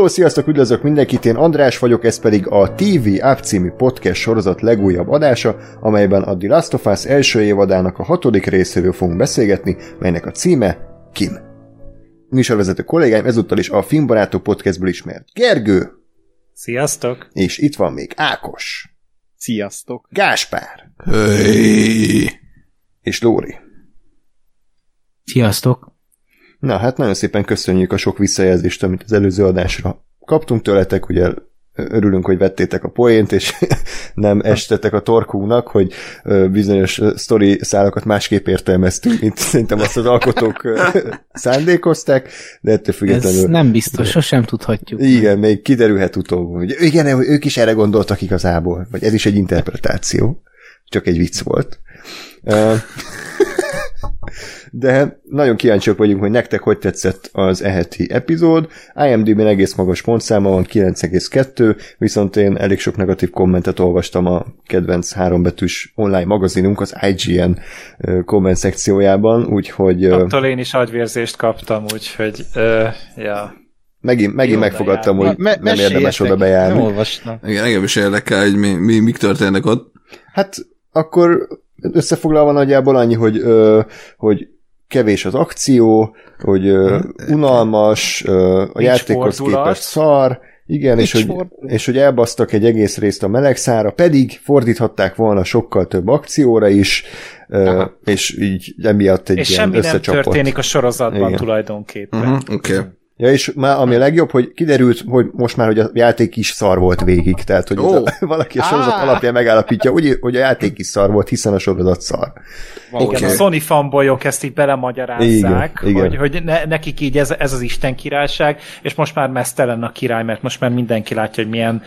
Hello, sziasztok, üdvözlök mindenkit, én András vagyok, ez pedig a TV App című podcast sorozat legújabb adása, amelyben a The Last of Us első évadának a hatodik részéről fogunk beszélgetni, melynek a címe Kim. Műsorvezető kollégáim ezúttal is a Filmbarátok podcastből ismert Gergő, Sziasztok! és itt van még Ákos, Sziasztok! Gáspár Hey. és Lóri. Sziasztok! Na, hát nagyon szépen köszönjük a sok visszajelzést, amit az előző adásra kaptunk tőletek, ugye örülünk, hogy vettétek a poént, és nem estetek a torkunknak, hogy bizonyos sztori szálakat másképp értelmeztünk, mint szerintem azt az alkotók szándékozták, de ettől függetlenül... Ez nem biztos, sosem tudhatjuk. Igen, még kiderülhet utóbb, hogy igen, ők is erre gondoltak igazából, vagy ez is egy interpretáció, csak egy vicc volt. De nagyon kíváncsiak vagyunk, hogy nektek hogy tetszett az eheti epizód. IMDb-n egész magas pontszáma van, 9,2, viszont én elég sok negatív kommentet olvastam a kedvenc hárombetűs online magazinunk, az IGN komment szekciójában, úgyhogy Attól én is agyvérzést kaptam, úgyhogy, uh, ja. megint, megint Jó, megfogadtam, hogy Me- nem érdemes oda bejárni. Nem olvastam. Igen, engem is érdekel, hogy mi, mi, mik történnek ott. Hát akkor összefoglalva nagyjából annyi, hogy, ö, hogy kevés az akció, hogy ö, unalmas, ö, a játékhoz képest szar, igen, és hogy, és hogy elbasztak egy egész részt a melegszára, pedig fordíthatták volna sokkal több akcióra is, ö, Aha. és így emiatt egy És ilyen semmi nem történik a sorozatban Igen. tulajdonképpen. Uh-huh, Oké. Okay. Ja, és már ami a legjobb, hogy kiderült, hogy most már, hogy a játék is szar volt végig, tehát, hogy oh. valaki a sorozat Á. alapján megállapítja, hogy, hogy a játék is szar volt, hiszen a sorozat szar. Igen, Oké. a Sony fanboyok ezt így belemagyarázzák, Igen, igen. hogy, hogy ne, nekik így ez, ez az Isten királyság, és most már mesztelen a király, mert most már mindenki látja, hogy milyen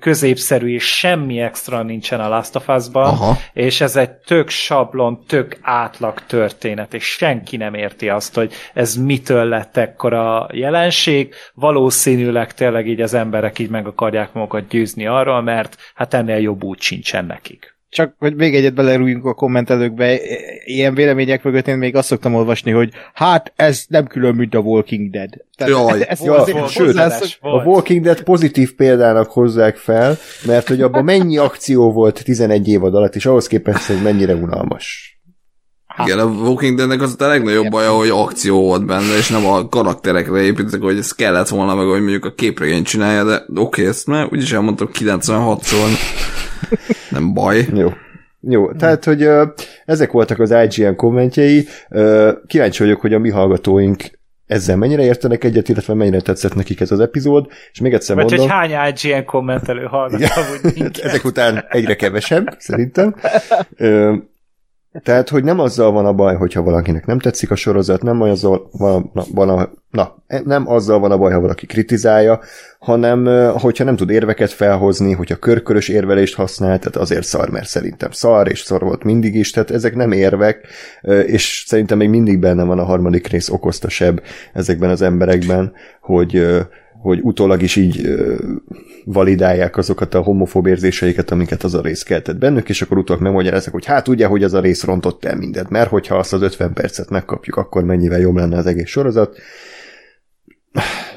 középszerű és semmi extra nincsen a Last of Us-ban, Aha. és ez egy tök sablon, tök átlag történet, és senki nem érti azt, hogy ez mitől lett ekkora jelenség, valószínűleg tényleg így az emberek így meg akarják magukat győzni arról, mert hát ennél jobb út sincsen nekik. Csak, hogy még egyet belerújjunk a kommentelőkbe, ilyen vélemények mögött én még azt szoktam olvasni, hogy hát ez nem külön, mint a Walking Dead. Jaj. ezt Ja, azért sőt, hozzászok- A Walking Dead pozitív példának hozzák fel, mert hogy abban mennyi akció volt 11 évad alatt, és ahhoz képest, hogy mennyire unalmas. Igen, a Walking Deadnek az a legnagyobb baja, hogy akció volt benne, és nem a karakterekre építek, hogy ez kellett volna, meg hogy mondjuk a képregény csinálja, de oké, okay, ezt már úgyis elmondtam 96-szor. Nem baj. Jó. Jó, tehát, hogy ö, ezek voltak az IGN kommentjei. Ö, kíváncsi vagyok, hogy a mi hallgatóink ezzel mennyire értenek egyet, illetve mennyire tetszett nekik ez az epizód, és még egyszer Vagy mondom, hogy hány IGN kommentelő hallgat amúgy minket. ezek után egyre kevesebb, szerintem. Ö, tehát, hogy nem azzal van a baj, hogyha valakinek nem tetszik a sorozat, nem azzal van, na, van a, na, nem azzal van a baj, ha valaki kritizálja, hanem hogyha nem tud érveket felhozni, hogyha körkörös érvelést használ, tehát azért szar, mert szerintem szar, és szar volt mindig is, tehát ezek nem érvek, és szerintem még mindig benne van a harmadik rész okoztasebb ezekben az emberekben, hogy hogy utólag is így validálják azokat a homofób érzéseiket, amiket az a rész keltett bennük, és akkor utólag megmagyarázzák, hogy hát ugye, hogy az a rész rontott el mindent, mert hogyha azt az 50 percet megkapjuk, akkor mennyivel jobb lenne az egész sorozat.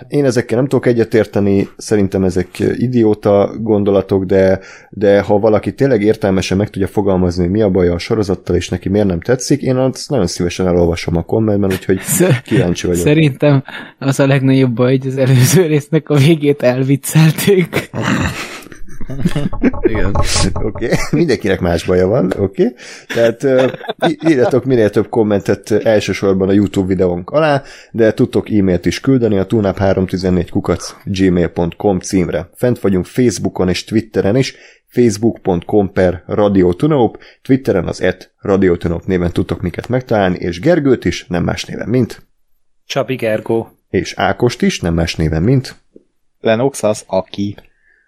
Én ezekkel nem tudok egyetérteni, szerintem ezek idióta gondolatok, de, de ha valaki tényleg értelmesen meg tudja fogalmazni, hogy mi a baja a sorozattal, és neki miért nem tetszik, én azt nagyon szívesen elolvasom a kommentben, úgyhogy kíváncsi vagyok. Szerintem az a legnagyobb baj, hogy az előző résznek a végét elviccelték. Igen. Oké, okay. mindenkinek más baja van, oké. Okay. Tehát uh, írjatok minél több kommentet elsősorban a YouTube videónk alá, de tudtok e-mailt is küldeni a tunap314 kukac gmail.com címre. Fent vagyunk Facebookon és Twitteren is, facebook.com per radiotunaup, Twitteren az et radiotunaup néven tudtok minket megtalálni, és Gergőt is, nem más néven, mint, Csabi Gergó. és Ákost is, nem más néven, mint, Lenox az aki.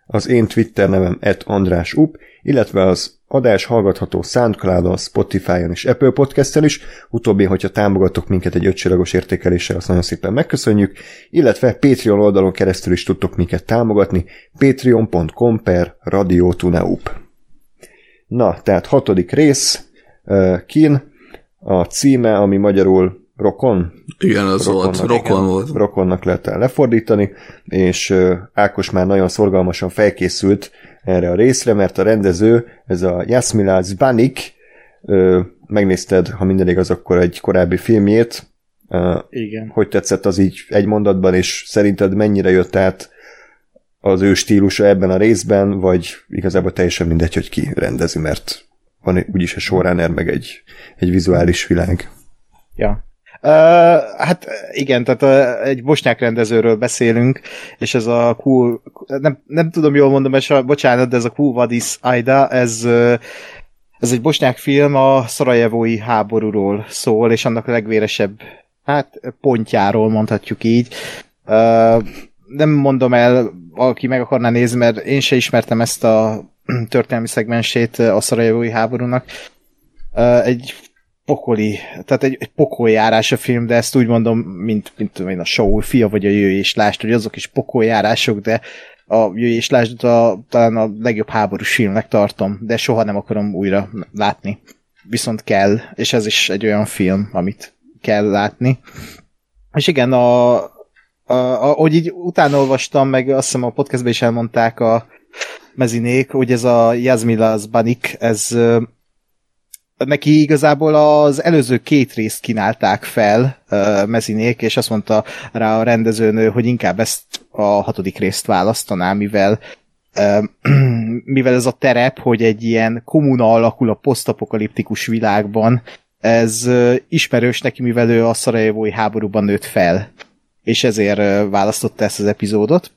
Az én Twitter nevem et András Up, illetve az adás hallgatható Soundcloudon, Spotify-on és Apple Podcast-en is, utóbbi, hogyha támogatok minket egy ötcsillagos értékeléssel, azt nagyon szépen megköszönjük, illetve Patreon oldalon keresztül is tudtok minket támogatni, patreon.com per radiotuneup. Na, tehát hatodik rész, uh, kin, a címe, ami magyarul rokon, Igen, az volt. Rokonnak, Rokon igen. volt. rokonnak lehet el lefordítani, és Ákos már nagyon szorgalmasan felkészült erre a részre, mert a rendező, ez a Jasmila Zbanik, megnézted, ha minden igaz, akkor egy korábbi filmjét, Igen. hogy tetszett az így egy mondatban, és szerinted mennyire jött át az ő stílusa ebben a részben, vagy igazából teljesen mindegy, hogy ki rendezi, mert van úgyis egy showrunner, meg egy, egy vizuális világ. Ja. Uh, hát igen, tehát uh, egy bosnyák rendezőről beszélünk, és ez a cool, nem, nem tudom jól mondom, és a, bocsánat, de ez a Cool Vadis Aida, ez, uh, ez egy bosnyák film a szarajevói háborúról szól, és annak a legvéresebb hát pontjáról mondhatjuk így. Uh, nem mondom el, aki meg akarná nézni, mert én se ismertem ezt a történelmi szegmensét a szarajevói háborúnak. Uh, egy pokoli, tehát egy, egy pokoljárás a film, de ezt úgy mondom, mint, mint tudom én, a show, fia vagy a jöjj és lásd, hogy azok is pokoljárások, de a jöjj és lásd a, talán a legjobb háborús filmnek tartom, de soha nem akarom újra látni. Viszont kell, és ez is egy olyan film, amit kell látni. És igen, a, a, a, ahogy így utána olvastam, meg azt hiszem a podcastben is elmondták a mezinék, hogy ez a Yazmila Zbanik, ez neki igazából az előző két részt kínálták fel uh, mezinék, és azt mondta rá a rendezőnő, hogy inkább ezt a hatodik részt választaná, mivel mivel ez a terep, hogy egy ilyen kommuna alakul a posztapokaliptikus világban, ez ismerős neki, mivel ő a szarajevói háborúban nőtt fel, és ezért választotta ezt az epizódot,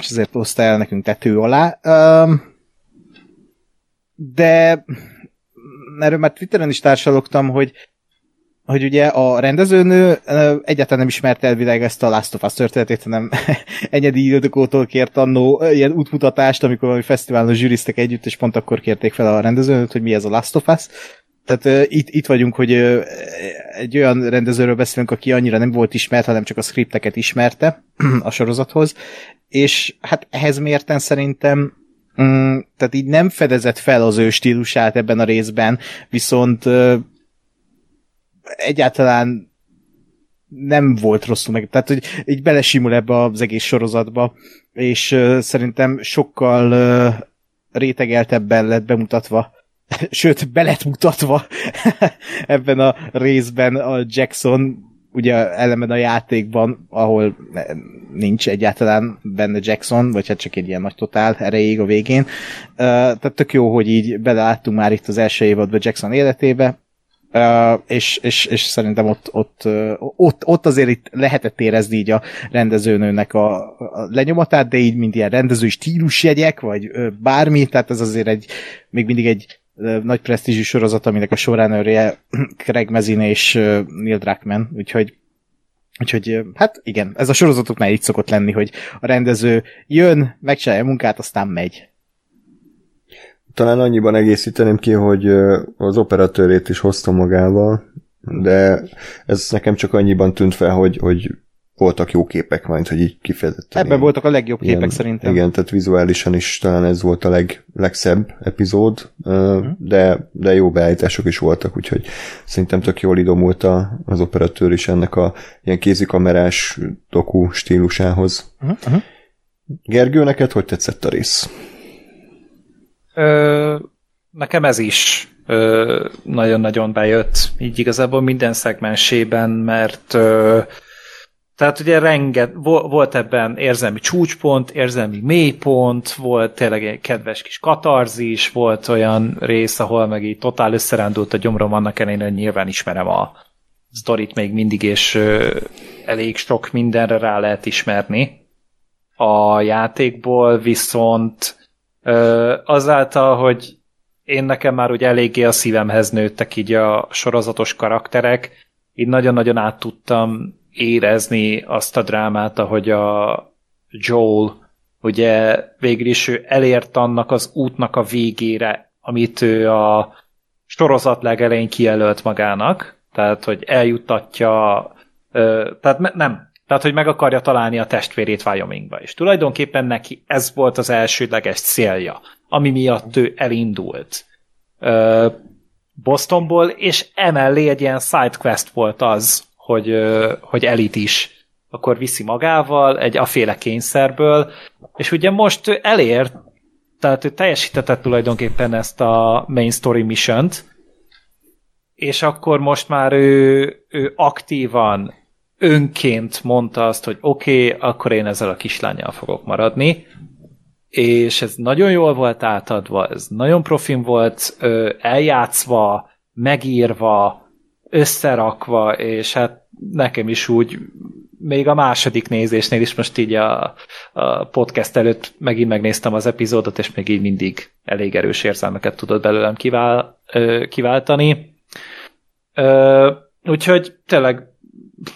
és ezért hozta el nekünk tető alá. De erről már Twitteren is társalogtam, hogy hogy ugye a rendezőnő egyáltalán nem ismerte elvileg ezt a Last of Us történetét, hanem Enyedi Ildikótól kért annó ilyen útmutatást, amikor valami fesztiválon zsűriztek együtt, és pont akkor kérték fel a rendezőnőt, hogy mi ez a Last of Us. Tehát uh, itt, itt vagyunk, hogy uh, egy olyan rendezőről beszélünk, aki annyira nem volt ismert, hanem csak a skripteket ismerte a sorozathoz, és hát ehhez mérten szerintem Mm, tehát így nem fedezett fel az ő stílusát ebben a részben, viszont ö, egyáltalán nem volt rosszul meg. Tehát, hogy így belesimul ebbe az egész sorozatba, és ö, szerintem sokkal ö, rétegeltebben lett bemutatva, sőt, be lett mutatva ebben a részben a Jackson, ugye ellenben a játékban, ahol nincs egyáltalán benne Jackson, vagy hát csak egy ilyen nagy totál erejéig a végén. Tehát tök jó, hogy így beleláttunk már itt az első évadban Jackson életébe, és, és, és szerintem ott, ott, ott, ott azért itt lehetett érezni így a rendezőnőnek a, a lenyomatát, de így mint ilyen rendezői stílusjegyek, vagy bármi, tehát ez azért egy, még mindig egy nagy presztízsű sorozat, aminek a soránőrje Craig Mazin és Neil Druckmann, úgyhogy Úgyhogy hát igen, ez a sorozatoknál így szokott lenni, hogy a rendező jön, megcsinálja a munkát, aztán megy. Talán annyiban egészíteném ki, hogy az operatőrét is hozta magával, de ez nekem csak annyiban tűnt fel, hogy, hogy voltak jó képek, majd, hogy így kifejezetten. Ebben ilyen- voltak a legjobb képek ilyen- szerintem. Igen, tehát vizuálisan is talán ez volt a leg, legszebb epizód, Mhm. de, de jó beállítások is voltak, úgyhogy szerintem tök jól idomult a, az operatőr is ennek a ilyen kézikamerás doku stílusához. Uh-huh. Gergő, neked hogy tetszett a rész? Ö, nekem ez is ö, nagyon-nagyon bejött, így igazából minden szegmensében, mert ö, tehát ugye renget, vo- volt ebben érzelmi csúcspont, érzelmi mélypont, volt tényleg egy kedves kis katarzis, volt olyan rész, ahol meg így totál összerándult a gyomrom, annak ellenére, nyilván ismerem a sztorit még mindig, és elég sok mindenre rá lehet ismerni a játékból, viszont azáltal, hogy én nekem már úgy eléggé a szívemhez nőttek így a sorozatos karakterek, így nagyon-nagyon át tudtam érezni azt a drámát, ahogy a Joel ugye végül is ő elért annak az útnak a végére, amit ő a sorozat legelején kijelölt magának, tehát hogy eljuttatja, tehát nem, tehát, hogy meg akarja találni a testvérét Wyomingba. És tulajdonképpen neki ez volt az elsődleges célja, ami miatt ő elindult. Bostonból, és emellé egy ilyen sidequest volt az, hogy, hogy Elit is. Akkor viszi magával egy aféle kényszerből, és ugye most elért, tehát ő teljesítette tulajdonképpen ezt a main story mission és akkor most már ő, ő aktívan, önként mondta azt, hogy oké, okay, akkor én ezzel a kislányjal fogok maradni, és ez nagyon jól volt átadva, ez nagyon profin volt eljátszva, megírva, összerakva, és hát nekem is úgy még a második nézésnél is most így a, a podcast előtt megint megnéztem az epizódot, és még így mindig elég erős érzelmeket tudott belőlem kivál, kiváltani. Ö, úgyhogy tényleg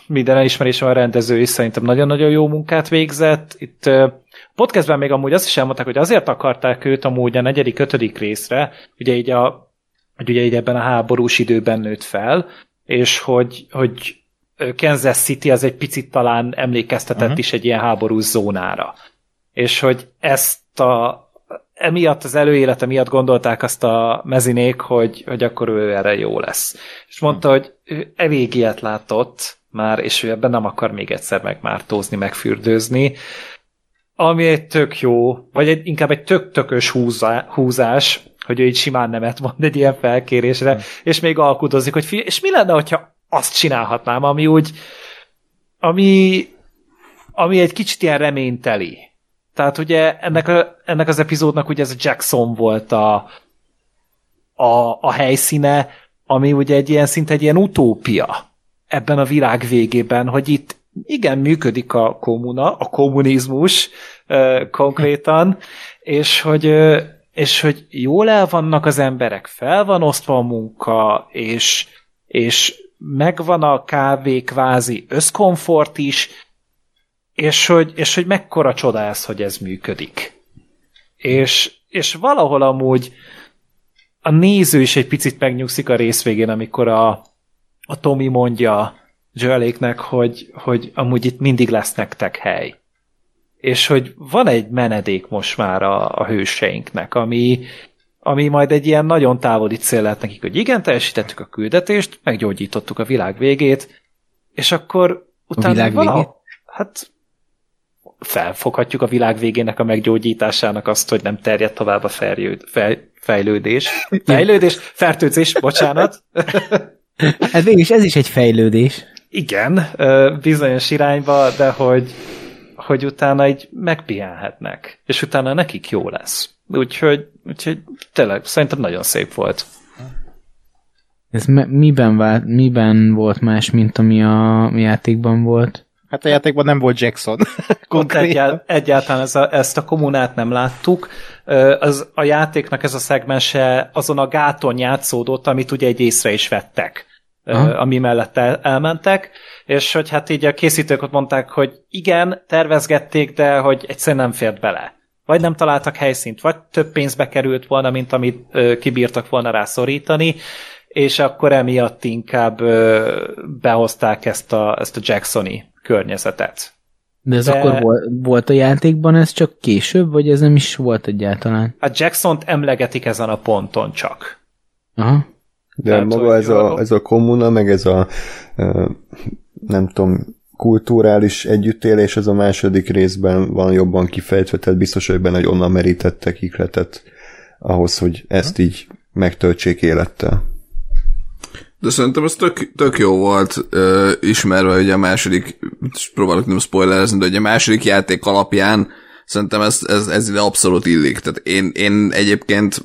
minden elismerésem a rendező is szerintem nagyon-nagyon jó munkát végzett. Itt ö, podcastben még amúgy azt is elmondták, hogy azért akarták őt amúgy a negyedik, ötödik részre, ugye így a hogy ugye így ebben a háborús időben nőtt fel, és hogy, hogy Kansas City az egy picit talán emlékeztetett uh-huh. is egy ilyen háborús zónára. És hogy ezt a emiatt az előélete miatt gondolták azt a mezinék, hogy, hogy akkor ő erre jó lesz. És mondta, hogy ő elég ilyet látott már, és ő ebben nem akar még egyszer megmártózni, megfürdőzni, ami egy tök jó, vagy egy, inkább egy tök-tökös húzá, húzás, hogy ő így simán nemet mond egy ilyen felkérésre, hmm. és még alkudozik, hogy fi, és mi lenne, hogyha azt csinálhatnám, ami úgy, ami, ami egy kicsit ilyen reményteli. Tehát ugye ennek, a, ennek az epizódnak ugye ez a Jackson volt a, a, a helyszíne, ami ugye egy ilyen szinte egy ilyen utópia ebben a világ végében, hogy itt igen, működik a kommuna, a kommunizmus uh, konkrétan, és hogy, uh, és hogy jól el vannak az emberek, fel van osztva a munka, és, és megvan a kávé kvázi összkomfort is, és hogy, és hogy mekkora csoda ez, hogy ez működik. És, és valahol amúgy a néző is egy picit megnyugszik a rész végén, amikor a, a Tommy mondja Joeléknek, hogy, hogy amúgy itt mindig lesz nektek hely. És hogy van egy menedék most már a, a hőseinknek, ami, ami majd egy ilyen nagyon távoli cél lehet nekik, hogy igen, teljesítettük a küldetést, meggyógyítottuk a világ végét, és akkor utána a világ végét? hát felfoghatjuk a világ végének a meggyógyításának azt, hogy nem terjed tovább a ferjő, fej, fejlődés. Fejlődés? Fertőzés, bocsánat. Hát végülis ez is egy fejlődés. Igen, bizonyos irányba, de hogy, hogy utána így megpihenhetnek, és utána nekik jó lesz. Úgyhogy, úgyhogy tényleg szerintem nagyon szép volt. Ez miben, vált, miben volt más, mint ami a játékban volt? Hát a játékban nem volt Jackson. Egyál, egyáltalán ez a, ezt a kommunát nem láttuk. Az, a játéknak ez a szegmense azon a gáton játszódott, amit ugye egy észre is vettek. Aha. ami mellett el, elmentek, és hogy hát így a készítők ott mondták, hogy igen, tervezgették, de hogy egyszerűen nem fért bele vagy nem találtak helyszínt, vagy több pénzbe került volna, mint amit ö, kibírtak volna rá szorítani, és akkor emiatt inkább ö, behozták ezt a, ezt a Jacksoni környezetet. De ez De... akkor volt, volt a játékban, ez csak később, vagy ez nem is volt egyáltalán? A Jackson-t emlegetik ezen a ponton csak. Aha. De Tehát, maga ez a, ez a kommuna, meg ez a nem tudom, kulturális együttélés ez a második részben van jobban kifejtve, tehát biztos, hogy benne, hogy onnan merítettek ikletet ahhoz, hogy ezt így megtöltsék élettel. De szerintem ez tök, tök jó volt, ö, ismerve, hogy a második, próbálok nem spoilerezni, de hogy a második játék alapján szerintem ez, ez, ez ide abszolút illik. Tehát én, én egyébként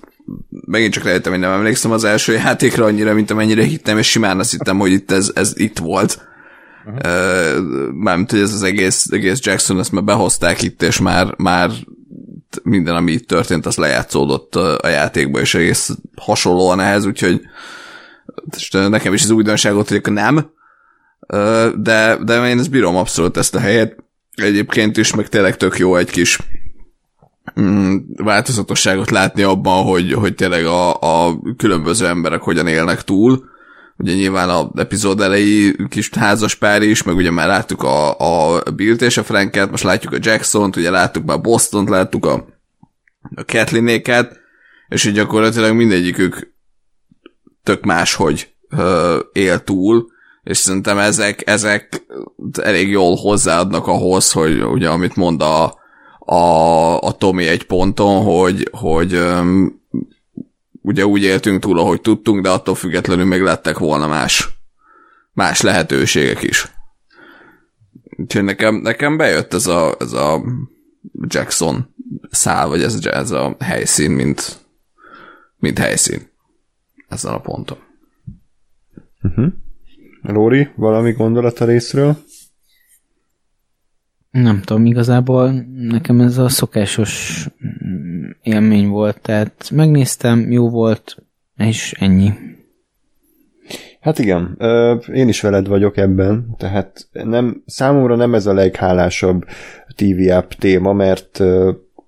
megint csak lehetem, hogy nem emlékszem az első játékra annyira, mint amennyire hittem, és simán azt hittem, hogy itt ez, ez itt volt Uh-huh. Mármint, hogy ez az egész, egész Jackson, ezt már behozták itt, és már, már minden, ami itt történt, az lejátszódott a játékba, és egész hasonlóan ehhez, úgyhogy nekem is az újdonságot, hogy nem, de, de én ezt bírom abszolút ezt a helyet. Egyébként is, meg tényleg tök jó egy kis változatosságot látni abban, hogy, hogy tényleg a, a különböző emberek hogyan élnek túl, ugye nyilván a epizód elejé kis házas pár is, meg ugye már láttuk a, a Bill-t és a Franket, most látjuk a Jackson-t, ugye láttuk már Boston-t, láttuk a, a Kathleen-éket, és így gyakorlatilag mindegyikük tök máshogy ö, él túl, és szerintem ezek, ezek elég jól hozzáadnak ahhoz, hogy ugye amit mond a, a, a Tomi egy ponton, hogy, hogy öm, ugye úgy éltünk túl, ahogy tudtunk, de attól függetlenül még lettek volna más, más lehetőségek is. Úgyhogy nekem, nekem bejött ez a, ez a Jackson szál, vagy ez, ez a helyszín, mint, mint helyszín ezen a ponton. Uh-huh. Lóri, valami gondolat a részről? Nem tudom, igazából nekem ez a szokásos mm, élmény volt, tehát megnéztem, jó volt, és ennyi. Hát igen, én is veled vagyok ebben, tehát nem, számomra nem ez a leghálásabb TV app téma, mert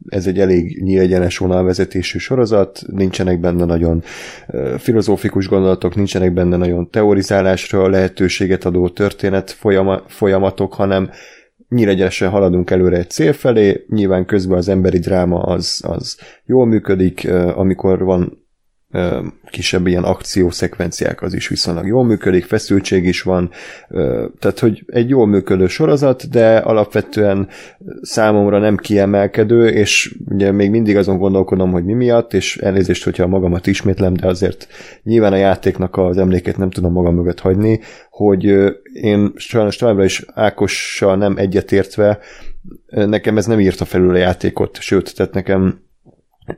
ez egy elég nyílegyenes vonalvezetésű sorozat, nincsenek benne nagyon filozófikus gondolatok, nincsenek benne nagyon teorizálásra lehetőséget adó történet folyama, folyamatok, hanem nyílegyenesen haladunk előre egy cél felé, nyilván közben az emberi dráma az, az jól működik, amikor van kisebb ilyen akciószekvenciák az is viszonylag jól működik, feszültség is van, tehát hogy egy jól működő sorozat, de alapvetően számomra nem kiemelkedő, és ugye még mindig azon gondolkodom, hogy mi miatt, és elnézést, hogyha magamat ismétlem, de azért nyilván a játéknak az emlékét nem tudom magam mögött hagyni, hogy én sajnos továbbra is Ákossal nem egyetértve, nekem ez nem írta felül a játékot, sőt, tehát nekem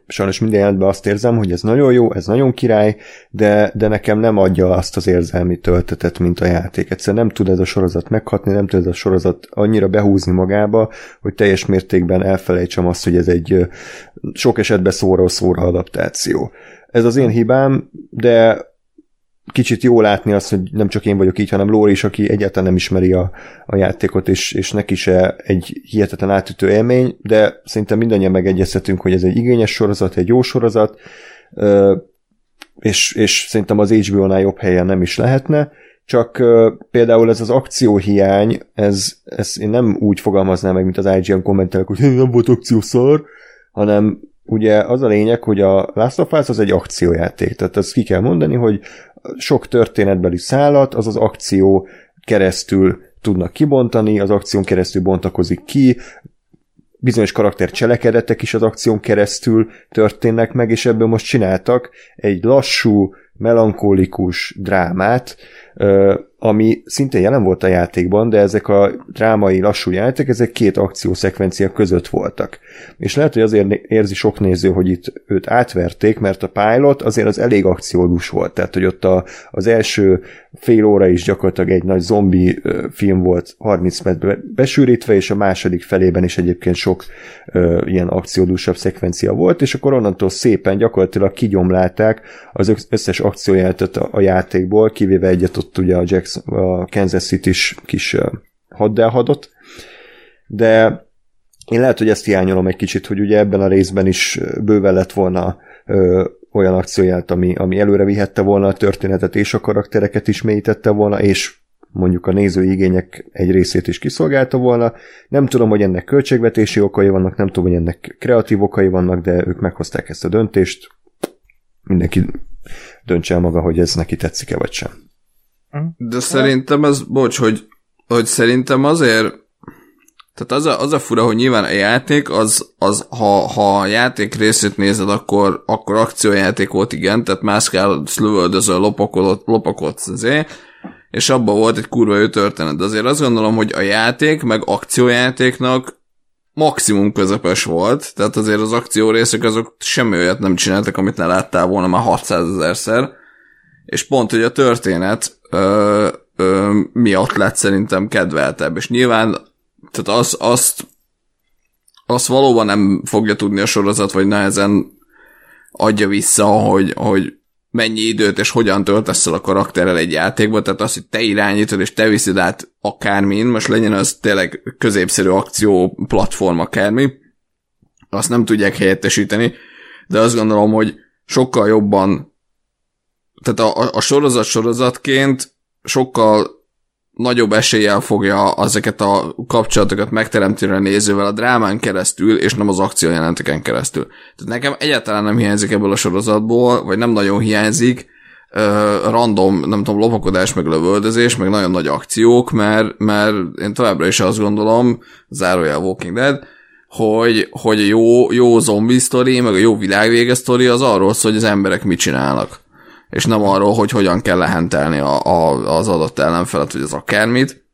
sajnos minden jelentben azt érzem, hogy ez nagyon jó, ez nagyon király, de, de nekem nem adja azt az érzelmi töltetet, mint a játék. Egyszerűen nem tud ez a sorozat meghatni, nem tud ez a sorozat annyira behúzni magába, hogy teljes mértékben elfelejtsem azt, hogy ez egy sok esetben szóra szóra adaptáció. Ez az én hibám, de kicsit jó látni azt, hogy nem csak én vagyok így, hanem Lóri is, aki egyáltalán nem ismeri a, a játékot, és, és neki se egy hihetetlen átütő élmény, de szerintem mindannyian megegyezhetünk, hogy ez egy igényes sorozat, egy jó sorozat, és, és szerintem az HBO-nál jobb helyen nem is lehetne, csak például ez az akcióhiány, ez, ez én nem úgy fogalmaznám meg, mint az IGN kommentelek, hogy nem volt akciószar, hanem ugye az a lényeg, hogy a Last of Us az egy akciójáték, tehát ezt ki kell mondani, hogy sok történetbeli szállat az az akció keresztül tudnak kibontani, az akción keresztül bontakozik ki, bizonyos karakter cselekedetek is az akción keresztül történnek meg, és ebből most csináltak egy lassú, melankólikus drámát, ami szintén jelen volt a játékban, de ezek a drámai lassú játék, ezek két akciószekvencia között voltak. És lehet, hogy azért érzi sok néző, hogy itt őt átverték, mert a pilot azért az elég akciódús volt, tehát hogy ott a, az első fél óra is gyakorlatilag egy nagy zombi film volt 30 percbe besűrítve, és a második felében is egyébként sok ö, ilyen akciódúsabb szekvencia volt, és akkor onnantól szépen gyakorlatilag kigyomlálták az összes akciójátet a, a játékból, kivéve egyet ott ugye a Jackson a Kansas City-s kis haddelhadot, de én lehet, hogy ezt hiányolom egy kicsit, hogy ugye ebben a részben is bőven lett volna olyan akcióját, ami, ami előre vihette volna a történetet, és a karaktereket is mélyítette volna, és mondjuk a nézői igények egy részét is kiszolgálta volna. Nem tudom, hogy ennek költségvetési okai vannak, nem tudom, hogy ennek kreatív okai vannak, de ők meghozták ezt a döntést. Mindenki döntse el maga, hogy ez neki tetszik-e vagy sem. De szerintem ez, bocs, hogy, hogy szerintem azért tehát az a, az a fura, hogy nyilván a játék, az, az ha, ha a játék részét nézed, akkor, akkor akciójáték volt, igen, tehát mászkál, lövöldözöl, lopakodott, lopakodsz azért, és abban volt egy kurva jó történet. De azért azt gondolom, hogy a játék, meg akciójátéknak maximum közepes volt, tehát azért az akció részek azok semmi olyat nem csináltak, amit ne láttál volna már 600 ezerszer, és pont, hogy a történet ö, ö, miatt lett szerintem kedveltebb, és nyilván tehát az, azt, azt valóban nem fogja tudni a sorozat, vagy nehezen adja vissza, hogy, hogy mennyi időt és hogyan töltesz el a karakterrel egy játékban, tehát az, hogy te irányítod és te viszed át akármin, most legyen az tényleg középszerű akció platform akármi, azt nem tudják helyettesíteni, de azt gondolom, hogy sokkal jobban tehát a, a sorozat sorozatként sokkal nagyobb eséllyel fogja ezeket a kapcsolatokat megteremteni a nézővel a drámán keresztül, és nem az akciójelenteken keresztül. Tehát nekem egyáltalán nem hiányzik ebből a sorozatból, vagy nem nagyon hiányzik, ö, random, nem tudom, lopakodás, meg lövöldözés, meg nagyon nagy akciók, mert, mert én továbbra is azt gondolom, zárójel Walking Dead, hogy, hogy a jó, jó zombi sztori, meg a jó világvége sztori az arról szól, hogy az emberek mit csinálnak. És nem arról, hogy hogyan kell lehentelni a, a, az adott ellenfelet, vagy az akármit.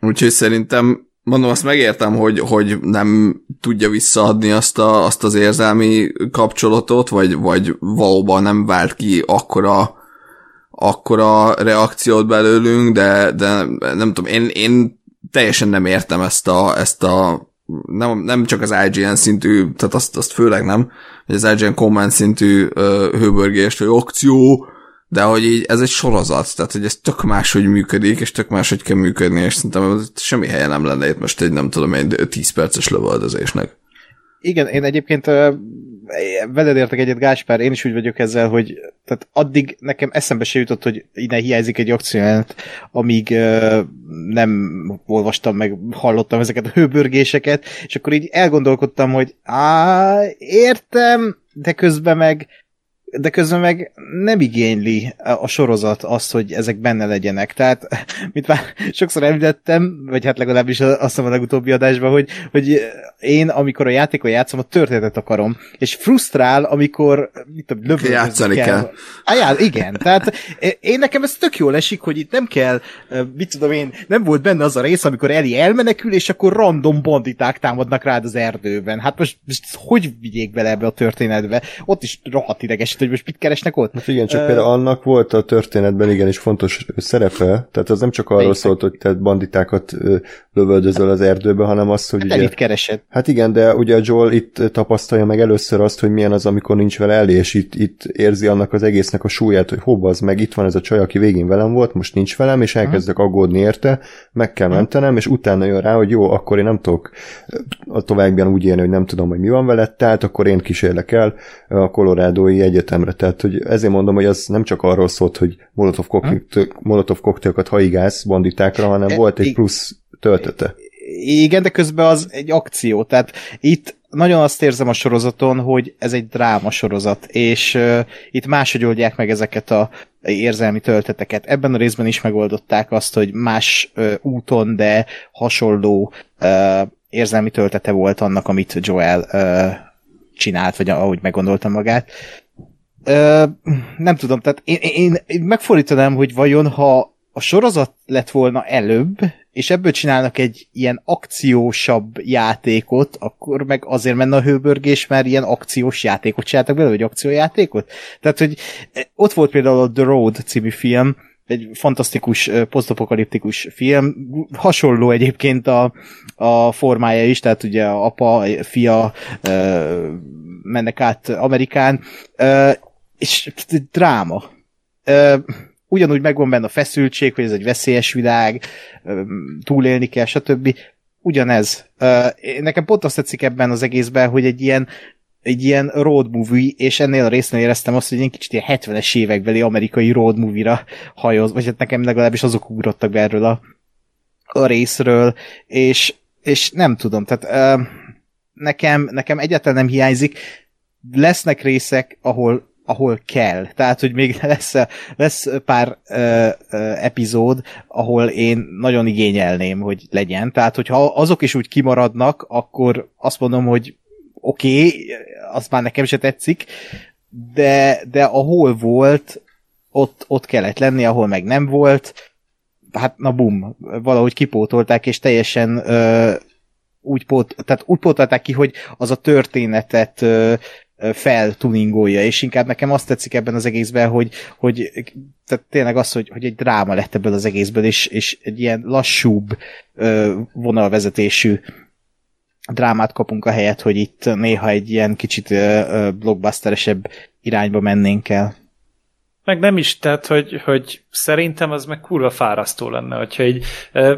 Úgyhogy szerintem mondom, azt megértem, hogy, hogy nem tudja visszaadni azt, a, azt az érzelmi kapcsolatot, vagy, vagy valóban nem vált ki akkora, akkora reakciót belőlünk, de, de nem tudom, én, én teljesen nem értem ezt a, ezt a nem, nem csak az IGN szintű, tehát azt, azt főleg nem, hogy az IGN comment szintű uh, hőbörgést, hogy akció, de hogy így ez egy sorozat, tehát hogy ez tök máshogy működik, és tök máshogy kell működni, és szerintem semmi helye nem lenne itt most egy nem tudom, egy 10 perces lövöldözésnek. Igen, én egyébként veled értek egyet, Gáspár, én is úgy vagyok ezzel, hogy tehát addig nekem eszembe se jutott, hogy innen hiányzik egy akciójelenet, amíg uh, nem olvastam meg, hallottam ezeket a hőbörgéseket, és akkor így elgondolkodtam, hogy á, értem, de közben meg de közben meg nem igényli a sorozat azt, hogy ezek benne legyenek. Tehát, mint már sokszor említettem, vagy hát legalábbis azt mondom a legutóbbi adásban, hogy, hogy én, amikor a játékon játszom, a történetet akarom, és frusztrál, amikor mit tudom, Játszani kell. kell. Á, igen, tehát én nekem ez tök jól esik, hogy itt nem kell, mit tudom én, nem volt benne az a rész, amikor Eli elmenekül, és akkor random banditák támadnak rád az erdőben. Hát most, most hogy vigyék bele ebbe a történetbe? Ott is rohadt ideges hogy most mit keresnek ott. Hát igen, csak uh, például annak volt a történetben igenis fontos szerepe, tehát az nem csak arról szólt, hogy te banditákat lövöldözöl az erdőbe, hanem az, hogy hát ugye... keresed. Hát igen, de ugye a Joel itt tapasztalja meg először azt, hogy milyen az, amikor nincs vele elé, és itt, itt érzi annak az egésznek a súlyát, hogy hova az meg, itt van ez a csaj, aki végén velem volt, most nincs velem, és elkezdek aggódni érte, meg kell mentenem, és utána jön rá, hogy jó, akkor én nem tudok a továbbian úgy élni, hogy nem tudom, hogy mi van veled, tehát akkor én kísérlek el a kolorádói egyetemre. Tehát hogy ezért mondom, hogy az nem csak arról szólt, hogy Molotov, koktél, Molotov koktélokat haigász banditákra, hanem e, volt egy plusz töltete. Igen, de közben az egy akció, tehát itt nagyon azt érzem a sorozaton, hogy ez egy dráma sorozat, és uh, itt máshogy oldják meg ezeket a érzelmi tölteteket. Ebben a részben is megoldották azt, hogy más uh, úton, de hasonló uh, érzelmi töltete volt annak, amit Joel uh, csinált, vagy ahogy meggondolta magát. Nem tudom, tehát én, én, én megfordítanám, hogy vajon ha a sorozat lett volna előbb, és ebből csinálnak egy ilyen akciósabb játékot, akkor meg azért menne a hőbörgés, mert ilyen akciós játékot csináltak belőle, vagy akciójátékot. Tehát, hogy eh, ott volt például a The Road című film, egy fantasztikus, eh, posztapokaliptikus film, hasonló egyébként a, a formája is, tehát ugye apa, fia uh, mennek át Amerikán, és dráma. Ugyanúgy megvan benne a feszültség, hogy ez egy veszélyes világ, túlélni kell, stb. Ugyanez. Nekem pont azt tetszik ebben az egészben, hogy egy ilyen egy ilyen road movie, és ennél a résznél éreztem azt, hogy egy kicsit ilyen 70-es évekbeli amerikai road movie-ra hajoz, vagy hát nekem legalábbis azok ugrottak be erről a, a részről, és, és nem tudom, tehát uh, nekem, nekem egyáltalán nem hiányzik, lesznek részek, ahol ahol kell. Tehát, hogy még lesz, lesz pár ö, ö, epizód, ahol én nagyon igényelném, hogy legyen. Tehát, hogyha azok is úgy kimaradnak, akkor azt mondom, hogy oké, okay, az már nekem se tetszik, de, de ahol volt, ott, ott kellett lenni, ahol meg nem volt, hát na bum, valahogy kipótolták, és teljesen ö, úgy, pót, tehát úgy pótolták ki, hogy az a történetet ö, feltuningolja, és inkább nekem azt tetszik ebben az egészben, hogy, hogy tehát tényleg az, hogy, hogy egy dráma lett ebből az egészből, és, és egy ilyen lassúbb vonalvezetésű drámát kapunk a helyet, hogy itt néha egy ilyen kicsit blockbusteresebb irányba mennénk el. Meg nem is, tehát, hogy, hogy szerintem az meg kurva fárasztó lenne, hogyha egy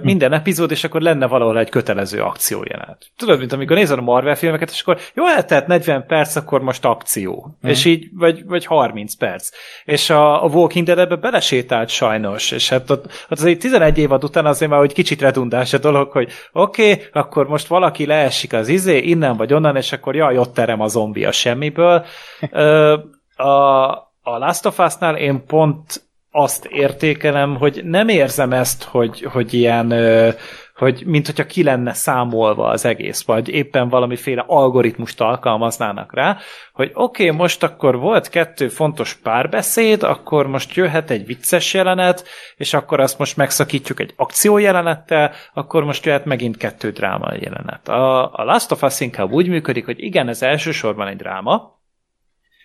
minden epizód, és akkor lenne valahol egy kötelező akciójelenet. Tudod, mint amikor nézed a Marvel filmeket, és akkor jó, eltelt 40 perc, akkor most akció. Mm. És így, vagy, vagy 30 perc. És a, a Walking Dead ebbe belesétált sajnos, és hát ott, ott azért 11 évad után azért már hogy kicsit redundás a dolog, hogy oké, okay, akkor most valaki leesik az izé, innen vagy onnan, és akkor jaj, ott terem a zombi a semmiből. Ö, a, a Last of Us-nál én pont azt értékelem, hogy nem érzem ezt, hogy, hogy ilyen, hogy mint hogyha ki lenne számolva az egész, vagy éppen valamiféle algoritmust alkalmaznának rá, hogy oké, okay, most akkor volt kettő fontos párbeszéd, akkor most jöhet egy vicces jelenet, és akkor azt most megszakítjuk egy akciójelenettel, akkor most jöhet megint kettő dráma jelenet. A, a Last of Us inkább úgy működik, hogy igen, ez elsősorban egy dráma,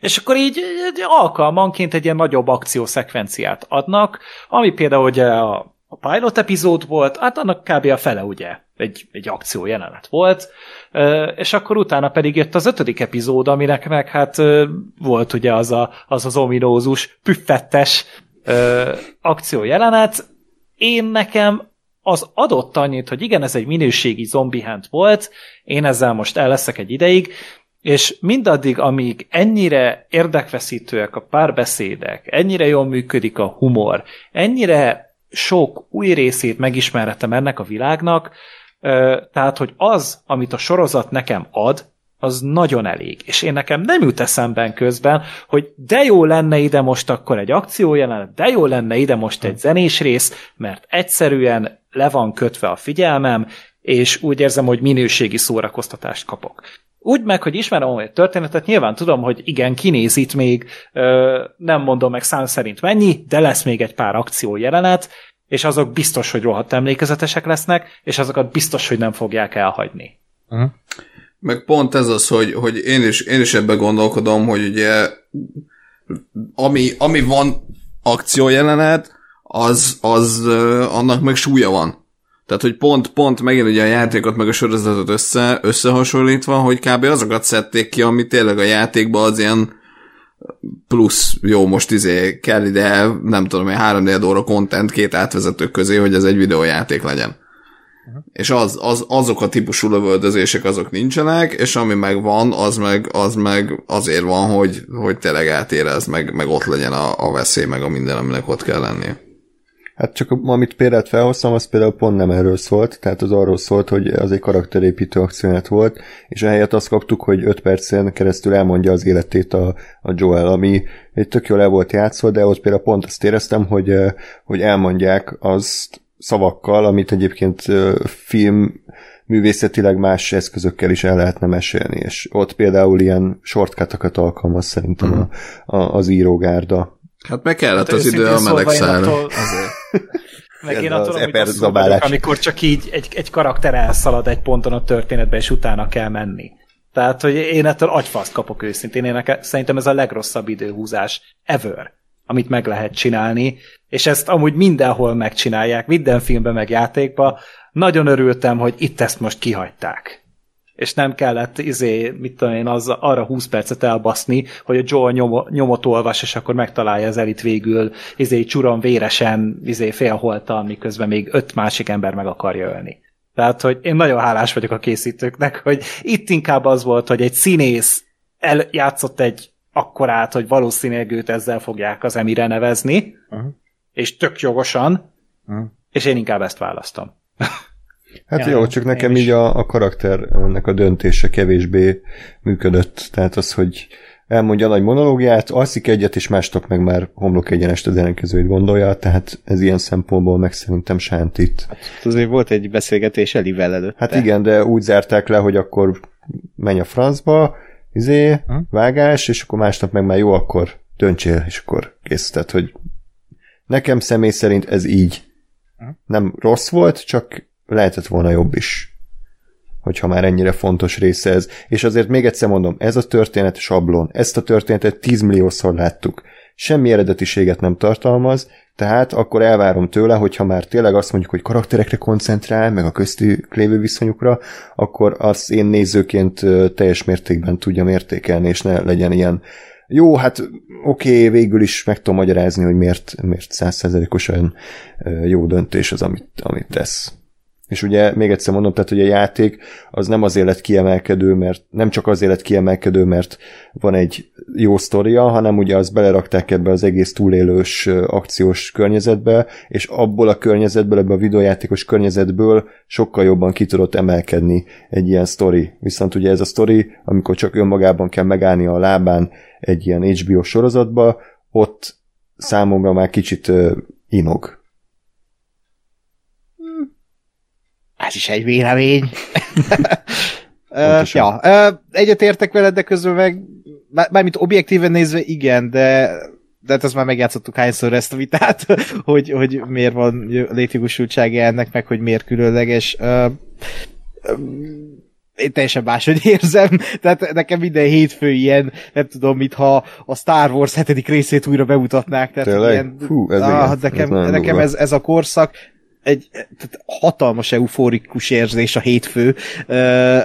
és akkor így alkalmanként egy ilyen nagyobb akciószekvenciát adnak, ami például ugye a a pilot epizód volt, hát annak kb. a fele ugye egy, egy akció jelenet volt, és akkor utána pedig jött az ötödik epizód, aminek meg hát volt ugye az a, az, az ominózus, püffettes akció jelenet. Én nekem az adott annyit, hogy igen, ez egy minőségi zombihent volt, én ezzel most el leszek egy ideig, és mindaddig, amíg ennyire érdekveszítőek a párbeszédek, ennyire jól működik a humor, ennyire sok új részét megismerhetem ennek a világnak, tehát, hogy az, amit a sorozat nekem ad, az nagyon elég. És én nekem nem jut eszemben közben, hogy de jó lenne ide most akkor egy akciójelenet, de jó lenne ide most egy zenés rész, mert egyszerűen le van kötve a figyelmem, és úgy érzem, hogy minőségi szórakoztatást kapok. Úgy meg, hogy ismerem a történetet, nyilván tudom, hogy igen, kinéz itt még, ö, nem mondom meg szám szerint mennyi, de lesz még egy pár akció jelenet, és azok biztos, hogy rohadt emlékezetesek lesznek, és azokat biztos, hogy nem fogják elhagyni. Uh-huh. Meg pont ez az, hogy, hogy én, is, én is ebbe gondolkodom, hogy ugye ami, ami van akciójelenet, az, az annak meg súlya van. Tehát, hogy pont, pont megint ugye a játékot meg a sorozatot össze, összehasonlítva, hogy kb. azokat szedték ki, ami tényleg a játékban az ilyen plusz, jó, most izé kell ide, nem tudom, egy 3 óra content két átvezető közé, hogy ez egy videójáték legyen. Uh-huh. És az, az, azok a típusú lövöldözések azok nincsenek, és ami meg van, az meg, az meg azért van, hogy, hogy tényleg átérez, meg, meg ott legyen a, a veszély, meg a minden, aminek ott kell lennie. Hát csak amit példát felhoztam, az például pont nem erről szólt, tehát az arról szólt, hogy az egy karakterépítő akciónet volt, és ehelyett azt kaptuk, hogy 5 percen keresztül elmondja az életét a, a Joel, ami egy tök jól el volt játszva, de ott például pont azt éreztem, hogy, hogy elmondják azt szavakkal, amit egyébként film művészetileg más eszközökkel is el lehetne mesélni, és ott például ilyen shortcutokat alkalmaz szerintem mm. a, a, az írógárda. Hát meg kellett hát az idő a meleg szára. Meg én attól, amit vagyok, amikor csak így egy, egy karakter elszalad egy ponton a történetbe, és utána kell menni. Tehát, hogy én ettől agyfaszt kapok őszintén. Én nekem, szerintem ez a legrosszabb időhúzás ever, amit meg lehet csinálni, és ezt amúgy mindenhol megcsinálják, minden filmben meg játékban. Nagyon örültem, hogy itt ezt most kihagyták és nem kellett izé, mit tudom én, az, arra 20 percet elbaszni, hogy a Joel nyom, nyomot olvas, és akkor megtalálja az elit végül izé csuron véresen izé félholtan, miközben még öt másik ember meg akarja ölni. Tehát, hogy én nagyon hálás vagyok a készítőknek, hogy itt inkább az volt, hogy egy színész eljátszott egy akkorát, hogy valószínűleg őt ezzel fogják az emire nevezni, uh-huh. és tök jogosan, uh-huh. és én inkább ezt választom. Hát ja, jó, csak nekem így a, a karakternek a döntése kevésbé működött. Tehát az, hogy elmondja a nagy monológiát, alszik egyet, és mástok meg már homlok egyenest az ellenkezőit gondolja, tehát ez ilyen szempontból meg szerintem sántít. Hát azért volt egy beszélgetés Elivel előtt. Hát igen, de úgy zárták le, hogy akkor menj a francba, izé, hm? vágás, és akkor másnap meg már jó, akkor döntsél, és akkor kész. Tehát, hogy nekem személy szerint ez így hm? nem rossz volt, csak lehetett volna jobb is hogyha már ennyire fontos része ez. És azért még egyszer mondom, ez a történet sablon, ezt a történetet 10 milliószor láttuk. Semmi eredetiséget nem tartalmaz, tehát akkor elvárom tőle, hogyha már tényleg azt mondjuk, hogy karakterekre koncentrál, meg a köztük lévő viszonyukra, akkor azt én nézőként teljes mértékben tudjam értékelni, és ne legyen ilyen jó, hát oké, okay, végül is meg tudom magyarázni, hogy miért, miért százszerzelékosan jó döntés az, amit, amit tesz. És ugye még egyszer mondom, tehát hogy a játék az nem azért lett kiemelkedő, mert nem csak azért lett kiemelkedő, mert van egy jó sztoria, hanem ugye azt belerakták ebbe az egész túlélős akciós környezetbe, és abból a környezetből, ebbe a videójátékos környezetből sokkal jobban ki tudott emelkedni egy ilyen sztori. Viszont ugye ez a sztori, amikor csak önmagában kell megállni a lábán egy ilyen HBO sorozatba, ott számomra már kicsit inog. Ez is egy vélemény. Pontosan. ja, ö, egyetértek veled, de közben meg, bármit objektíven nézve igen, de de hát ezt már megjátszottuk hányszor ezt a vitát, hogy, hogy miért van létjogosultsága ennek, meg hogy miért különleges. Ö, ö, én teljesen máshogy érzem, tehát nekem minden hétfő ilyen, nem tudom, mintha a Star Wars hetedik részét újra bemutatnák. Tehát Tényleg? Ilyen, Fú, ez ah, igen, nekem, ez nekem ez, ez a korszak egy tehát hatalmas euforikus érzés a hétfő. Ö,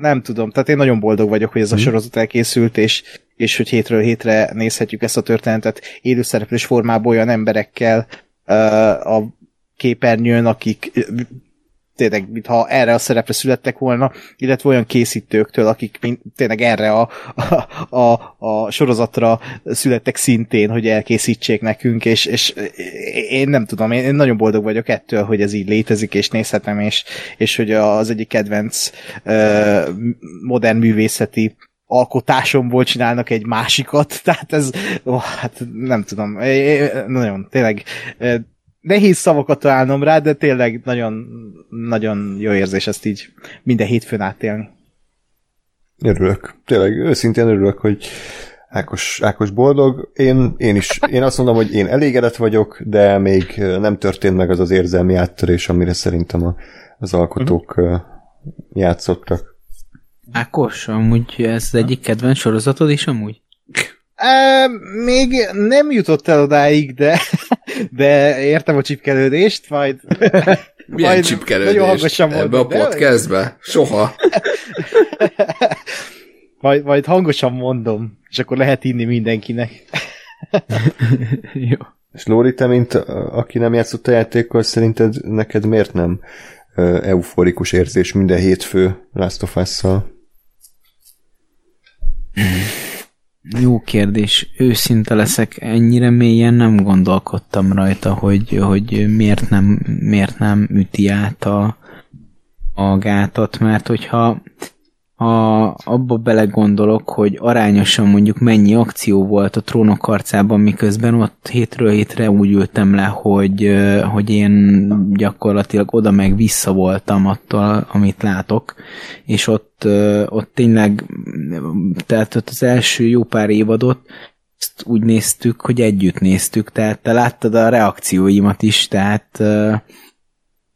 nem tudom, tehát én nagyon boldog vagyok, hogy ez Mhm. a sorozat elkészült, és, és hogy hétről hétre nézhetjük ezt a történetet élőszereplős formában olyan emberekkel ö, a képernyőn, akik tényleg, mintha erre a szerepre születtek volna, illetve olyan készítőktől, akik mint, tényleg erre a, a, a, a sorozatra születtek szintén, hogy elkészítsék nekünk, és, és én nem tudom, én, én nagyon boldog vagyok ettől, hogy ez így létezik, és nézhetem, és, és hogy az egyik kedvenc ö, modern művészeti alkotásomból csinálnak egy másikat, tehát ez, ó, hát nem tudom, nagyon, tényleg nehéz szavakat találnom rá, de tényleg nagyon, nagyon jó érzés ezt így minden hétfőn átélni. Örülök. Tényleg őszintén örülök, hogy Ákos, Ákos boldog. Én, én is, én azt mondom, hogy én elégedett vagyok, de még nem történt meg az az érzelmi áttörés, amire szerintem a, az alkotók uh-huh. játszottak. Ákos, amúgy ez az egyik kedvenc sorozatod is amúgy? E, még nem jutott el odáig, de, de értem a csipkelődést, majd... Milyen majd csipkelődés nagyon hangosan ebbe a mondom, de- podcastbe? Soha. Majd, majd hangosan mondom, és akkor lehet inni mindenkinek. Jó. És Lóri, te, mint a- aki nem játszott a játékkal, szerinted neked miért nem euforikus érzés minden hétfő Last of Us-szal? Jó kérdés. Őszinte leszek, ennyire mélyen nem gondolkodtam rajta, hogy, hogy miért, nem, miért nem üti át a, a gátat, mert hogyha ha abba belegondolok, hogy arányosan mondjuk mennyi akció volt a trónok harcában, miközben ott hétről hétre úgy ültem le, hogy, hogy én gyakorlatilag oda meg vissza voltam attól, amit látok, és ott, ott tényleg, tehát ott az első jó pár évadot, ezt úgy néztük, hogy együtt néztük, tehát te láttad a reakcióimat is, tehát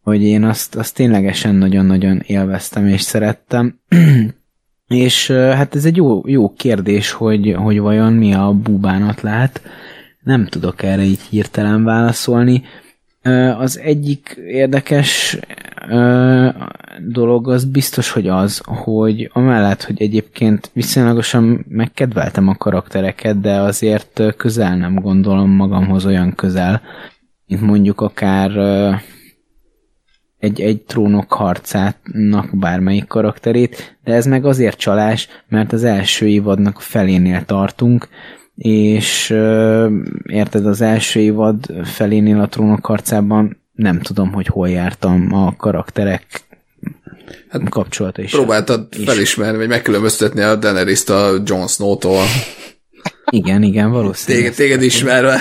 hogy én azt, azt ténylegesen nagyon-nagyon élveztem és szerettem. és hát ez egy jó, jó kérdés, hogy, hogy vajon mi a búbánat lát. Nem tudok erre így hirtelen válaszolni. Az egyik érdekes dolog az biztos, hogy az, hogy amellett, hogy egyébként viszonylagosan megkedveltem a karaktereket, de azért közel nem gondolom magamhoz olyan közel, mint mondjuk akár egy, egy trónok harcának bármelyik karakterét, de ez meg azért csalás, mert az első évadnak felénél tartunk, és ö, érted, az első évad felénél a trónok harcában nem tudom, hogy hol jártam a karakterek hát, kapcsolata is. Próbáltad is. felismerni, vagy megkülönböztetni a Daenerys-t a Jon Snow-tól. Igen, igen, valószínűleg. Téged, téged ismerve.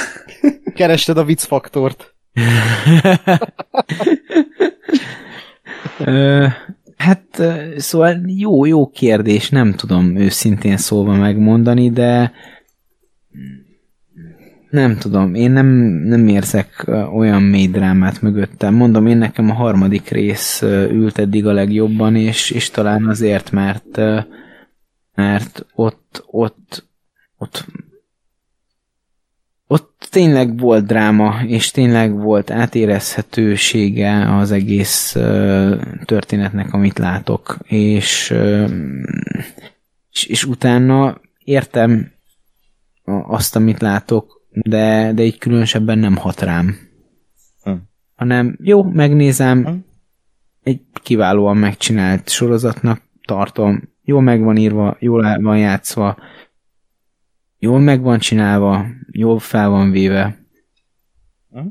Kerested a viccfaktort. Hát szóval jó, jó kérdés, nem tudom őszintén szólva megmondani, de nem tudom, én nem, nem érzek olyan mély drámát mögöttem. Mondom, én nekem a harmadik rész ült eddig a legjobban, és, és talán azért, mert mert ott, ott ott tényleg volt dráma, és tényleg volt átérezhetősége az egész történetnek, amit látok, és, és, és utána értem azt, amit látok, de, de így különösebben nem hat rám. Hm. Hanem jó, megnézem, Hm. egy kiválóan megcsinált sorozatnak tartom, jól meg van írva, jól van játszva, jól meg van csinálva, jól fel van véve. Hm?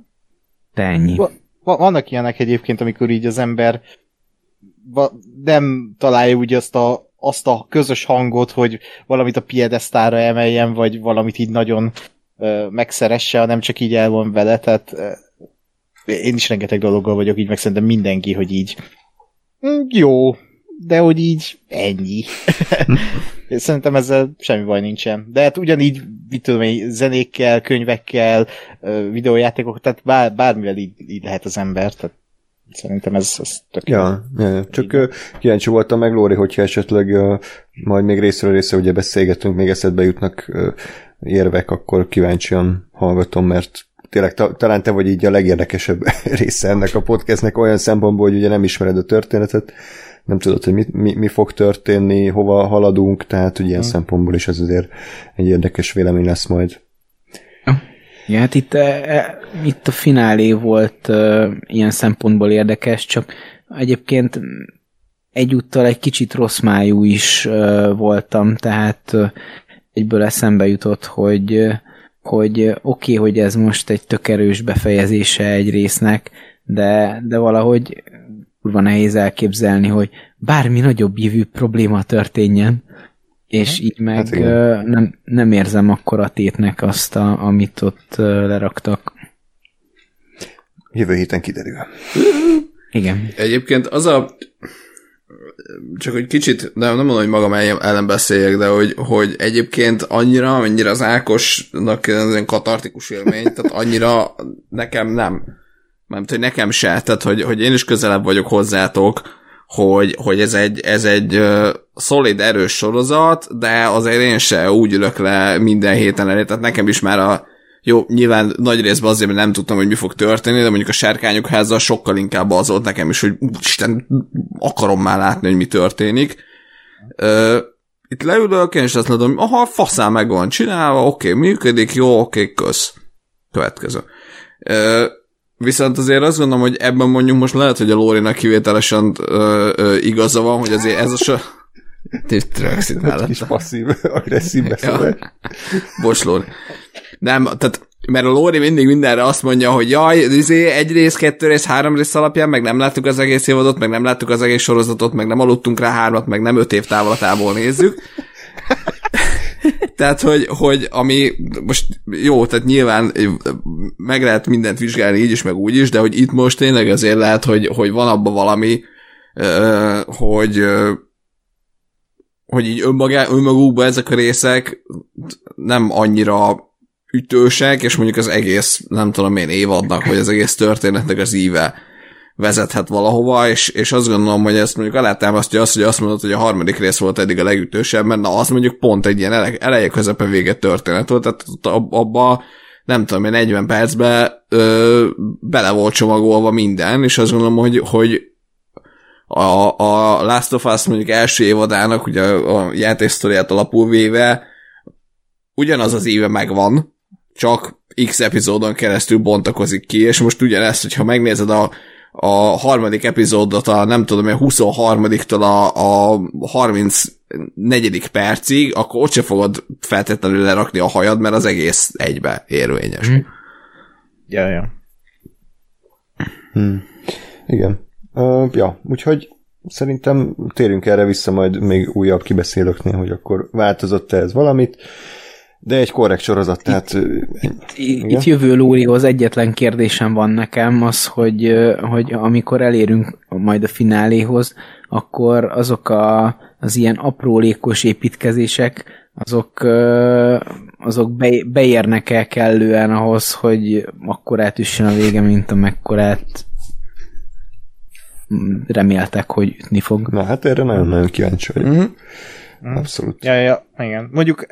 De ennyi. Va- va- vannak ilyenek egyébként, amikor így az ember nem találja úgy azt a, azt a közös hangot, hogy valamit a piedesztára emeljen, vagy valamit így nagyon ö, megszeresse, hanem csak így el van vele, tehát ö, én is rengeteg dologgal vagyok így, meg szerintem mindenki, hogy így "Mm, jó, de hogy így ennyi. Szerintem ezzel semmi baj nincsen. De hát ugyanígy, mit tudom én, zenékkel, könyvekkel, ö, videójátékok, tehát bár, bármivel így, így lehet az ember, tehát szerintem ez, ez tök. Ja, ja, ja. csak ö, kíváncsi voltam meg, Lóri, hogyha esetleg ö, majd még részről részre ugye beszélgetünk, még eszedbe jutnak ö, érvek, akkor kíváncsian hallgatom, mert tényleg ta, talán te vagy így a legérdekesebb része ennek a podcastnek olyan szempontból, hogy ugye nem ismered a történetet, nem tudod, hogy mi, mi, mi fog történni, hova haladunk, tehát ugye ilyen Hmm. szempontból is ez azért egy érdekes vélemény lesz majd. Ja, hát itt, e, e, itt a finálé volt ilyen szempontból érdekes, csak egyébként egyúttal egy kicsit rossz májú is voltam, tehát egyből eszembe jutott, hogy hogy oké, okay, hogy ez most egy tök erős befejezése egy résznek, de, de valahogy kurva nehéz elképzelni, hogy bármi nagyobb jövő probléma történjen, és így meg Hát igen. nem, nem érzem akkor a tétnek azt, a, amit ott leraktak. Jövő héten kiderül. Igen. Egyébként az a csak hogy kicsit, de nem mondom, hogy magam ellen beszéljek, de hogy, hogy egyébként annyira, mennyire az Ákosnak ez egy katartikus élmény, tehát annyira nekem nem. Nem hogy nekem se, tehát hogy, hogy én is közelebb vagyok hozzátok, hogy, hogy ez egy, ez egy uh, szolid, erős sorozat, de azért én se úgy ülök le minden héten elé, tehát nekem is már a jó, nyilván nagy részben azért, mert nem tudtam, hogy mi fog történni, de mondjuk a sárkányok háza sokkal inkább az volt nekem is, hogy Isten, akarom már látni, hogy mi történik. Ö, itt leülök, én is azt mondom, aha, faszán meg van csinálva, oké, működik, jó, oké, kösz. Következő. Ö, viszont azért azt gondolom, hogy ebben mondjuk most lehet, hogy a Lórinak kivételesen ö, ö, igaza van, hogy azért ez a so... Rögzít Egy kis passzív, agresszív beszélés. Bocs, Lóri. Nem, tehát mert a Lóri mindig mindenre azt mondja, hogy jaj, izé, egy rész, kettő rész, három rész alapján, meg nem láttuk az egész évadot, meg nem láttuk az egész sorozatot, meg nem aludtunk rá hármat, meg nem öt év távlatából nézzük. Tehát, hogy, hogy ami most jó, tehát nyilván meg lehet mindent vizsgálni így is, meg úgy is, de hogy itt most tényleg azért lehet, hogy, hogy van abban valami, hogy hogy így önmagá, önmagukban ezek a részek nem annyira ütősek, és mondjuk az egész, nem tudom én, évadnak, vagy az egész történetnek az íve vezethet valahova, és, és azt gondolom, hogy ezt mondjuk alátámasztja azt, hogy azt mondod, hogy a harmadik rész volt eddig a legütősebb, mert na, az mondjuk pont egy ilyen ele, eleje közepe vége történet volt, tehát abba nem tudom én, 40 percbe ö, bele volt csomagolva minden, és azt gondolom, hogy, hogy a, a Last of Us mondjuk első évadának, ugye a játéksztoriát alapul véve, ugyanaz az éve megvan, csak x epizódon keresztül bontakozik ki, és most ugyanezt, hogyha megnézed a, a harmadik epizódot, a nem tudom, a 23-tól a, a 34. percig, akkor ott se fogod feltétlenül lerakni a hajad, mert az egész egybe érvényes. Mm. Ja, ja. Hmm. Igen. Uh, ja, úgyhogy szerintem térjünk erre vissza majd még újabb kibeszélőknél, hogy akkor változott-e ez valamit, de egy korrekt sorozat, tehát Itt, itt jövő Lórihoz egyetlen kérdésem van nekem, az, hogy, hogy amikor elérünk majd a fináléhoz, akkor azok a, az ilyen aprólékos építkezések, azok, azok be, beérnek-e kellően ahhoz, hogy akkor átüssön a vége, mint amekkorát mm, reméltek, hogy ütni fog. na hát erre nagyon-nagyon kíváncsi vagyok. Mm-hmm. Abszolút. Ja, ja, igen. Mondjuk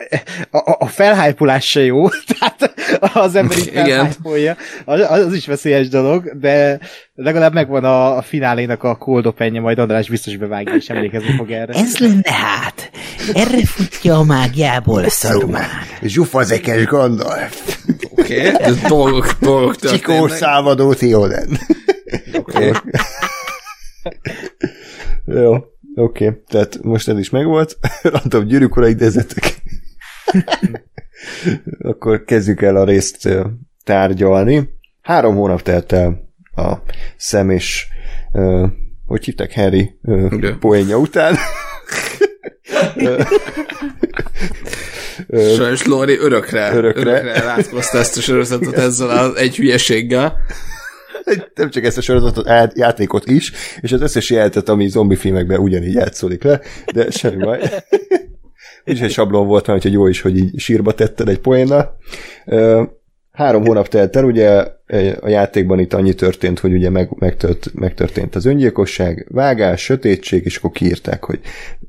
a, a- a felhájpolás se jó, tehát az ember így felhájpolja, az, az is veszélyes dolog, de legalább megvan a, a finálénak a cold openje, majd András biztos bevágja, és emlékezni fog erre. Ez lenne hát. Erre futja a mágiából Szarumán. Zsufazekes Gandalf. Oké, okay. dolgok, dolgok Csikó történnek. szávadó Theoden. Oké. Jó, oké. Okay. Tehát most ez is megvolt. Random gyűrűk ura idézetek. Akkor kezdjük el a részt tárgyalni. Három hónap telt el a szem és ö, hogy hívták Harry Igen. poénja után. Sajnos Lori örökre, Örökre. örökre, rátkozta ezt a sorozatot ezzel az egy hülyeséggel. Nem csak ezt a sorozatot, át, játékot is, és az összes jelentet, ami zombi filmekben ugyanígy játszódik le, de semmi baj. Úgyis egy sablon volt már, úgyhogy jó is, hogy így sírba tetted egy poénnal. Három hónap telt el, ugye a játékban itt annyi történt, hogy ugye meg, megtört, megtörtént az öngyilkosság, vágás, sötétség, és akkor kiírták, hogy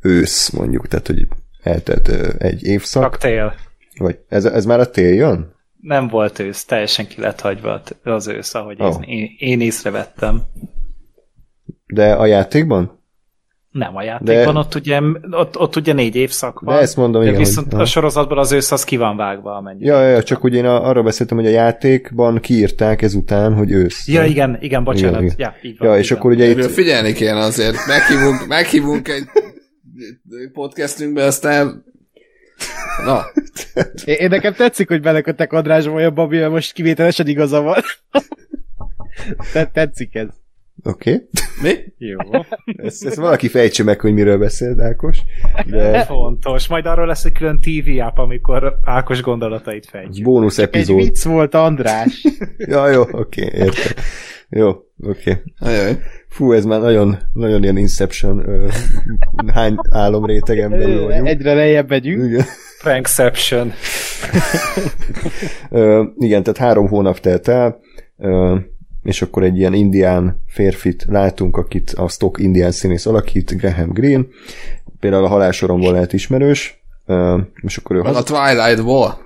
ősz mondjuk, tehát hogy eltelt egy évszak, Csak tél. vagy ez, ez már a tél jön? Nem volt ősz, teljesen ki lett hagyva az ősz, ahogy oh. én, én észrevettem. De a játékban? Nem a játékban, De- ott, ugye, ott, ott ugye négy évszak De van. ezt mondom, de igen. viszont hogy, a sorozatban az ősz az ki van vágva amennyire. Ja, ja, ja, csak ugye én a- arra beszéltem, hogy a játékban kiírták ezután, hogy ősz. Ja, igen, igen, bocsánat. Igen, Ja, így van, Ja, és van. akkor ugye itt, figyelni kéne azért. Meghívunk, meghívunk egy podcastünkbe, aztán Na, Én, én nekem tetszik, hogy beleköttek Andrásba olyan Babi, mert most kivételesen igaza van. Te, tetszik ez. Oké, okay. mi? Jó. ezt, ezt valaki fejtse meg, hogy miről beszél, Ákos. De Fontos. Majd arról lesz egy külön TV app, amikor Ákos gondolatait fejtjük. bónusz Egy epizód. vicc volt, András. Ja, jó, oké, okay, értem. Jó, oké. Okay. Fú, ez már nagyon, nagyon ilyen Inception, hány álomrétegen belül vagyunk. Egyre lejjebb megyünk. Igen. Prankception. Igen, tehát három hónap telt el, ö, és akkor egy ilyen indián férfit látunk, akit a stock indián színész alakít, Graham Greene, például a halálsoromból lehet ismerős, és akkor ő Van a haza... Twilight-ból.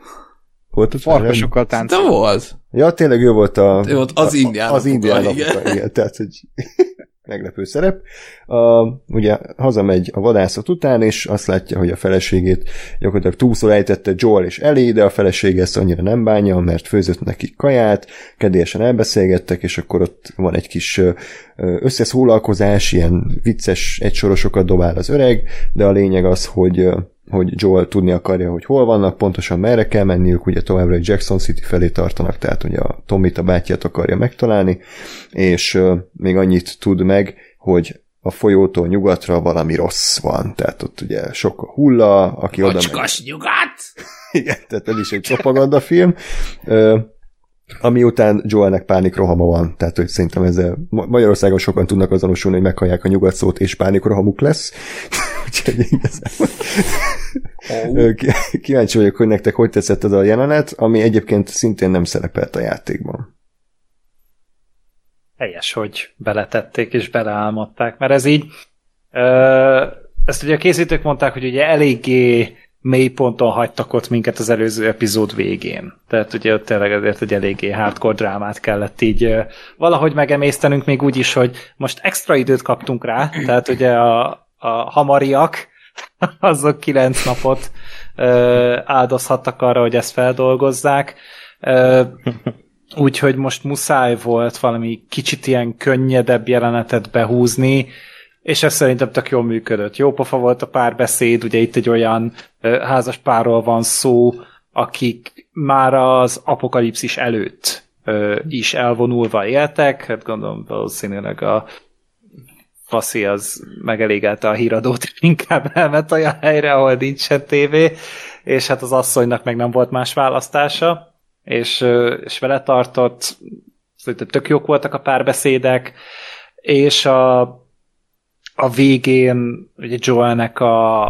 Volt ott Farkasokkal De táncol. volt. Ja, tényleg ő volt a... Ő volt az a- indián Az indián igen. igen. Tehát, hogy meglepő szerep. A, ugye hazamegy a vadászat után, és azt látja, hogy a feleségét gyakorlatilag túlszor ejtette Joel és Ellie, de a felesége ezt annyira nem bánja, mert főzött neki kaját, kedélyesen elbeszélgettek, és akkor ott van egy kis összeszólalkozás, ilyen vicces egysorosokat dobál az öreg, de a lényeg az, hogy hogy Joel tudni akarja, hogy hol vannak, pontosan merre kell menniük, ugye továbbra egy Jackson City felé tartanak, tehát ugye a Tomit, a bátyját akarja megtalálni, és még annyit tud meg, hogy a folyótól nyugatra valami rossz van, tehát ott ugye sok a hulla, aki oda megy. Nyugat! Igen, tehát ez is egy propagandafilm. Ö, ami után Joelnek pánikrohama van, tehát hogy szerintem ezzel Ma- Magyarországon sokan tudnak azonosulni, hogy meghallják a nyugat szót, és pánikrohamuk lesz. Úgyhogy kíváncsi vagyok, hogy nektek hogy tetszett ez a jelenet, ami egyébként szintén nem szerepelt a játékban. Helyes, hogy beletették és beleálmodták, mert ez így ezt ugye a készítők mondták, hogy ugye eléggé mély ponton hagytak ott minket az előző epizód végén. Tehát ugye ott tényleg azért egy eléggé hardcore drámát kellett így valahogy megemésztenünk még úgy is, hogy most extra időt kaptunk rá, tehát ugye a, a hamariak, azok kilenc napot ö, áldozhattak arra, hogy ezt feldolgozzák. Ö, Úgyhogy most muszáj volt valami kicsit ilyen könnyedebb jelenetet behúzni, és ez szerintem tök jól működött. Jó pofa volt a párbeszéd, ugye itt egy olyan ö, házas párról van szó, akik már az apokalipszis előtt ö, is elvonulva éltek, hát gondolom valószínűleg a faszi az megelégelte a híradót, inkább elment olyan helyre, ahol nincsen tévé, és hát az asszonynak meg nem volt más választása, és, és vele tartott, szerintem tök jók voltak a párbeszédek, és a, a végén ugye Joelnek a,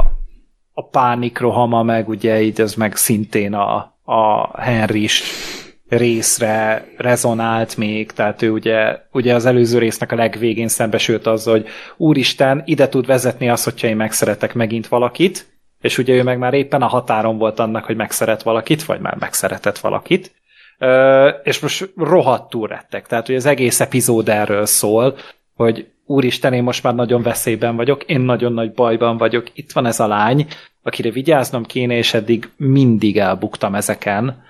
a pánikrohama meg ugye így ez meg szintén a, a Henrys részre rezonált még, tehát ő ugye, ugye az előző résznek a legvégén szembesült az, hogy úristen, ide tud vezetni az, hogyha én megszeretek megint valakit, és ugye ő meg már éppen a határon volt annak, hogy megszeret valakit, vagy már megszeretett valakit, Ö, és most rohadtul rettek. Tehát, hogy az egész epizód erről szól, hogy úristen, én most már nagyon veszélyben vagyok, én nagyon nagy bajban vagyok, itt van ez a lány, akire vigyáznom kéne, és eddig mindig elbuktam ezeken,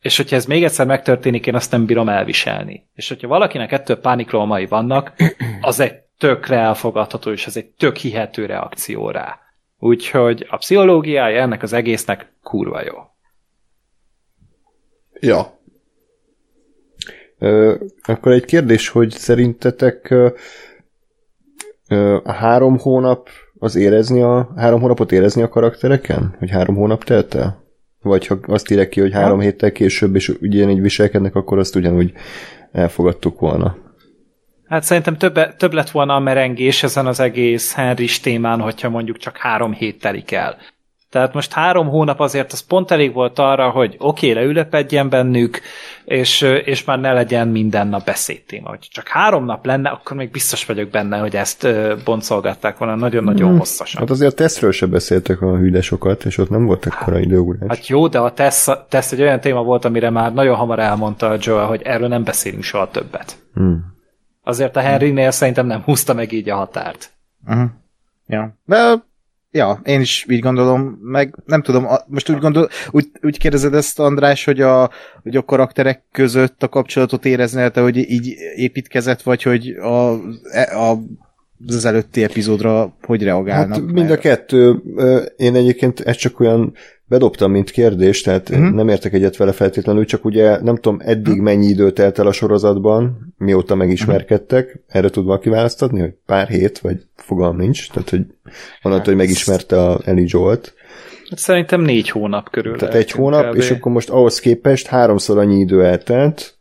és hogyha ez még egyszer megtörténik, én azt nem bírom elviselni. És hogyha valakinek ettől pánikrólmai vannak, az egy tökre elfogadható, és ez egy tök hihető reakció rá. Úgyhogy a pszichológiája ennek az egésznek kurva jó. Ja. Ö, akkor egy kérdés, hogy szerintetek ö, ö, a három hónap az érezni a három hónapot érezni a karaktereken? Hogy három hónap telt el? Vagy ha azt írek ki, hogy három héttel később, és ugyanígy viselkednek, akkor azt ugyanúgy elfogadtuk volna. Hát szerintem több, több lett volna a merengés ezen az egész Henrys témán, hogyha mondjuk csak három hét telik el. Tehát most három hónap azért az pont elég volt arra, hogy oké, okay, leülepedjen bennük, és, és már ne legyen minden nap beszédtéma. Hogy csak három nap lenne, akkor még biztos vagyok benne, hogy ezt boncolgatták volna nagyon-nagyon hmm. hosszasan. Hát azért a tesztről se beszéltek olyan hűde sokat, és ott nem voltak korai időugrás. Hát jó, de a teszt, teszt egy olyan téma volt, amire már nagyon hamar elmondta a Joel, hogy erről nem beszélünk soha többet. Hmm. Azért a Henrynél szerintem nem húzta meg így a határt. Uh-huh. Ja. De Ja, én is így gondolom, meg nem tudom, most úgy gondol, úgy, úgy kérdezed ezt, András, hogy a, hogy a karakterek között a kapcsolatot érezni, te, hogy így építkezett, vagy hogy a, a az előtti epizódra hogy reagálnak? Hát mind a kettő. Én egyébként ezt csak olyan bedobtam, mint kérdés, tehát uh-huh. nem értek egyet vele feltétlenül, csak ugye nem tudom, eddig uh-huh. mennyi idő telt el a sorozatban, mióta megismerkedtek, uh-huh. erre tud valaki választatni, hogy pár hét, vagy fogalm nincs, tehát hogy onnantól, hogy megismerte a Ellie Jolt. Hát szerintem négy hónap körül. Tehát egy hónap, kb. és akkor most ahhoz képest háromszor annyi idő eltelt,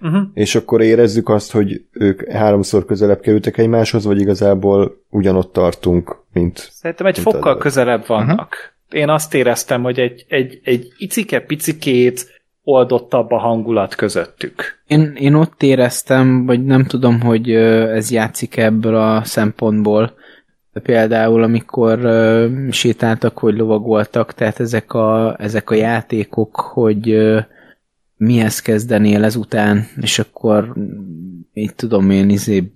uh-huh. és akkor érezzük azt, hogy ők háromszor közelebb kerültek egymáshoz, vagy igazából ugyanott tartunk, mint... Szerintem egy mint fokkal közelebb vannak. Uh-huh én azt éreztem, hogy egy, egy, egy icike-picikét oldottabb a hangulat közöttük. Én, én ott éreztem, vagy nem tudom, hogy ez játszik ebből a szempontból, például amikor sétáltak, hogy lovagoltak, tehát ezek a, ezek a játékok, hogy mihez kezdenél ezután, és akkor így tudom én, izé,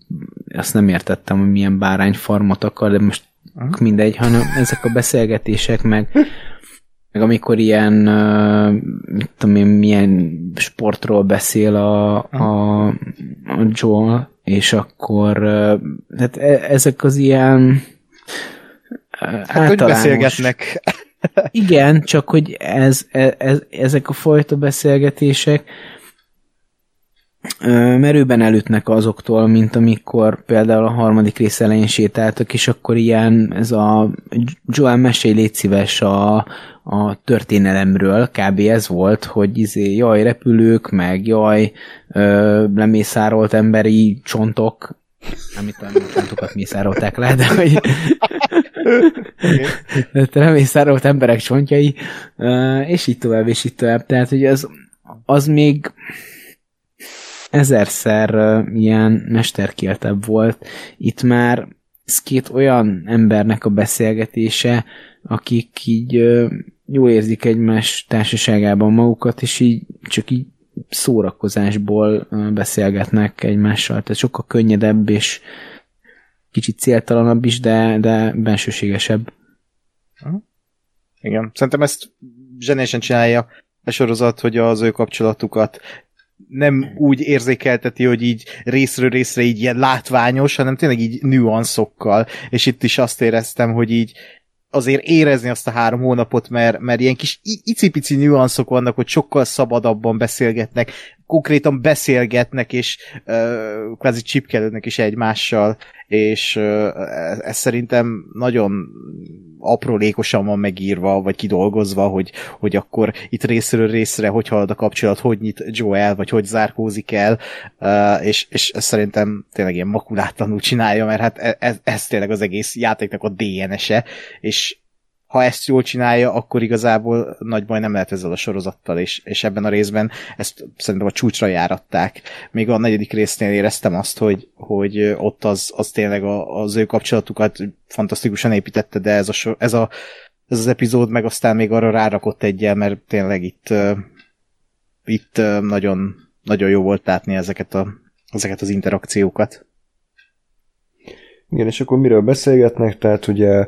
azt nem értettem, hogy milyen bárányfarmot akar, de most uh-huh. mindegy, hanem ezek a beszélgetések, meg, meg amikor ilyen, mit tudom én, milyen sportról beszél a, a, a Joel, és akkor hát e, ezek az ilyen hát, általános... hogy beszélgetnek. Igen, csak hogy ez, ez, ez, ezek a fajta beszélgetések merőben elütnek azoktól, mint amikor például a harmadik rész elején sétáltak, és akkor ilyen ez a Joel mesélj légy szíves a, a történelemről, kb. ez volt, hogy izé, jaj, repülők, meg jaj, ö, lemészárolt emberi csontok, nem itt a csontokat mészárolták le, de hogy lemészárolt emberek csontjai, és így tovább, és így tovább. Tehát, hogy az, az még ezerszer ilyen mesterkéltebb volt. Itt már ez két olyan embernek a beszélgetése, akik így jól érzik egymás társaságában magukat, és így csak így szórakozásból beszélgetnek egymással. Tehát sokkal könnyedebb és kicsit céltalanabb is, de, de bensőségesebb. Igen, szerintem ezt zsenésen csinálja a sorozat, hogy az ő kapcsolatukat nem úgy érzékelteti, hogy így részről részre így ilyen látványos, hanem tényleg így nüanszokkal, és itt is azt éreztem, hogy így azért érezni azt a három hónapot, mert, mert ilyen kis icipici nüanszok vannak, hogy sokkal szabadabban beszélgetnek, konkrétan beszélgetnek, és uh, kvázi csipkelődnek is egymással, és uh, ez szerintem nagyon aprólékosan van megírva, vagy kidolgozva, hogy, hogy akkor itt részről részre hogy halad a kapcsolat, hogy nyit Joel, vagy hogy zárkózik el, uh, és, és ez szerintem tényleg ilyen makulátlanul csinálja, mert hát ez, e, ez tényleg az egész játéknak a DNS-e, és ha ezt jól csinálja, akkor igazából nagy baj nem lehet ezzel a sorozattal, és, és ebben a részben ezt szerintem a csúcsra járatták. Még a negyedik résznél éreztem azt, hogy, hogy ott az, az tényleg a, az ő kapcsolatukat fantasztikusan építette, de ez, a, ez, a, ez az epizód meg aztán még arra rárakott egyel, mert tényleg itt, itt nagyon, nagyon jó volt látni ezeket, a, ezeket az interakciókat. Igen, és akkor miről beszélgetnek, tehát ugye,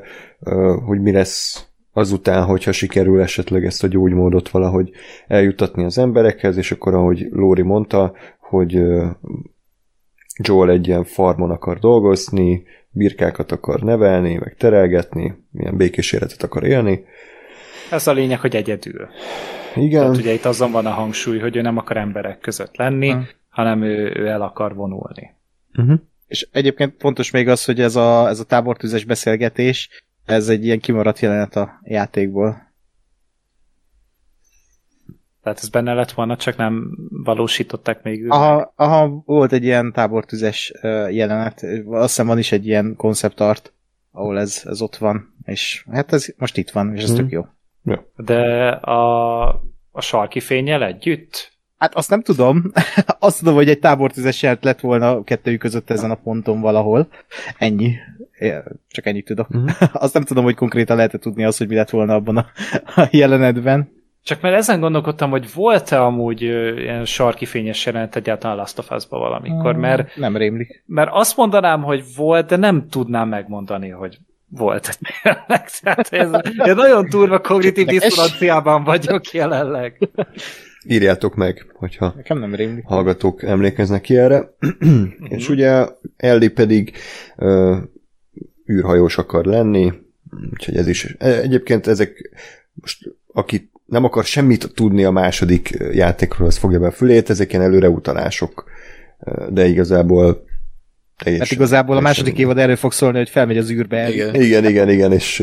hogy mi lesz azután, hogyha sikerül esetleg ezt a gyógymódot valahogy eljutatni az emberekhez, és akkor, ahogy Lóri mondta, hogy Joel egy ilyen farmon akar dolgozni, birkákat akar nevelni, meg terelgetni, milyen békés életet akar élni. Ez a lényeg, hogy egyedül. Igen. Tehát ugye itt azon van a hangsúly, hogy ő nem akar emberek között lenni, hmm. hanem ő, ő el akar vonulni. Uh-huh. És egyébként fontos még az, hogy ez a, ez a tábortűzes beszélgetés, ez egy ilyen kimaradt jelenet a játékból. Tehát ez benne lett volna, csak nem valósították még. Aha, aha, volt egy ilyen tábortüzes jelenet, azt hiszem van is egy ilyen konceptart, ahol ez, ez ott van, és hát ez most itt van, és ez Mhm. tök jó. De a, a sarki fényjel együtt? Hát azt nem tudom. azt tudom, hogy egy tábortüzes jelent lett volna kettőjük között ezen a ponton valahol. Ennyi. Csak ennyit tudok. Mhm. azt nem tudom, hogy konkrétan lehet tudni azt, hogy mi lett volna abban a, a jelenetben. Csak mert ezen gondolkodtam, hogy volt-e amúgy ö, ilyen sarki fényes jelenet egyáltalán Last of Us-ba valamikor, mert, Nem rémlik. mert azt mondanám, hogy volt, de nem tudnám megmondani, hogy volt. Tehát ez, én nagyon durva kognitív diszonanciában vagyok jelenleg. Írjátok meg, hogyha Nekem nem rémlik. hallgatók emlékeznek ki erre. és ugye Ellie pedig ö, űrhajós akar lenni, úgyhogy ez is. e- Egyébként ezek most, aki nem akar semmit tudni a második játékról, az fogja be a fülét, ezek ilyen előreutalások, de igazából teljesen, Hát igazából a második évad erről fog szólni, hogy felmegy az űrbe. Igen. Igen, igen, igen, és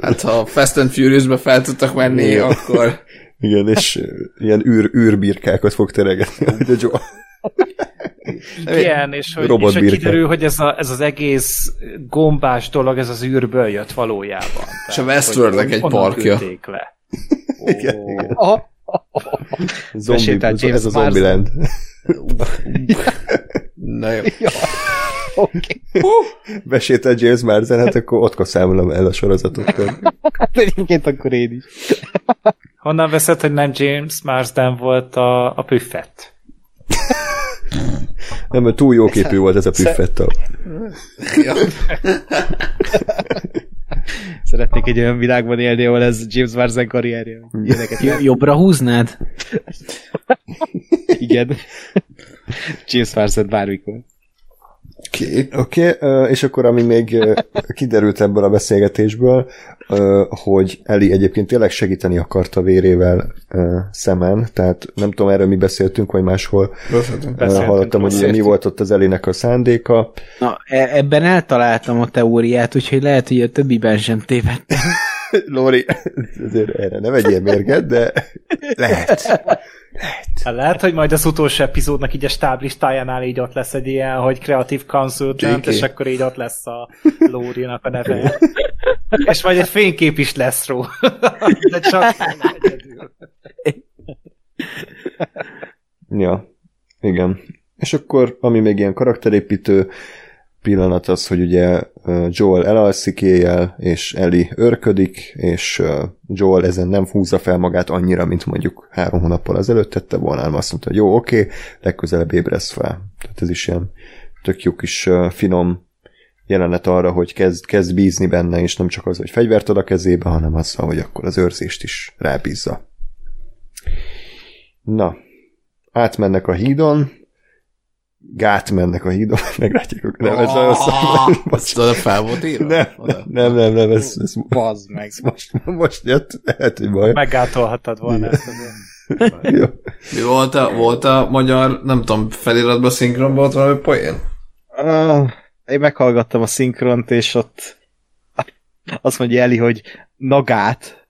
Hát ha Fast and Furious-be fel tudtak menni, Igen. akkor... igen, és ilyen űr, űrbirkákat fog teregetni, hogy a Joe. Igen, és hogy, és hogy kiderül, hogy ez, a, ez az egész gombás dolog, ez az űrből jött valójában. És a Tehát, Westworldnek egy parkja. Le. Igen, Ó. igen. Aha. Zombi, ez a Marsden. Zombieland. Na jó. Oké. Besétál James Marsden, hát akkor ott számolom el a sorozatot. Hát egyébként akkor én is. Honnan veszed, hogy nem James Marsden volt a, a püffett? Nem, mert túl jó képű volt ez a püffetta. Ja. Szeretnék egy olyan világban élni, ahol ez James Marsden karrierje. Jobbra húznád? Igen. James Marsden bármikor. Oké. Oké, okay, és akkor ami még kiderült ebből a beszélgetésből, hogy Eli egyébként tényleg segíteni akarta vérével ö, szemen, tehát nem tudom, erről mi beszéltünk, vagy máshol Beszéltünk. hallottam, hogy ugye mi beszéltünk. volt ott az Elinek a szándéka. Na, e- ebben eltaláltam a teóriát, úgyhogy lehet, hogy a többiben sem tévedtem. Lóri, azért erre ne vegyél mérget, de lehet. Hát lehet, hogy majd az utolsó epizódnak így a stáblistájánál így ott lesz egy ilyen, hogy kreatív consultant, és akkor így ott lesz a Lórinak a neve. és majd egy fénykép is lesz róla. De csak egyedül. Ja, igen. És akkor, ami még ilyen karakterépítő pillanat az, hogy ugye Joel elalszik éjjel, és Ellie örködik, és Joel ezen nem húzza fel magát annyira, mint mondjuk három hónappal azelőtt tette volna, hanem azt mondta, hogy jó, oké, legközelebb ébresz fel. Tehát ez is ilyen tök jó kis finom jelenet arra, hogy kezd, kezd bízni benne, és nem csak az, hogy fegyvert ad a kezébe, hanem azzal, hogy akkor az őrzést is rábízza. Na, átmennek a hídon, gát mennek a hídon, meglátják, nem, ez nagyon szar. Azt oda fel volt írva? Nem, nem, nem, nem, ez, ez Bazd meg. most, most jött, lehet, hogy baj. Meggátolhattad volna ezt. Jó. Mi volt a, volt a magyar, nem tudom, feliratban szinkronban volt valami poén? Uh, én meghallgattam a szinkront, és ott azt mondja Eli, hogy nagát.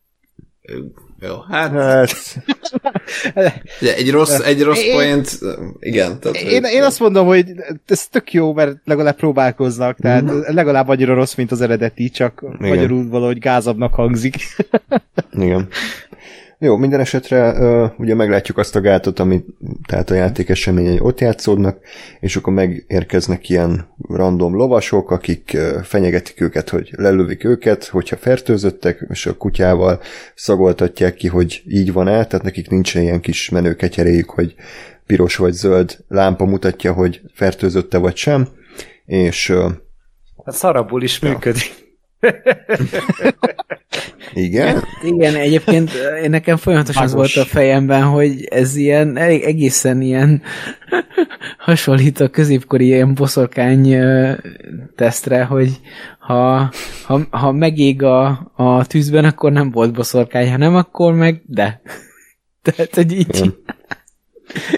Jó, hát Hát, ugye, egy rossz, egy rossz Én- poént, igen. Tehát, Én, én azt mondom, hogy ez tök jó, mert legalább próbálkoznak, tehát legalább annyira rossz, mint az eredeti, csak Igen. magyarul valahogy gázabbnak hangzik. igen. Jó, minden esetre uh, ugye meglátjuk azt a gátot, ami tehát a játék eseményei ott játszódnak, és akkor megérkeznek ilyen random lovasok, akik uh, fenyegetik őket, hogy lelövik őket, hogyha fertőzöttek, és a kutyával szagoltatják ki, hogy így van el, tehát nekik nincsen ilyen kis menő ketyeréjük, hogy piros vagy zöld lámpa mutatja, hogy fertőzötte vagy sem, és uh, Hát szarabul is működik. igen, Igen, egyébként én nekem folyamatosan az volt a fejemben, hogy ez ilyen elég egészen ilyen hasonlít a középkori ilyen boszorkány ö, tesztre, hogy ha, ha, ha megég a, a tűzben, akkor nem volt boszorkány, ha nem, akkor meg de. Tehát, hogy így Igen.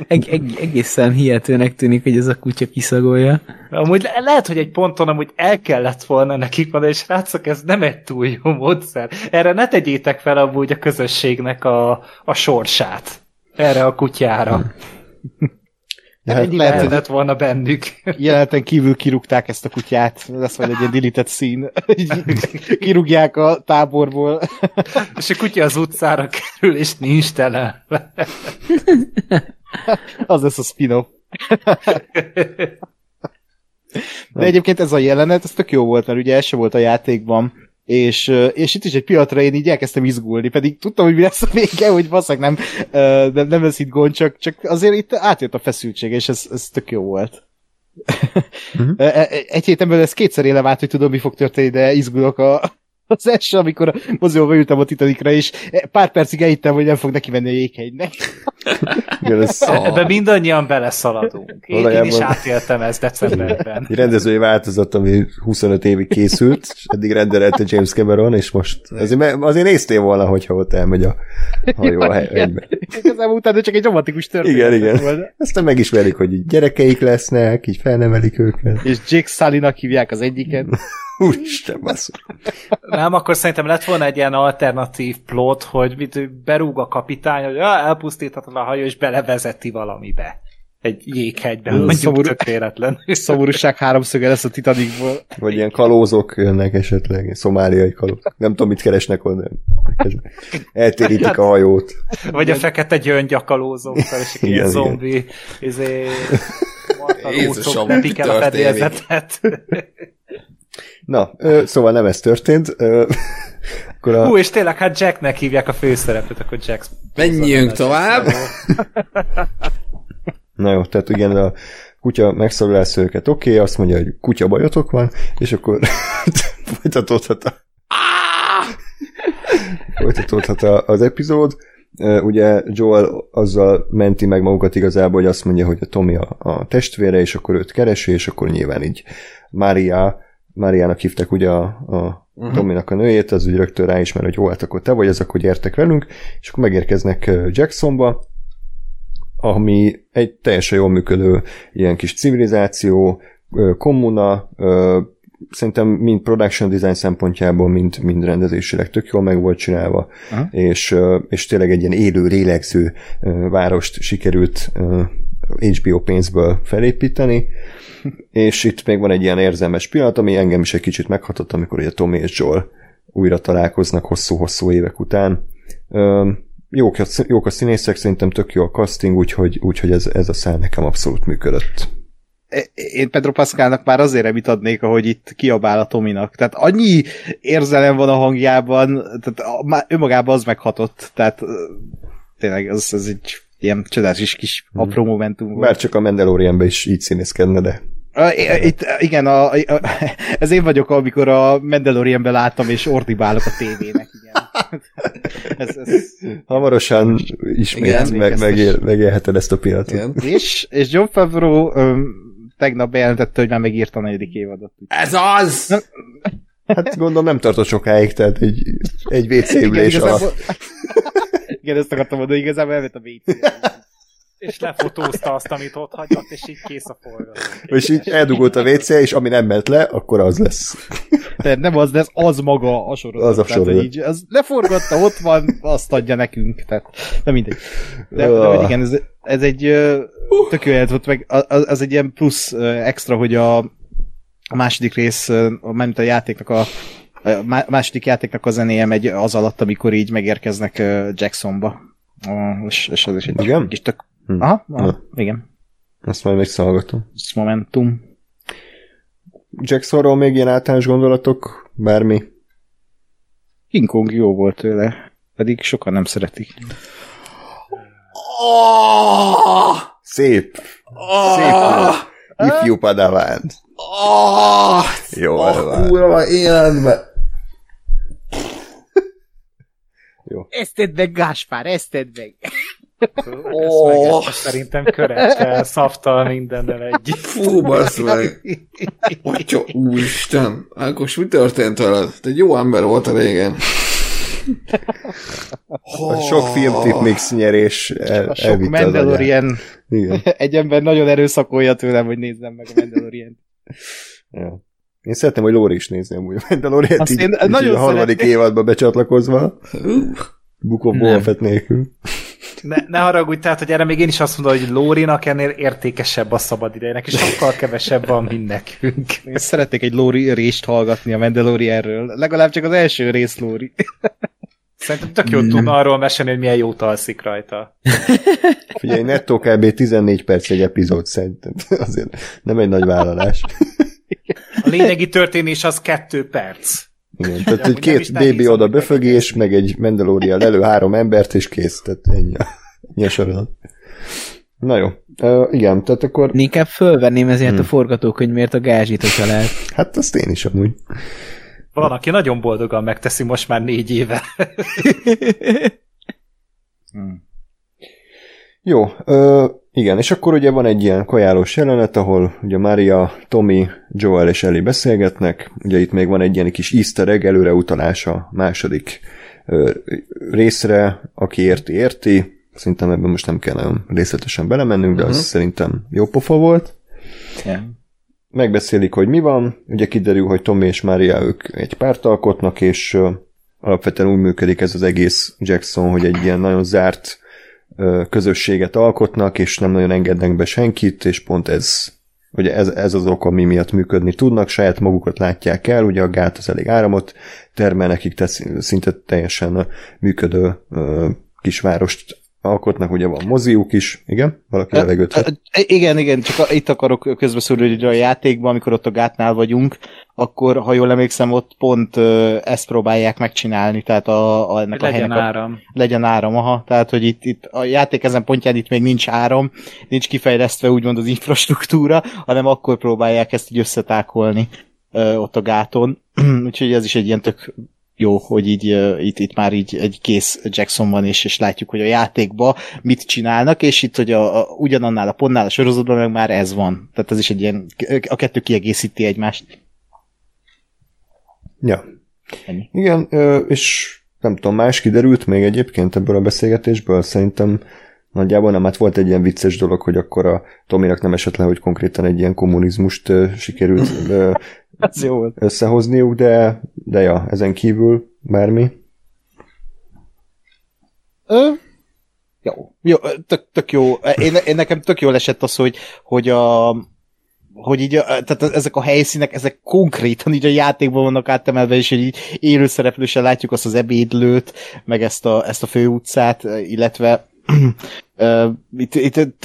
Eg, eg, egészen hihetőnek tűnik, hogy ez a kutya kiszagolja. Amúgy le- lehet, hogy egy ponton amúgy el kellett volna nekik mondani, és srácok, ez nem egy túl jó módszer. Erre ne tegyétek fel amúgy a közösségnek a, a sorsát. Erre a kutyára. De Hát lehet, hogy- lehetett volna bennük. Jeleneten kívül kirúgták ezt a kutyát. Lesz majd egy ilyen deleted szín. Kirúgják a táborból. És a kutya az utcára kerül, és nincs tele. Az lesz a spin-off. De egyébként ez a jelenet, ez tök jó volt, mert ugye ez se volt a játékban, és, és itt is egy pillanatra én így elkezdtem izgulni, pedig tudtam, hogy mi lesz a vége, hogy basszak nem, nem, nem lesz itt gond, csak, csak azért itt átjött a feszültség, és ez, ez tök jó volt. E- Egy héten belül ez kétszer élem át, hogy tudom, mi fog történni, de izgulok a, az első, amikor a mozióba ültem a Titanicra, és pár percig elhittem, hogy nem fog neki menni a jéghegynek. Ebbe mindannyian beleszaladunk. Én, én is átéltem ezt decemberben. egy rendezői változat, ami 25 évig készült, és eddig rendelte James Cameron, és most azért, azért néztél volna, hogyha ott elmegy a hajó a hegybe. Igazából utána csak egy romantikus történet Igen, igen. volt. Aztán megismerik, hogy gyerekeik lesznek, így felnevelik őket. És Jake Sully-nak hívják az egyiket. Úristen, basszus. Nem, akkor szerintem lett volna egy ilyen alternatív plot, hogy mit, berúg a kapitány, hogy ah, elpusztíthatatlan a hajó, és belevezeti valamibe. Egy jéghegybe, Mm, mondjuk szomorú- tök véletlen. Szomorúság háromszöge lesz a Titanicból. Vagy ilyen kalózok jönnek esetleg, szomáliai kalóz. Nem tudom, mit keresnek oda. Eltérítik a hajót. Vagy a fekete gyöngyakalózókkal, és egy ilyen zombi, izé, Jézusom, a mi történik? Na, ö, szóval nem ez történt. Ö, akkor a, Hú, és tényleg, hát Jacknek hívják a főszerepet, akkor Jack. Menjünk tovább. Na jó, tehát igen, a kutya megszólalás őket, oké, okay, azt mondja, hogy kutya bajotok van, és akkor folytatódhat a folytatódhat a, az epizód. Ugye Joel azzal menti meg magukat igazából, hogy azt mondja, hogy a Tommy a, a testvére, és akkor őt keresi, és akkor nyilván így Mária, Máriának hívták ugye a, a uh-huh. Tominak a nőjét, az úgy rögtön ráismer, hogy jó, hát akkor te vagy, ez akkor gyertek velünk, és akkor megérkeznek Jacksonba, ami egy teljesen jól működő ilyen kis civilizáció, kommuna, szerintem mind production design szempontjából, mind, mind rendezésileg tök jól meg volt csinálva, Aha. és, és tényleg egy ilyen élő, lélegző várost sikerült HBO pénzből felépíteni, és itt még van egy ilyen érzelmes pillanat, ami engem is egy kicsit meghatott, amikor ugye Tommy és Joel újra találkoznak hosszú-hosszú évek után. Jók, jók a színészek, szerintem tök jó a casting, úgyhogy, úgyhogy ez, ez a szál nekem abszolút működött. Én Pedro Pascalnak már azért nem itt adnék, ahogy itt kiabál a Tominak. Tehát annyi érzelem van a hangjában, tehát a- már önmagában az meghatott. Tehát tényleg az, az egy ilyen csodálatos kis apró momentum volt. Bár csak a Mandalorianben is így színészkedne, de Itt, igen, a, a, ez én vagyok, amikor a Mandalorianben láttam, és ordibálok a tévének, igen. Ez, ez, hamarosan ismét Igen, meg, megél, megélheted ezt a pillanatot. Igen. és, és John Favreau öm, tegnap bejelentette, hogy már megírta a negyedik évadot. Ez az! Hát gondolom nem tartott sokáig, tehát egy, egy WC ülés alatt. Igen, ezt akartam mondani, igazából elment a wc És lefotózta azt, amit ott hagyott, és így kész a forgatás. És így eldugult a WC, és ami nem ment le, akkor az lesz. Tehát nem az, de ez az maga a sorozat. Az a Tehát, sorozat. Így, az leforgatta, ott van, azt adja nekünk. Tehát, nem mindegy. De, de Ah. igen, ez, ez egy ö, tök jó volt, meg az, az egy ilyen plusz extra, hogy a, a második rész, ment a játéknak a a má- második játéknak a zenéje megy az alatt, amikor így megérkeznek Jacksonba. És, és az is egy Igen? kis tök... Hm. Aha, aha igen. Azt majd megszallgatom. Ez momentum. Jacksonról még ilyen általános gondolatok? Bármi? King Kong jó volt tőle, pedig sokan nem szeretik. Oh! Szép. Szép. Oh! Ifjú padaván. Oh! Jó, Oh, van. kurva életbe! Ezt tedd meg, Gáspár, ezt tedd meg. Oh! Szerintem körettel, szaftal, mindennel egy. Fú, bassz meg! Atya, úristen! Ákos, mi történt veled? Te egy jó ember volt a régen. A sok filmtip mix nyerés el, A sok. Mandalorian Igen. egy ember nagyon erőszakolja tőlem, hogy nézzem meg a Mandalorian. Ja. Én szeretném, hogy Lóri is nézni amúgy a Mandalorian-t, Azt így, én így nagyon a harmadik évadba becsatlakozva. Book of Nem. Boba Fett nélkül. Ne, ne haragudj, tehát, hogy erre még én is azt mondom, hogy Lórinak ennél értékesebb a szabad idejének, és sokkal kevesebb van, mint nekünk. Én szeretnék egy Lóri részt hallgatni a Mandalorianről. Legalább csak az első rész Lóri. Szerintem tök jó tudna arról mesélni, hogy milyen jót alszik rajta. Figyelj, nettó kb. 14 perc egy epizód szerintem. Azért nem egy nagy vállalás. A lényegi történés az kettő perc. Igen, tehát egy két amit oda befögés, meg egy Mandalorian elő három embert, és kész. Tehát ennyi a, ennyi a sorozat. Na jó. Uh, igen, tehát akkor, inkább fölvenném ezért a forgatókönyvért a gázsit, hogyha lehet. hát azt én is amúgy. Van, aki nagyon boldogan megteszi most már négy éve. Jó, ö, igen, és akkor ugye van egy ilyen kajálós jelenet, ahol ugye Mária, Tommy, Joel és Ellie beszélgetnek, ugye itt még van egy ilyen kis easter egg előre utalás a második ö, részre, aki érti, érti, szerintem ebben most nem kell nagyon részletesen belemennünk, de uh-huh. az szerintem jó pofa volt. Yeah. Megbeszélik, hogy mi van, ugye kiderül, hogy Tommy és Mária ők egy párt alkotnak, és alapvetően úgy működik ez az egész Jackson, hogy egy ilyen nagyon zárt közösséget alkotnak, és nem nagyon engednek be senkit, és pont ez, ugye ez, ez az ok, ami miatt működni tudnak, saját magukat látják el, ugye a gát az elég áramot termel nekik, tehát szinte teljesen működő kisvárost alkotnak, ugye van moziuk is, igen? Valaki levegőt? Ö, Igen, igen, csak a, itt akarok közbeszólni, hogy a játékban, amikor ott a gátnál vagyunk, akkor, ha jól emlékszem, ott pont ö, ezt próbálják megcsinálni, tehát a, a ennek a Legyen helynek a, áram. legyen áram, aha. Tehát, hogy itt, itt a játék ezen pontján itt még nincs áram, nincs kifejlesztve úgymond az infrastruktúra, hanem akkor próbálják ezt így összetákolni ö, ott a gáton. Úgyhogy ez is egy ilyen tök jó, hogy így itt, itt már így egy kész Jackson van, és, és látjuk, hogy a játékba mit csinálnak, és itt, hogy a, a, ugyanannál a pontnál a sorozatban meg már ez van. Tehát ez is egy ilyen, a kettő kiegészíti egymást. Ja. Ennyi. Igen, és nem tudom, más kiderült még egyébként ebből a beszélgetésből, szerintem nagyjából nem, hát volt egy ilyen vicces dolog, hogy akkor a Tominak nem esett le, hogy konkrétan egy ilyen kommunizmust sikerült Ez jó volt. összehozniuk, de, de ja, ezen kívül bármi. Ö, jó, jó, tök, tök jó. Én, én nekem tök jól esett az, hogy, hogy a hogy így, a, tehát ezek a helyszínek, ezek konkrétan így a játékban vannak átemelve, és így élő szereplősen látjuk azt az ebédlőt, meg ezt a, ezt a főutcát, illetve itt, itt,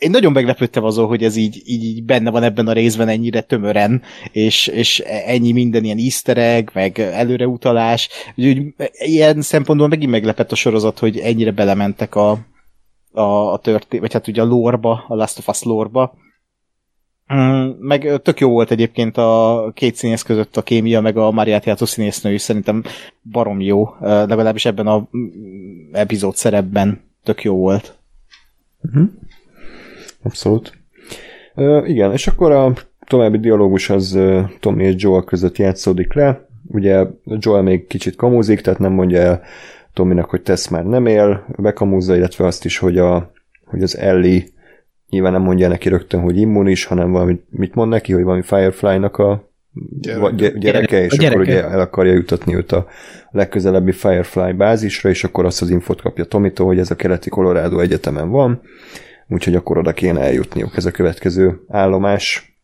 én nagyon meglepődtem azon, hogy ez így, így, így benne van ebben a részben ennyire tömören, és, és ennyi minden ilyen easter egg, meg előreutalás. Úgyhogy ilyen szempontból megint meglepett a sorozat, hogy ennyire belementek a, a, a történet, vagy hát ugye a lórba, a Last of Us lórba. Mm, Meg tök jó volt egyébként a két színész között a kémia, meg a Mariát játszó színésznő is szerintem barom jó, legalábbis ebben a mm, epizód szerepben tök jó volt. Abszolút. Ö, igen, és akkor a további dialógus az ö, Tommy és Joel között játszódik le. Ugye Joel még kicsit kamúzik, tehát nem mondja el Tominak, hogy tesz már nem él, bekamúzza, illetve azt is, hogy, a, hogy az Ellie nyilván nem mondja neki rögtön, hogy immunis, hanem valamit, mit mond neki, hogy valami Firefly-nak a gyereke, gyereke, gyereke és A akkor gyereke. ugye el akarja jutatni őt a legközelebbi Firefly bázisra, és akkor azt az infot kapja Tomitól, hogy ez a keleti Colorado egyetemen van, úgyhogy akkor oda kéne eljutniuk, ez a következő állomás.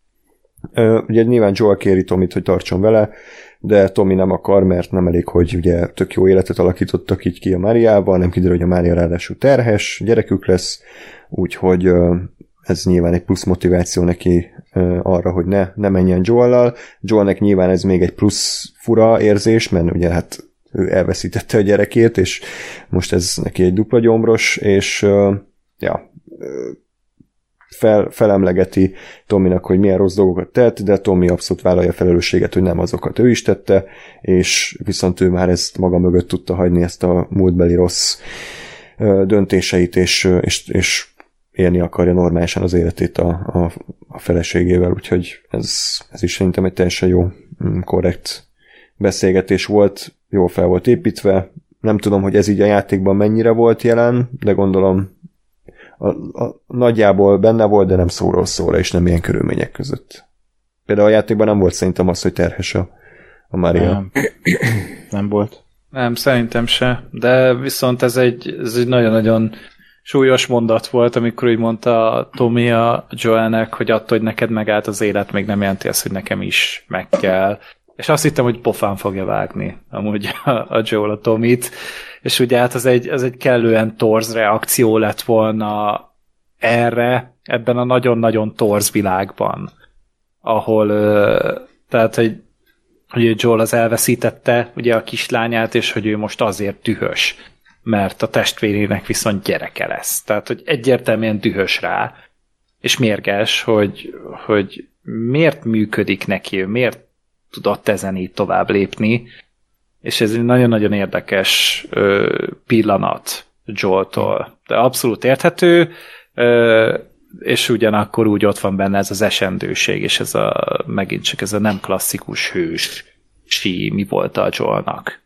Ugye nyilván Joel kéri Tomit, hogy tartson vele, de Tomi nem akar, mert nem elég, hogy ugye tök jó életet alakítottak így ki a Máriával, nem kiderül, hogy a Mária ráadásul terhes, gyerekük lesz, úgyhogy ez nyilván egy plusz motiváció neki arra, hogy ne, ne menjen Joel-lal. Joelnek nyilván ez még egy plusz fura érzés, mert ugye hát ő elveszítette a gyerekét, és most ez neki egy dupla gyomros, és ja, fel, felemlegeti Tominak, hogy milyen rossz dolgokat tett, de Tommy abszolút vállalja a felelősséget, hogy nem azokat ő is tette, és viszont ő már ezt maga mögött tudta hagyni, ezt a múltbeli rossz döntéseit, és, és, és élni akarja normálisan az életét a, a, a feleségével, úgyhogy ez, ez is szerintem egy teljesen jó, mm, korrekt beszélgetés volt, jól fel volt építve, nem tudom, hogy ez így a játékban mennyire volt jelen, de gondolom a, a, nagyjából benne volt, de nem szóról szóra, és nem ilyen körülmények között. Például a játékban nem volt szerintem az, hogy terhes a, a Maria. Nem, nem volt. Nem, szerintem se. De viszont ez egy, ez egy nagyon-nagyon súlyos mondat volt, amikor úgy mondta Tommy a Joelnek, hogy attól, hogy neked megállt az élet, még nem jelenti azt, hogy nekem is meg kell. És azt hittem, hogy pofán fogja vágni amúgy a, a Joel a Tomit, és ugye hát az egy, az egy kellően torz reakció lett volna erre, ebben a nagyon-nagyon torz világban, ahol tehát, hogy, hogy Joel az elveszítette ugye a kislányát, és hogy ő most azért dühös, mert a testvérének viszont gyereke lesz. Tehát, hogy egyértelműen dühös rá, és mérges, hogy, hogy miért működik neki, miért tudott ezen így tovább lépni, és ez egy nagyon-nagyon érdekes ö, pillanat Joel-tól. De abszolút érthető, ö, és ugyanakkor úgy ott van benne ez az esendőség, és ez a, megint csak ez a nem klasszikus hős sí, mi volt a Joelnak.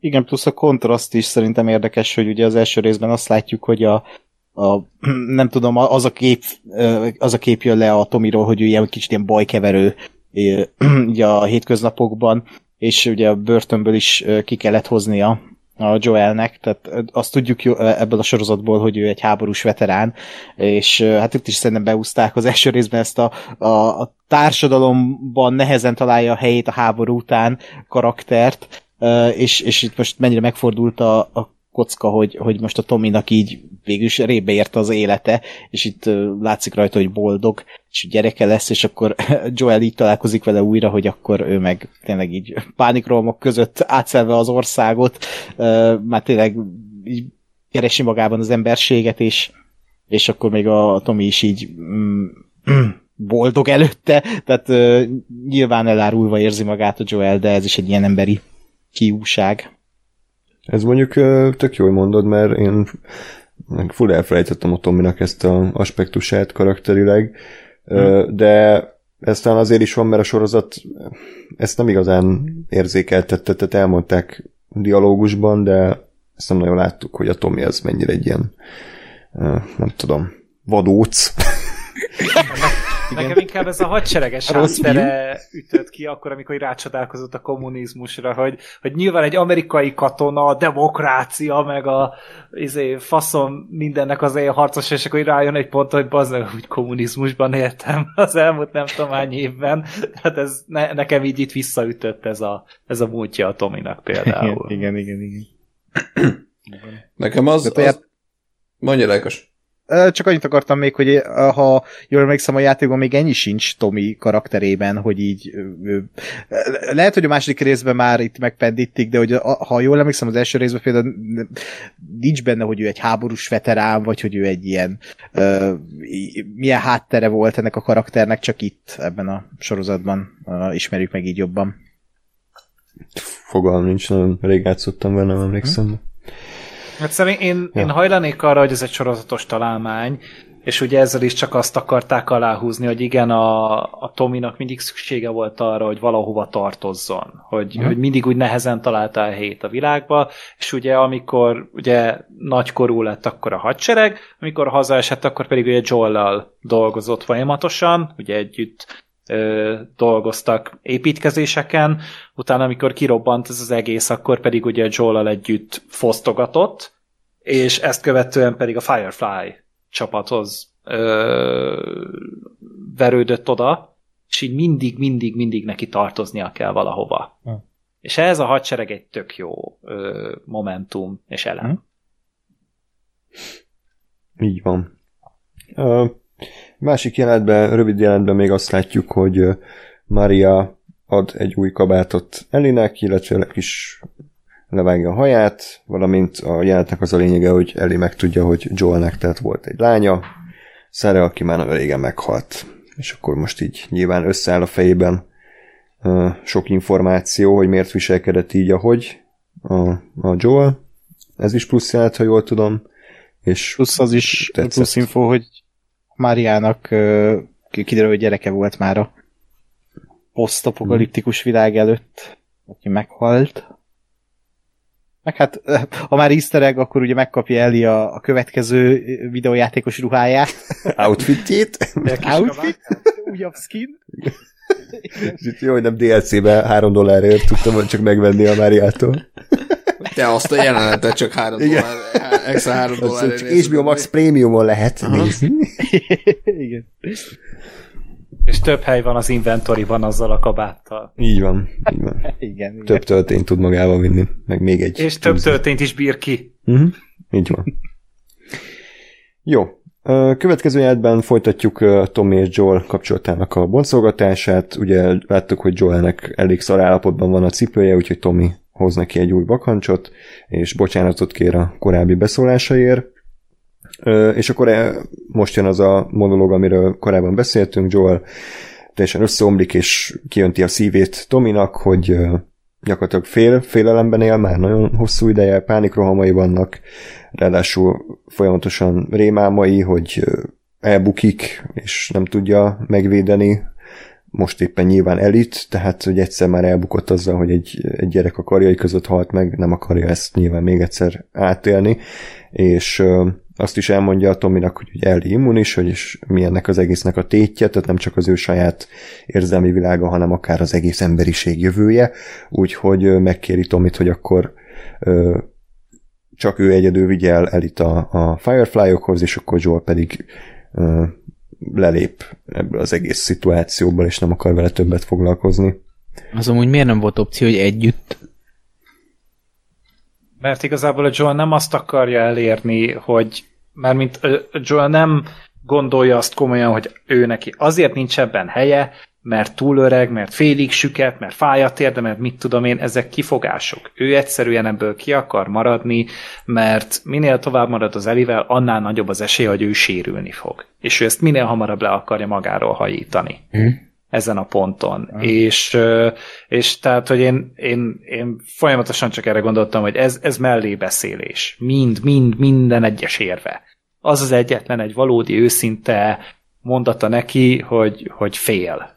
Igen, plusz a kontraszt is szerintem érdekes, hogy ugye az első részben azt látjuk, hogy a, a nem tudom, az a kép, az a kép jön le a Tomiról, hogy ő ilyen kicsit ilyen bajkeverő ugye a hétköznapokban, és ugye a börtönből is ki kellett hoznia a Joelnek, tehát azt tudjuk ebből a sorozatból, hogy ő egy háborús veterán, és hát itt is szerintem beúzták az első részben ezt a, a, a társadalomban nehezen találja a helyét a háború után karaktert, és, és itt most mennyire megfordult a, a kocka, hogy, hogy most a Tominak így végül is rébe érte az élete, és itt látszik rajta, hogy boldog, és gyereke lesz, és akkor Joel így találkozik vele újra, hogy akkor ő meg tényleg így pánikromok között átszelve az országot, már tényleg így keresi magában az emberséget, és, és akkor még a Tomi is így mm, boldog előtte, tehát uh, nyilván elárulva érzi magát a Joel, de ez is egy ilyen emberi kiúság. Ez mondjuk tök jól mondod, mert én full elfelejtettem a Tominak ezt a aspektusát karakterileg, hmm. de ez talán azért is van, mert a sorozat ezt nem igazán érzékeltette, tehát elmondták dialógusban, de ezt nem nagyon láttuk, hogy a Tomi az mennyire egy ilyen nem tudom, vadóc. Igen. Nekem inkább ez a hadsereges háttere ütött ki akkor, amikor rácsodálkozott a kommunizmusra, hogy, hogy nyilván egy amerikai katona, a demokrácia, meg a izé, faszom mindennek az él harcos, és akkor rájön egy pont, hogy bazdmeg, hogy kommunizmusban éltem az elmúlt nem tudom hány évben. Tehát ez ne, nekem így itt visszaütött ez a, ez a múltja a Tominak például. Igen, igen, igen. igen. Nekem az, az... Mondja, Lákos. Csak annyit akartam még, hogy ha jól emlékszem a játékban, még ennyi sincs Tomi karakterében, hogy így lehet, hogy a második részben már itt megpendítik, de hogy ha jól emlékszem, az első részben például nincs benne, hogy ő egy háborús veterán, vagy hogy ő egy ilyen milyen háttere volt ennek a karakternek, csak itt ebben a sorozatban ismerjük meg így jobban. Fogalm nincs, nagyon rég játszottam benne, emlékszem. Hm? Hát szerintem én, ja. én hajlanék arra, hogy ez egy sorozatos találmány, és ugye ezzel is csak azt akarták aláhúzni, hogy igen, a, a Tominak mindig szüksége volt arra, hogy valahova tartozzon, hogy, uh-huh. hogy mindig úgy nehezen találta a helyét a világba, és ugye amikor ugye nagykorú lett akkor a hadsereg, amikor hazaesett, akkor pedig ugye Joel-lal dolgozott folyamatosan, ugye együtt ö, dolgoztak építkezéseken, utána amikor kirobbant ez az egész, akkor pedig ugye joel együtt fosztogatott, és ezt követően pedig a Firefly csapathoz ö, verődött oda, és így mindig, mindig, mindig neki tartoznia kell valahova. Hm. És ez a hadsereg egy tök jó ö, momentum és elem. Hm. Így van. Uh, Másik jelentben, rövid jelentben még azt látjuk, hogy Maria ad egy új kabátot Elinek, illetve kis levágja a haját, valamint a jelentnek az a lényege, hogy Eli megtudja, hogy Joelnek tehát volt egy lánya, Szára, aki már nagyon régen meghalt. És akkor most így nyilván összeáll a fejében uh, sok információ, hogy miért viselkedett így, ahogy a, a Joel. Ez is plusz jelent, ha jól tudom. És plusz az is plusz info, hogy Máriának kiderül, hogy gyereke volt már a posztapokaliptikus világ előtt, aki meghalt. Meg hát, ha már easter egg, akkor ugye megkapja Eli a, a következő videójátékos ruháját. Outfitjét. Outfit. Újabb skin. Jó, hogy nem DLC-be három dollárért tudtam csak megvenni a Máriától. Ja, azt a jelenetet csak 3 Igen. dollár, extra 3 Az dollár. csak HBO Max Premiumon lehet Aha. nézni. Igen. És több hely van az inventoriban azzal a kabáttal. Így van, így van. Igen, igen. Több töltényt tud magával vinni, meg még egy. És több túlzó. történt is bír ki. Uh-huh. Így van. Jó. Következő jelentben folytatjuk Tommy és Joel kapcsolatának a boncolgatását. Ugye láttuk, hogy Joelnek elég szar állapotban van a cipője, úgyhogy Tommy hoz neki egy új bakancsot, és bocsánatot kér a korábbi beszólásaért. Ö, És akkor eh, most jön az a monológ, amiről korábban beszéltünk, Joel teljesen összeomlik, és kijönti a szívét Tominak, hogy gyakorlatilag fél, félelemben él, már nagyon hosszú ideje, pánikrohamai vannak, ráadásul folyamatosan rémálmai, hogy elbukik, és nem tudja megvédeni, most éppen nyilván elit, tehát hogy egyszer már elbukott azzal, hogy egy, egy gyerek a karjai között halt meg, nem akarja ezt nyilván még egyszer átélni, és azt is elmondja a Tominak, hogy Ellie immunis, hogy is mi ennek az egésznek a tétje, tehát nem csak az ő saját érzelmi világa, hanem akár az egész emberiség jövője, úgyhogy megkéri Tomit, hogy akkor ö, csak ő egyedül vigye el Elit a, a Firefly-okhoz, és akkor Joel pedig ö, lelép ebből az egész szituációból, és nem akar vele többet foglalkozni. Az amúgy miért nem volt opció, hogy együtt? Mert igazából a Joel nem azt akarja elérni, hogy mármint ö, Joel nem gondolja azt komolyan, hogy ő neki azért nincs ebben helye, mert túl öreg, mert félig süket, mert fáj a térde, mert mit tudom én, ezek kifogások. Ő egyszerűen ebből ki akar maradni, mert minél tovább marad az Elivel, annál nagyobb az esély, hogy ő sérülni fog. És ő ezt minél hamarabb le akarja magáról hajítani. Hm? ezen a ponton. És, ö, és tehát, hogy én, én, én folyamatosan csak erre gondoltam, hogy ez, ez mellébeszélés. Mind, mind, minden egyes érve. Az az egyetlen egy valódi őszinte mondata neki, hogy, hogy fél.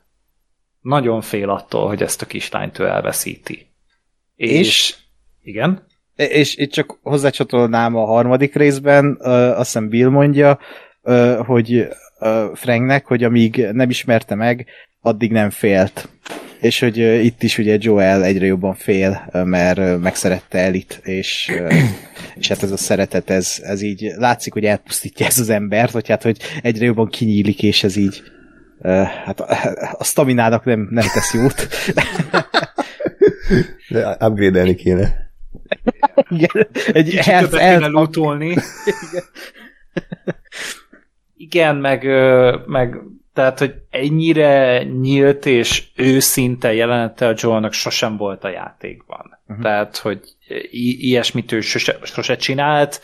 Nagyon fél attól, hogy ezt a kislányt ő elveszíti. És? És? Igen? És itt csak hozzácsatolnám a harmadik részben, ö, azt hiszem Bill mondja, hogy Franknek, hogy amíg nem ismerte meg, addig nem félt. És hogy itt is ugye Joel egyre jobban fél, mert megszerette Elit, és, és hát ez a szeretet, ez, ez így látszik, hogy elpusztítja ez az embert, vagy hát, hogy egyre jobban kinyílik, és ez így hát a, staminának nem, nem tesz jót. De upgrade-elni kéne. Igen, egy kéne health lootolni. Igen, meg, meg tehát, hogy ennyire nyílt és őszinte jelenete a Joelnak sosem volt a játékban. Uh-huh. Tehát, hogy i- ilyesmit ő sose, sose csinált,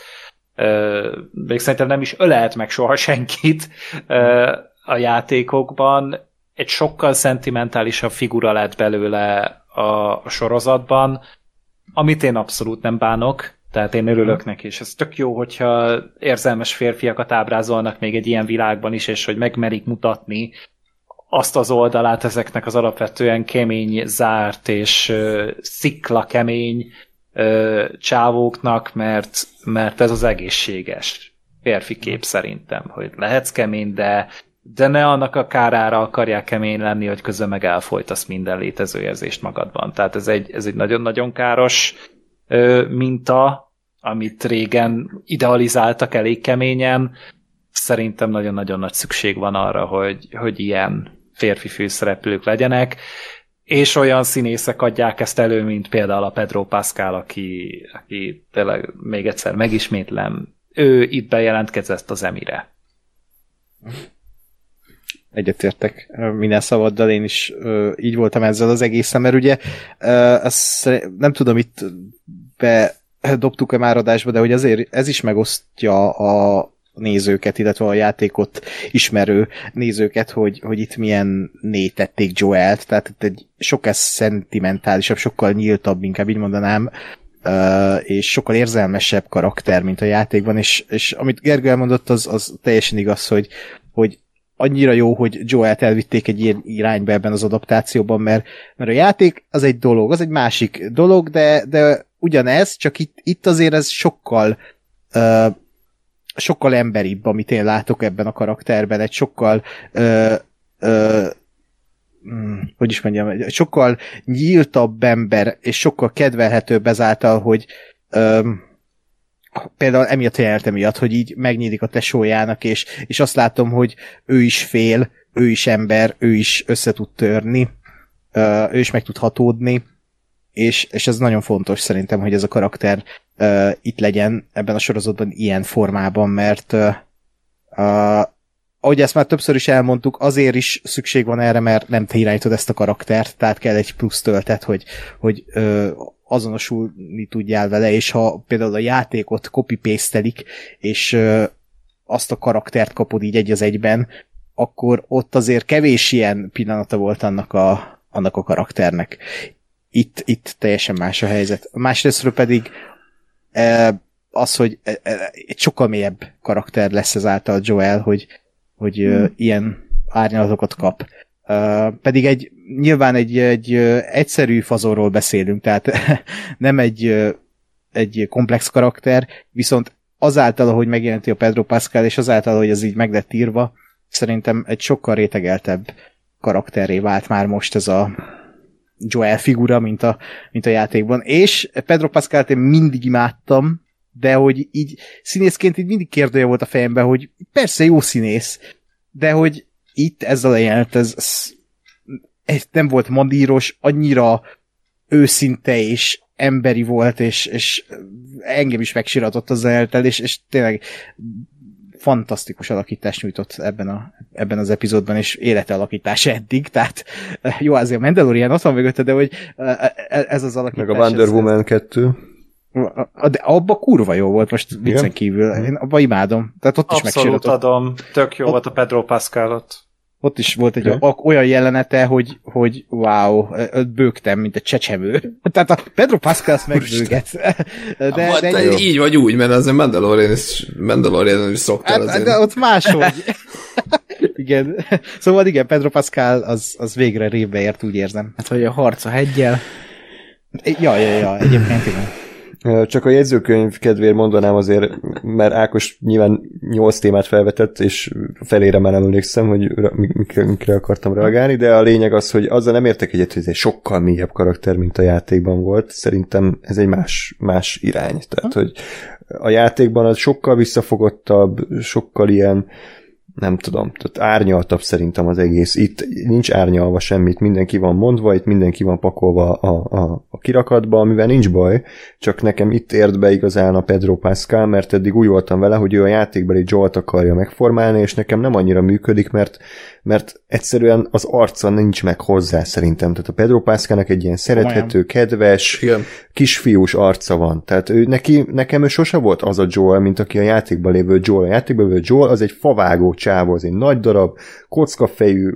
ö, még szerintem nem is ölelt meg soha senkit ö, a játékokban. Egy sokkal szentimentálisabb figura lett belőle a, a sorozatban, amit én abszolút nem bánok, tehát én örülök neki, és ez tök jó, hogyha érzelmes férfiakat ábrázolnak még egy ilyen világban is, és hogy megmerik mutatni azt az oldalát ezeknek az alapvetően kemény, zárt és ö, szikla kemény ö, csávóknak, mert, mert ez az egészséges férfi kép szerintem, hogy lehetsz kemény, de de ne annak a kárára akarják kemény lenni, hogy közben meg elfolytasz minden létező érzést magadban. Tehát ez egy, ez egy nagyon-nagyon káros ö, minta, amit régen idealizáltak elég keményen. Szerintem nagyon-nagyon nagy szükség van arra, hogy, hogy ilyen férfi főszereplők legyenek, és olyan színészek adják ezt elő, mint például a Pedro Pascal, aki, aki tényleg még egyszer megismétlem, ő itt bejelentkezett az Emire. Egyetértek minden szavaddal, én is ö, így voltam ezzel az egészen, mert ugye ö, ezt nem tudom, itt bedobtuk-e már adásba, de hogy azért ez is megosztja a nézőket, illetve a játékot ismerő nézőket, hogy, hogy itt milyen nétették Joelt, tehát itt egy sokkal szentimentálisabb, sokkal nyíltabb, inkább így mondanám, uh, és sokkal érzelmesebb karakter, mint a játékban, és, és amit Gergő elmondott, az, az teljesen igaz, hogy, hogy annyira jó, hogy Joel-t elvitték egy ilyen irányba ebben az adaptációban, mert, mert a játék az egy dolog, az egy másik dolog, de, de ugyanez, csak itt, itt azért ez sokkal uh, sokkal emberibb, amit én látok ebben a karakterben, egy sokkal uh, uh, hogy is mondjam, egy sokkal nyíltabb ember, és sokkal kedvelhetőbb ezáltal, hogy öm, például emiatt a jelenet emiatt, hogy így megnyílik a tesójának, és, és azt látom, hogy ő is fél, ő is ember, ő is össze tud törni, ö, ő is meg tud hatódni, és, és ez nagyon fontos szerintem, hogy ez a karakter uh, itt legyen ebben a sorozatban ilyen formában, mert uh, ahogy ezt már többször is elmondtuk, azért is szükség van erre, mert nem te irányítod ezt a karaktert, tehát kell egy plusz töltet, hogy, hogy uh, azonosulni tudjál vele, és ha például a játékot copy és azt a karaktert kapod így egy az egyben, akkor ott azért kevés ilyen pillanata volt annak a, annak a karakternek. Itt, itt teljesen más a helyzet. Másrésztről pedig az, hogy egy sokkal mélyebb karakter lesz ezáltal Joel, hogy, hogy hmm. ilyen árnyalatokat kap. Uh, pedig egy nyilván egy, egy egyszerű fazorról beszélünk, tehát nem egy, egy komplex karakter, viszont azáltal, hogy megjelenti a Pedro Pascal, és azáltal, hogy ez így meg lett írva, szerintem egy sokkal rétegeltebb karakteré vált már most ez a Joel figura, mint a, mint a játékban. És Pedro pascal én mindig imádtam, de hogy így színészként így mindig kérdője volt a fejemben, hogy persze jó színész, de hogy itt ezzel a jelenet, ez, ez, ez nem volt mandíros, annyira őszinte és emberi volt, és, és engem is megsiratott az eltel, és, és tényleg fantasztikus alakítást nyújtott ebben, a, ebben az epizódban, és életalakítás eddig, tehát jó, azért a Mandalorian ott van mögötte, de hogy e, e, ez az alakítás... Meg a Wonder Woman 2. De abba kurva jó volt most viccen kívül. Én abba imádom. Tehát ott Abszolút is megsérült. adom. Tök jó ott, volt a Pedro Pascal ott. Ott is volt egy okay. olyan jelenete, hogy, hogy wow, bőgtem, mint a csecsemő. Tehát a Pedro Pascal azt megbőget. De, de, de jó. így vagy úgy, mert az a Mandalorian is, Mandalorian is szoktál hát, azért. De ott máshogy. igen. Szóval igen, Pedro Pascal az, az végre révbe ért, úgy érzem. Hát, hogy a harc a hegyel. Ja, ja, ja, egyébként igen. Csak a jegyzőkönyv kedvéért mondanám azért, mert Ákos nyilván nyolc témát felvetett, és felére már nem emlékszem, hogy mikre, mikre akartam reagálni, de a lényeg az, hogy azzal nem értek egyet, hogy ez egy sokkal mélyebb karakter, mint a játékban volt. Szerintem ez egy más, más irány. Tehát, hogy a játékban az sokkal visszafogottabb, sokkal ilyen nem tudom, tehát árnyaltabb szerintem az egész. Itt nincs árnyalva semmit, mindenki van mondva, itt mindenki van pakolva a, a, a kirakatba, amivel nincs baj, csak nekem itt ért be igazán a Pedro Pascal, mert eddig úgy voltam vele, hogy ő a játékbeli Jolt akarja megformálni, és nekem nem annyira működik, mert mert egyszerűen az arca nincs meg hozzá szerintem. Tehát a Pedro Pascalnak egy ilyen szerethető, kedves, Igen. kisfiús arca van. Tehát ő, neki, nekem ő sose volt az a Joel, mint aki a játékban lévő Joel. A játékban lévő Joel az egy favágó csávó, az egy nagy darab, kockafejű,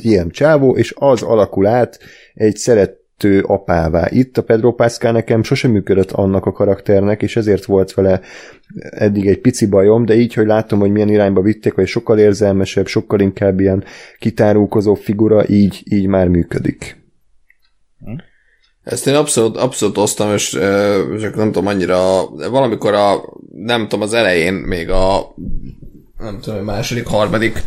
ilyen csávó, és az alakul át egy szeret kettő apává. Itt a Pedro Pascal nekem sosem működött annak a karakternek, és ezért volt vele eddig egy pici bajom, de így, hogy látom, hogy milyen irányba vitték, hogy sokkal érzelmesebb, sokkal inkább ilyen kitárulkozó figura, így, így már működik. Ezt én abszolút, abszolút osztam, és csak nem tudom annyira, valamikor a, nem tudom, az elején még a nem tudom, második, harmadik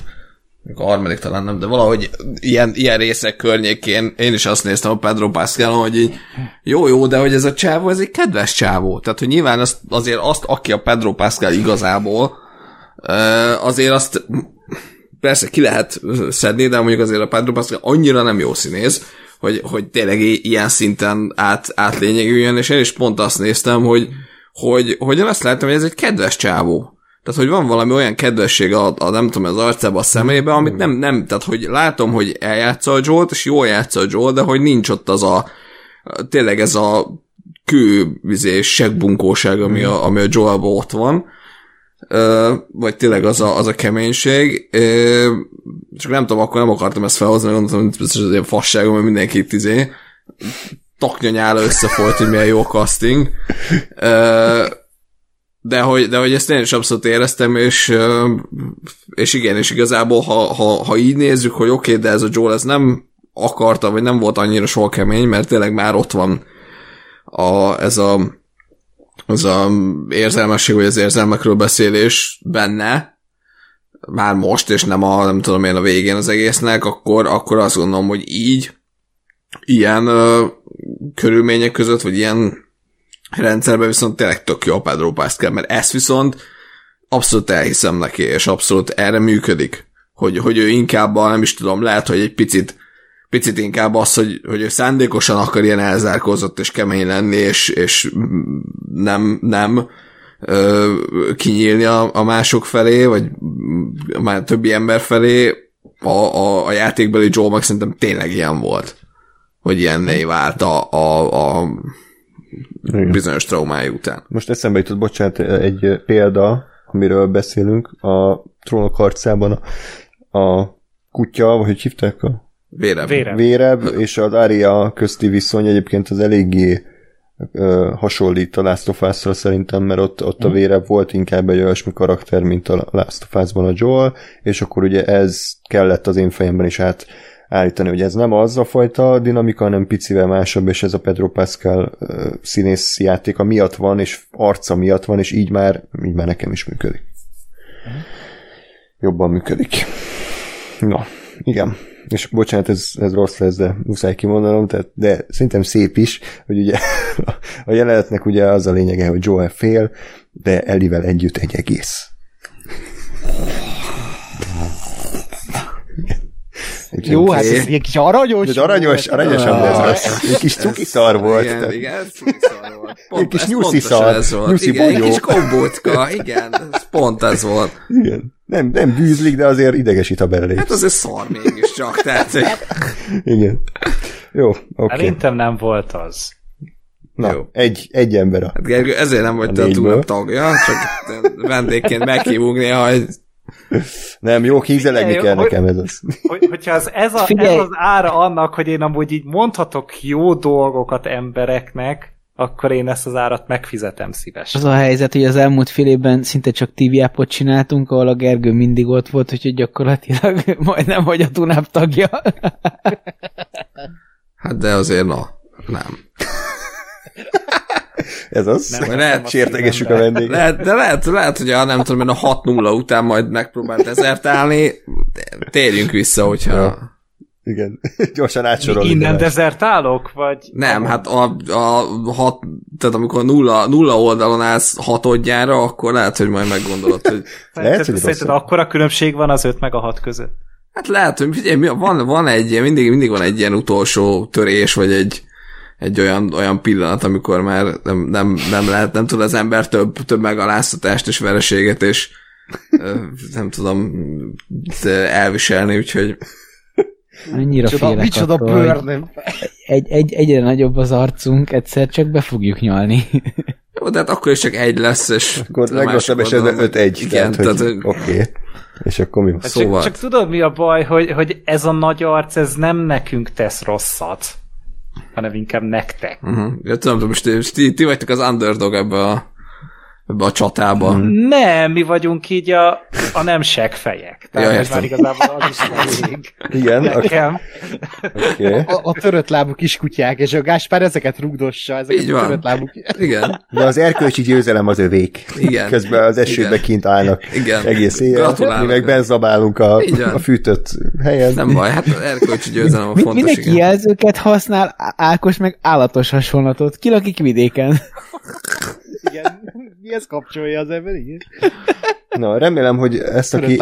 harmadik talán nem, de valahogy ilyen, ilyen részek környékén én is azt néztem a Pedro Pascal, hogy így, jó, jó, de hogy ez a csávó, ez egy kedves csávó. Tehát, hogy nyilván azt, azért azt, aki a Pedro Pascal igazából, azért azt persze ki lehet szedni, de mondjuk azért a Pedro Pascal annyira nem jó színész, hogy, hogy tényleg ilyen szinten át, átlényegüljön, és én is pont azt néztem, hogy, hogy, hogy én azt láttam, hogy ez egy kedves csávó. Tehát, hogy van valami olyan kedvesség a, a nem tudom, az arcába, a szemébe, amit nem, nem, tehát, hogy látom, hogy eljátsza a Jolt, és jól játsza a Jolt, de hogy nincs ott az a, tényleg ez a kő, vizé, segbunkóság, ami a, ami a Joelban ott van, Ö, vagy tényleg az a, az a keménység, Ö, csak nem tudom, akkor nem akartam ezt felhozni, mert gondoltam, hogy ez egy fasságom, mert mindenki itt izé taknyanyála összefolyt, hogy milyen jó casting. Ö, de hogy, de hogy ezt én is abszolút éreztem, és, és igen, és igazából, ha, ha, ha így nézzük, hogy oké, okay, de ez a Joel ez nem akarta, vagy nem volt annyira soha kemény, mert tényleg már ott van a, ez a az a érzelmesség, vagy az érzelmekről beszélés benne, már most, és nem a, nem tudom én, a végén az egésznek, akkor, akkor azt gondolom, hogy így, ilyen ö, körülmények között, vagy ilyen rendszerben viszont tényleg tök jó a Pedro Pascal, mert ezt viszont abszolút elhiszem neki, és abszolút erre működik, hogy, hogy ő inkább, nem is tudom, lehet, hogy egy picit picit inkább az, hogy, hogy ő szándékosan akar ilyen elzárkózott és kemény lenni, és, és nem, nem ö, kinyílni a, a mások felé, vagy már többi ember felé, a, a, a játékbeli Joel meg szerintem tényleg ilyen volt, hogy ilyenné vált a, a, a Igen. bizonyos traumája után. Most eszembe jutott, bocsánat, egy példa, amiről beszélünk, a trónok harcában a, a kutya, vagy hogy hívták a Vérem. Vérem. Véreb és az Aria közti viszony egyébként az eléggé ö, hasonlít a Last of Us-ra szerintem, mert ott, ott a Véreb volt inkább egy olyasmi karakter, mint a Last of Us-ban a Joel, és akkor ugye ez kellett az én fejemben is át állítani, hogy ez nem az a fajta dinamika, hanem picivel másabb, és ez a Pedro Pascal színész játéka miatt van, és arca miatt van, és így már, így már nekem is működik. Jobban működik. Na, igen. És bocsánat, ez, ez rossz lesz, de muszáj kimondanom, tehát, de szerintem szép is, hogy ugye a jelenetnek ugye az a lényege, hogy Joel fél, de Ellivel együtt egy egész. Úgyhogy- Jó, hát ez egy kis aranyos. de aranyos, aranyosan, de ez rossz. Egy kis cuki szar volt. Igen, igen, ez cuki szar volt. Pont, kis ez nyuszi szar, ez volt. nyuszi igen, egy kis kombótka, igen, ez pont ez volt. Igen. Nem, nem bűzlik, de azért idegesít, ha belelép. Hát azért szar mégiscsak, tehát Igen. Jó, oké. Okay. Szerintem nem volt az. Na, Jó. egy, egy ember a... Hát Gergő, ezért nem vagy te a túlnap tagja, csak vendégként meghívunk néha, hogy Nem, jó, hízelegni Figyelj, kell hogy- nekem ez az. Hogy, hogyha az, ez, a, ez az ára annak, hogy én amúgy így mondhatok jó dolgokat embereknek, akkor én ezt az árat megfizetem szívesen. Az a helyzet, hogy az elmúlt fél évben szinte csak TV-ápot csináltunk, ahol a Gergő mindig ott volt, úgyhogy gyakorlatilag majdnem vagy a tunáp tagja. hát de azért na, nem. Ez az. Nem, lehet, nem a Sértegessük a vendéget. Lehet, de lehet, lehet, hogy a nem tudom, én a 6-0 után majd megpróbált dezertálni, térjünk vissza, hogyha... Ja. Igen. Gyorsan átsorolni. Innen dezertálok, vagy... Nem, hát a, a hat, tehát amikor nulla, nulla oldalon állsz hatodjára, akkor lehet, hogy majd meggondolod, hogy Lehet, hogy Szerinted akkora különbség van az 5 meg a 6 között? hát lehet, hogy figyelj, van, van egy ilyen, mindig, mindig van egy ilyen utolsó törés, vagy egy, egy olyan, olyan pillanat, amikor már nem, nem, nem lehet, nem tud az ember több, több megaláztatást és vereséget, és nem tudom elviselni, úgyhogy Annyira Micsoda, félek micsoda attól, bőrnöm. egy, egy, egyre nagyobb az arcunk, egyszer csak be fogjuk nyalni. jó, de hát akkor is csak egy lesz, és Akkor legrosszabb esetben oldalon- 5-1. Igen, tehát, hogy Oké. És akkor mi? Hát Szóval. Csak, csak tudod mi a baj, hogy, hogy ez a nagy arc, ez nem nekünk tesz rosszat, hanem inkább nektek. Uh-huh. Ja, tudom, de most ti, ti, vagytok az underdog ebbe a, a csatába. Mhm. Mm. Nem, mi vagyunk így a, a nem fejek. Tehát Ja, ez már igazából az is elég. Igen, oké. Nekem. Okay. A, a törött lábú kiskutyák, és a Gáspár ezeket rugdossa, ezeket Így a törött lábú Igen, De az erkölcsi győzelem az övék. Igen. Közben az esőbe Igen. kint állnak Igen. egész éjjel. Gratulálok. Mi meg benzabálunk a, a fűtött helyen. nem baj, hát az erkölcsi győzelem a Mi- fontos, Mindenki igen. jelzőket használ, Ákos meg állatos hasonlatot. Ki lakik vidéken? Igen. Mihez kapcsolja az ember? Igen. Na, remélem, hogy ezt, aki,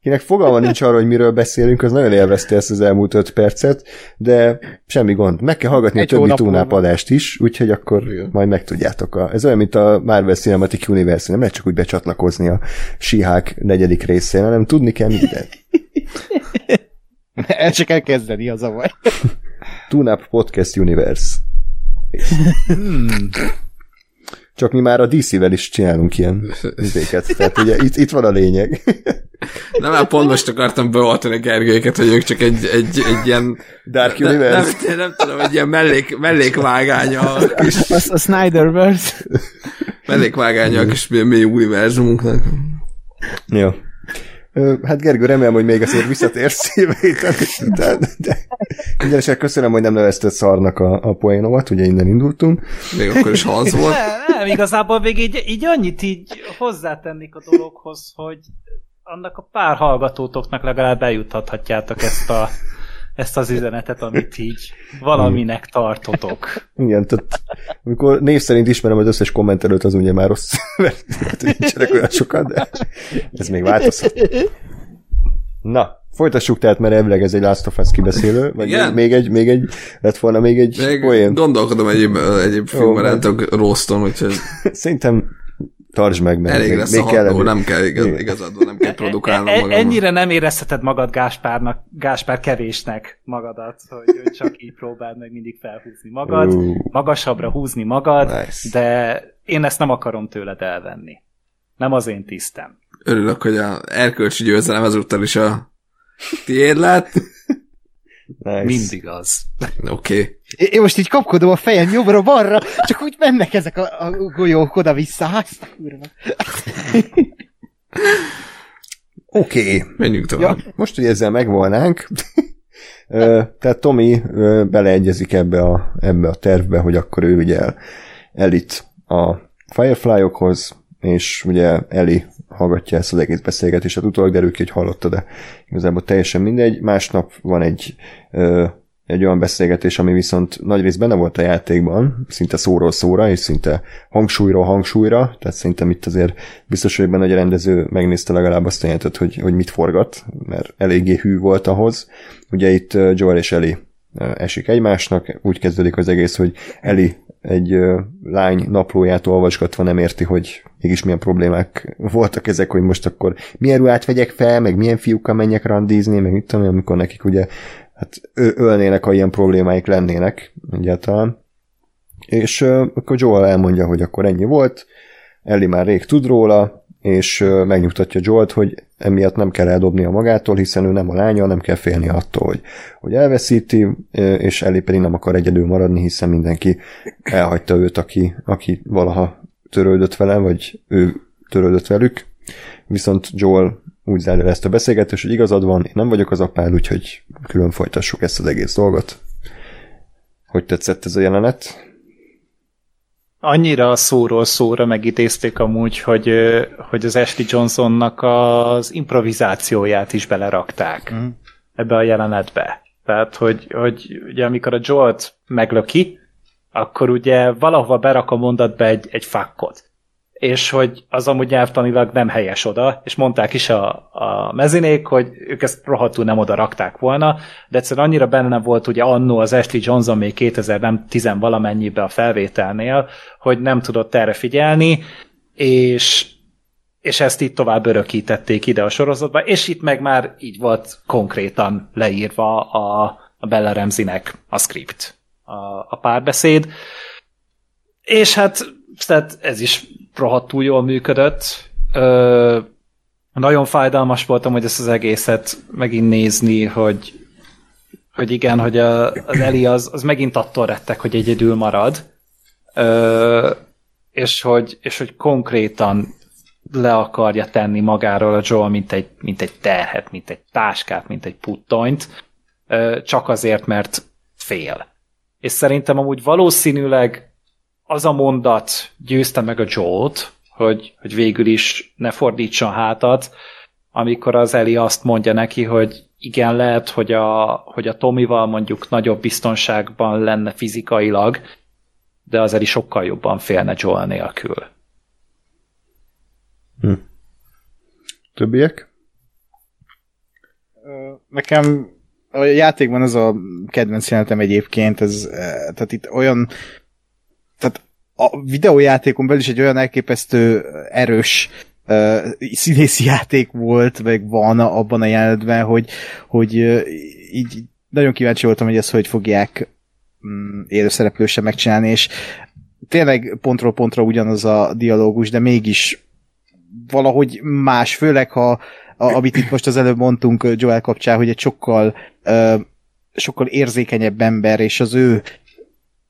kinek fogalma nincs arról, hogy miről beszélünk, az nagyon élvezte ezt az elmúlt öt percet, de semmi gond. Meg kell hallgatni Egy a többi adást is, úgyhogy akkor majd megtudjátok. A, ez olyan, mint a Marvel Cinematic Universe, nem lehet csak úgy becsatlakozni a Sihák negyedik részén, hanem tudni kell mindent. El se kell kezdeni, az a baj. Tunap Podcast Universe. Csak mi már a DC-vel is csinálunk ilyen izéket. Tehát ugye itt, itt van a lényeg. Nem, már pont most akartam beoltani Gergőket, hogy ők csak egy, egy, egy ilyen Dark ne, nem, Universe. nem, nem, tudom, egy ilyen mellék, mellékvágánya a kis, Az a Snyderverse. mellékvágánya a kis mély univerzumunknak. Jó. Hát Gergő, remélem, hogy még azért visszatérsz jövő héten, de, de minden esetre köszönöm, hogy nem nevezted szarnak a, a poénomat, ugye innen indultunk. Még akkor is halsz volt. Nem, igazából még így, így annyit így hozzátennék a dologhoz, hogy annak a pár hallgatótoknak legalább eljuthathatjátok ezt a ezt az üzenetet, amit így valaminek tartotok. Igen, tehát amikor név szerint ismerem az összes kommentelőt, az ugye már rossz, mert nincsenek olyan sokan, de ez még változhat. Na, folytassuk tehát, mert elvileg ez egy Last of Us kibeszélő, vagy Igen. még egy, még egy, lett volna még egy Még poén. gondolkodom egyéb, egyéb filmben, nem tudok Roston, úgyhogy Szerintem tartsd meg, mert elég még, lesz még a kell nem kell igaz, Igen. igazad van, nem kell produkálnom E- e- magamnak. ennyire nem érezheted magad Gáspárnak, Gáspár kevésnek magadat, hogy, hogy csak így próbáld meg mindig felhúzni magad, magasabbra húzni magad, Nice. de én ezt nem akarom tőled elvenni. Nem az én tisztem. Örülök, hogy a erkölcsi győzelem ezúttal is a tiéd lett. Nice. Mindig az. Oké. Okay. Én most így kapkodom a fejem jobbra-balra, csak úgy mennek ezek a, a golyók oda-vissza. Hát, kurva. Oké. Okay. Menjünk tovább. Ja, most, hogy ezzel megvolnánk, tehát Tomi beleegyezik ebbe a, ebbe a tervbe, hogy akkor ő ugye el, elit a Firefly-okhoz, és ugye Eli hallgatja ezt az egész beszélgetést, hát utólag derül ki, hogy hallotta, de igazából teljesen mindegy. Másnap van egy, ö, egy olyan beszélgetés, ami viszont nagy rész benne volt a játékban, szinte szóról szóra, és szinte hangsúlyról hangsúlyra, tehát szerintem itt azért biztos vagyok benne, hogy a rendező megnézte legalább azt a jelentet, hogy, hogy mit forgat, mert eléggé hű volt ahhoz. Ugye itt Joel és Eli esik egymásnak, úgy kezdődik az egész, hogy Eli egy lány naplóját olvasgatva nem érti, hogy mégis milyen problémák voltak ezek, hogy most akkor milyen ruhát vegyek fel, meg milyen fiúkkal menjek randizni, meg mit tudom, amikor nekik ugye hát ö- ölnének, ha ilyen problémáik lennének egyáltalán. És akkor Joel elmondja, hogy akkor ennyi volt, Ellie már rég tud róla, és megnyugtatja Joelt, hogy emiatt nem kell eldobnia magától, hiszen ő nem a lánya, nem kell félni attól, hogy, hogy elveszíti, és Ellie pedig nem akar egyedül maradni, hiszen mindenki elhagyta őt, aki, aki valaha törődött vele, vagy ő törődött velük. Viszont Joel úgy zárja ezt a beszélgetést, hogy igazad van, én nem vagyok az apád, úgyhogy külön folytassuk ezt az egész dolgot. Hogy tetszett ez a jelenet? Annyira szóról szóra megidézték amúgy, hogy, hogy az Ashley Johnsonnak az improvizációját is belerakták Mhm. ebbe a jelenetbe. Tehát, hogy, hogy ugye amikor a Jolt meglöki, akkor ugye valahova berak a mondatba egy, egy fakkot. És hogy az amúgy nyelvtanilag nem helyes oda, és mondták is a, a mezinék, hogy ők ezt rohadtul nem oda rakták volna, de egyszerűen annyira benne volt ugye annó az Ashley Johnson még 2000 nem 10 valamennyibe a felvételnél, hogy nem tudott erre figyelni, és és ezt itt tovább örökítették ide a sorozatba, és itt meg már így volt konkrétan leírva a, a Bella Ramsey-nek a script, a, a párbeszéd. És hát tehát ez is rohadtul jól működött. Ö, nagyon fájdalmas voltam, hogy ezt az egészet megint nézni, hogy, hogy igen, hogy a, az Eli az, az megint attól rettek, hogy egyedül marad. Ö, és hogy, és hogy konkrétan le akarja tenni magáról a Joel, mint egy, mint egy terhet, mint egy táskát, mint egy puttonyt, ö, csak azért, mert fél. És szerintem amúgy valószínűleg az a mondat győzte meg a Joel-t, hogy, hogy végül is ne fordítson hátat, amikor az Eli azt mondja neki, hogy igen, lehet, hogy a, hogy a Tomival mondjuk nagyobb biztonságban lenne fizikailag, de az Eli sokkal jobban félne Joel nélkül. Többiek? Nekem a játékban az a kedvenc jelenetem egyébként, ez, eh, tehát itt olyan, tehát a videójátékon belül is egy olyan elképesztő erős uh, színészi játék volt, meg van abban a jelenetben, hogy, hogy uh, így nagyon kíváncsi voltam, hogy ezt hogy fogják mm, élőszereplősen megcsinálni, és tényleg pontról pontra ugyanaz a dialógus, de mégis valahogy más, főleg ha a, amit itt most az előbb mondtunk Joel kapcsán, hogy egy sokkal uh, sokkal érzékenyebb ember, és az ő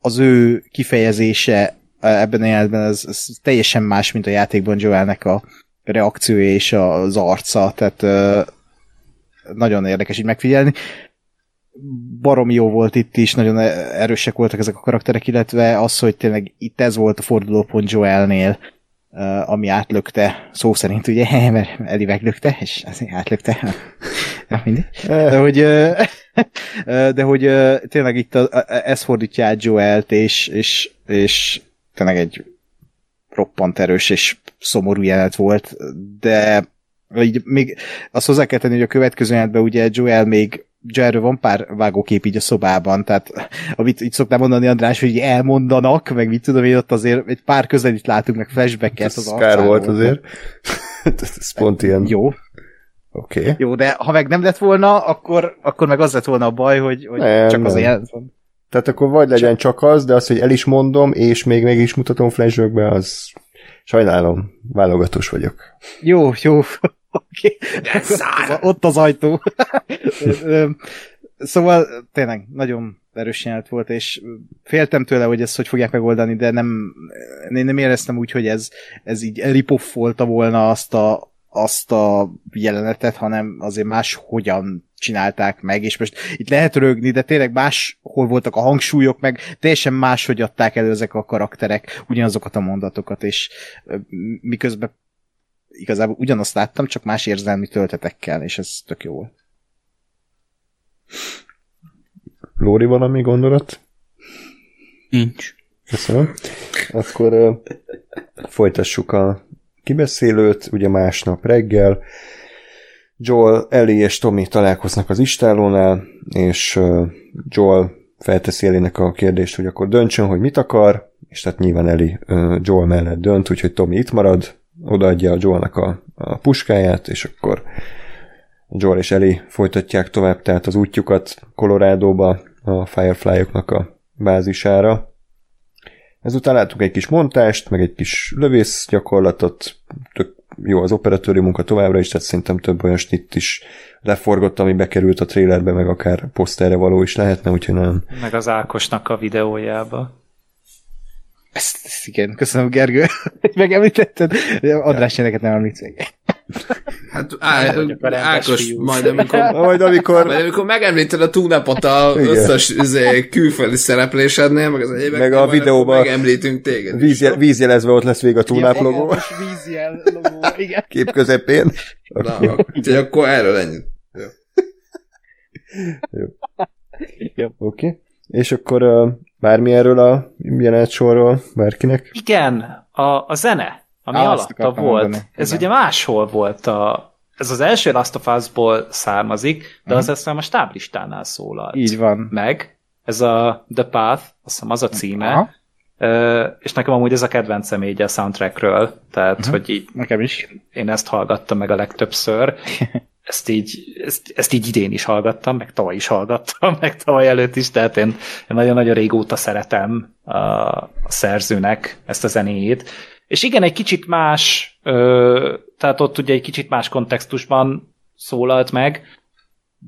az ő kifejezése ebben a jelenetben az, az teljesen más, mint a játékban Joelnek a reakciója és az arca, tehát uh, nagyon érdekes így megfigyelni. Barom jó volt itt is, nagyon erősek voltak ezek a karakterek, illetve az, hogy tényleg itt ez volt a fordulópont Joelnél, ami átlökte, szó szerint ugye, mert Eli meglökte, és azért átlökte. Mindegy. De hogy, de hogy tényleg itt a, a, ez fordítja át Joelt, és, és, és tényleg egy roppant erős és szomorú jelenet volt, de így még azt hozzá kell tenni, hogy a következő jelenetben ugye Joel még Joelről van pár vágókép így a szobában, tehát amit így szoktam mondani András, hogy elmondanak, meg mit tudom én ott azért egy pár közelít látunk, meg flashbacket Ez az kár volt azért. Ez pont ilyen. Jó, Oké. Okay. jó, de ha meg nem lett volna, akkor, akkor meg az lett volna a baj, hogy, hogy Nem, csak az nem. van. Tehát akkor vagy legyen csak az, de az, hogy el is mondom, és még meg is mutatom flashbackbe, az sajnálom, válogatós vagyok. Jó, jó, oké. Okay. Ott az ajtó. Szóval tényleg nagyon erős jelent volt, és féltem tőle, hogy ezt hogy fogják megoldani, de nem, én nem éreztem úgy, hogy ez, ez így ripoffolta volna azt a, azt a jelenetet, hanem azért más hogyan csinálták meg, és most itt lehet rögni, de tényleg máshol voltak a hangsúlyok, meg teljesen máshogy adták elő ezek a karakterek ugyanazokat a mondatokat, és miközben igazából ugyanazt láttam, csak más érzelmi töltetekkel, és ez tök jó volt. Lóri, valami gondolat? Nincs. Köszönöm. Akkor uh, folytassuk a kibeszélőt, ugye másnap reggel. Joel, Ellie és Tommy találkoznak az istálónál, és Joel felteszi Ellie-nek a kérdést, hogy akkor döntsön, hogy mit akar, és tehát nyilván uh, Joel mellett dönt, úgyhogy Tommy itt marad, odaadja a Joelnak a, a puskáját, és akkor Joel és Ellie folytatják tovább, tehát az útjukat Colorado-ba, a Firefly-oknak a bázisára. Ezután látunk egy kis montást, meg egy kis lövész gyakorlatot, tök jó az operatőri munka továbbra is, tehát szerintem több olyan itt is leforgott, ami bekerült a trailerbe, meg akár poszterre való is lehetne, úgyhogy nem. Meg az Ákosnak a videójába. Ezt, ezt igen, köszönöm Gergő, hogy megemlítetted. András ilyeneket nem említsz meg. Hát á, Ákos, majd amikor, Majd amikor majd amikor megemlíted a túnapot a Igen. összes izé, külföldi szereplésednél, meg az egyébek, Meg a videóban- megemlítünk téged. is. vízje, vízjelezve ott lesz végig a Ilyen logó, vízjel logó, igen. kép közepén. Na, úgyhogy akkor erről ennyit. Oké. Okay. És akkor uh, bármi erről a jelenet sorról bárkinek? Igen, a, a zene, ami Á, alatta volt, mondani. ez Igen. ugye máshol volt a ez az első Last of Us-ból származik, de az aztán a stáblistánál szólalt. Így van. Meg, ez a The Path, azt hiszem az a címe, Aha. Ö, és nekem amúgy ez a kedvencem így a soundtrackről, tehát uh-huh. hogy így Nekem is. én ezt hallgattam meg a legtöbbször. Ezt így, ezt, ezt így idén is hallgattam, meg tavaly is hallgattam, meg tavaly előtt is, tehát én, én nagyon-nagyon régóta szeretem a, a szerzőnek ezt a zenéjét. És igen, egy kicsit más, ö, tehát ott ugye egy kicsit más kontextusban szólalt meg,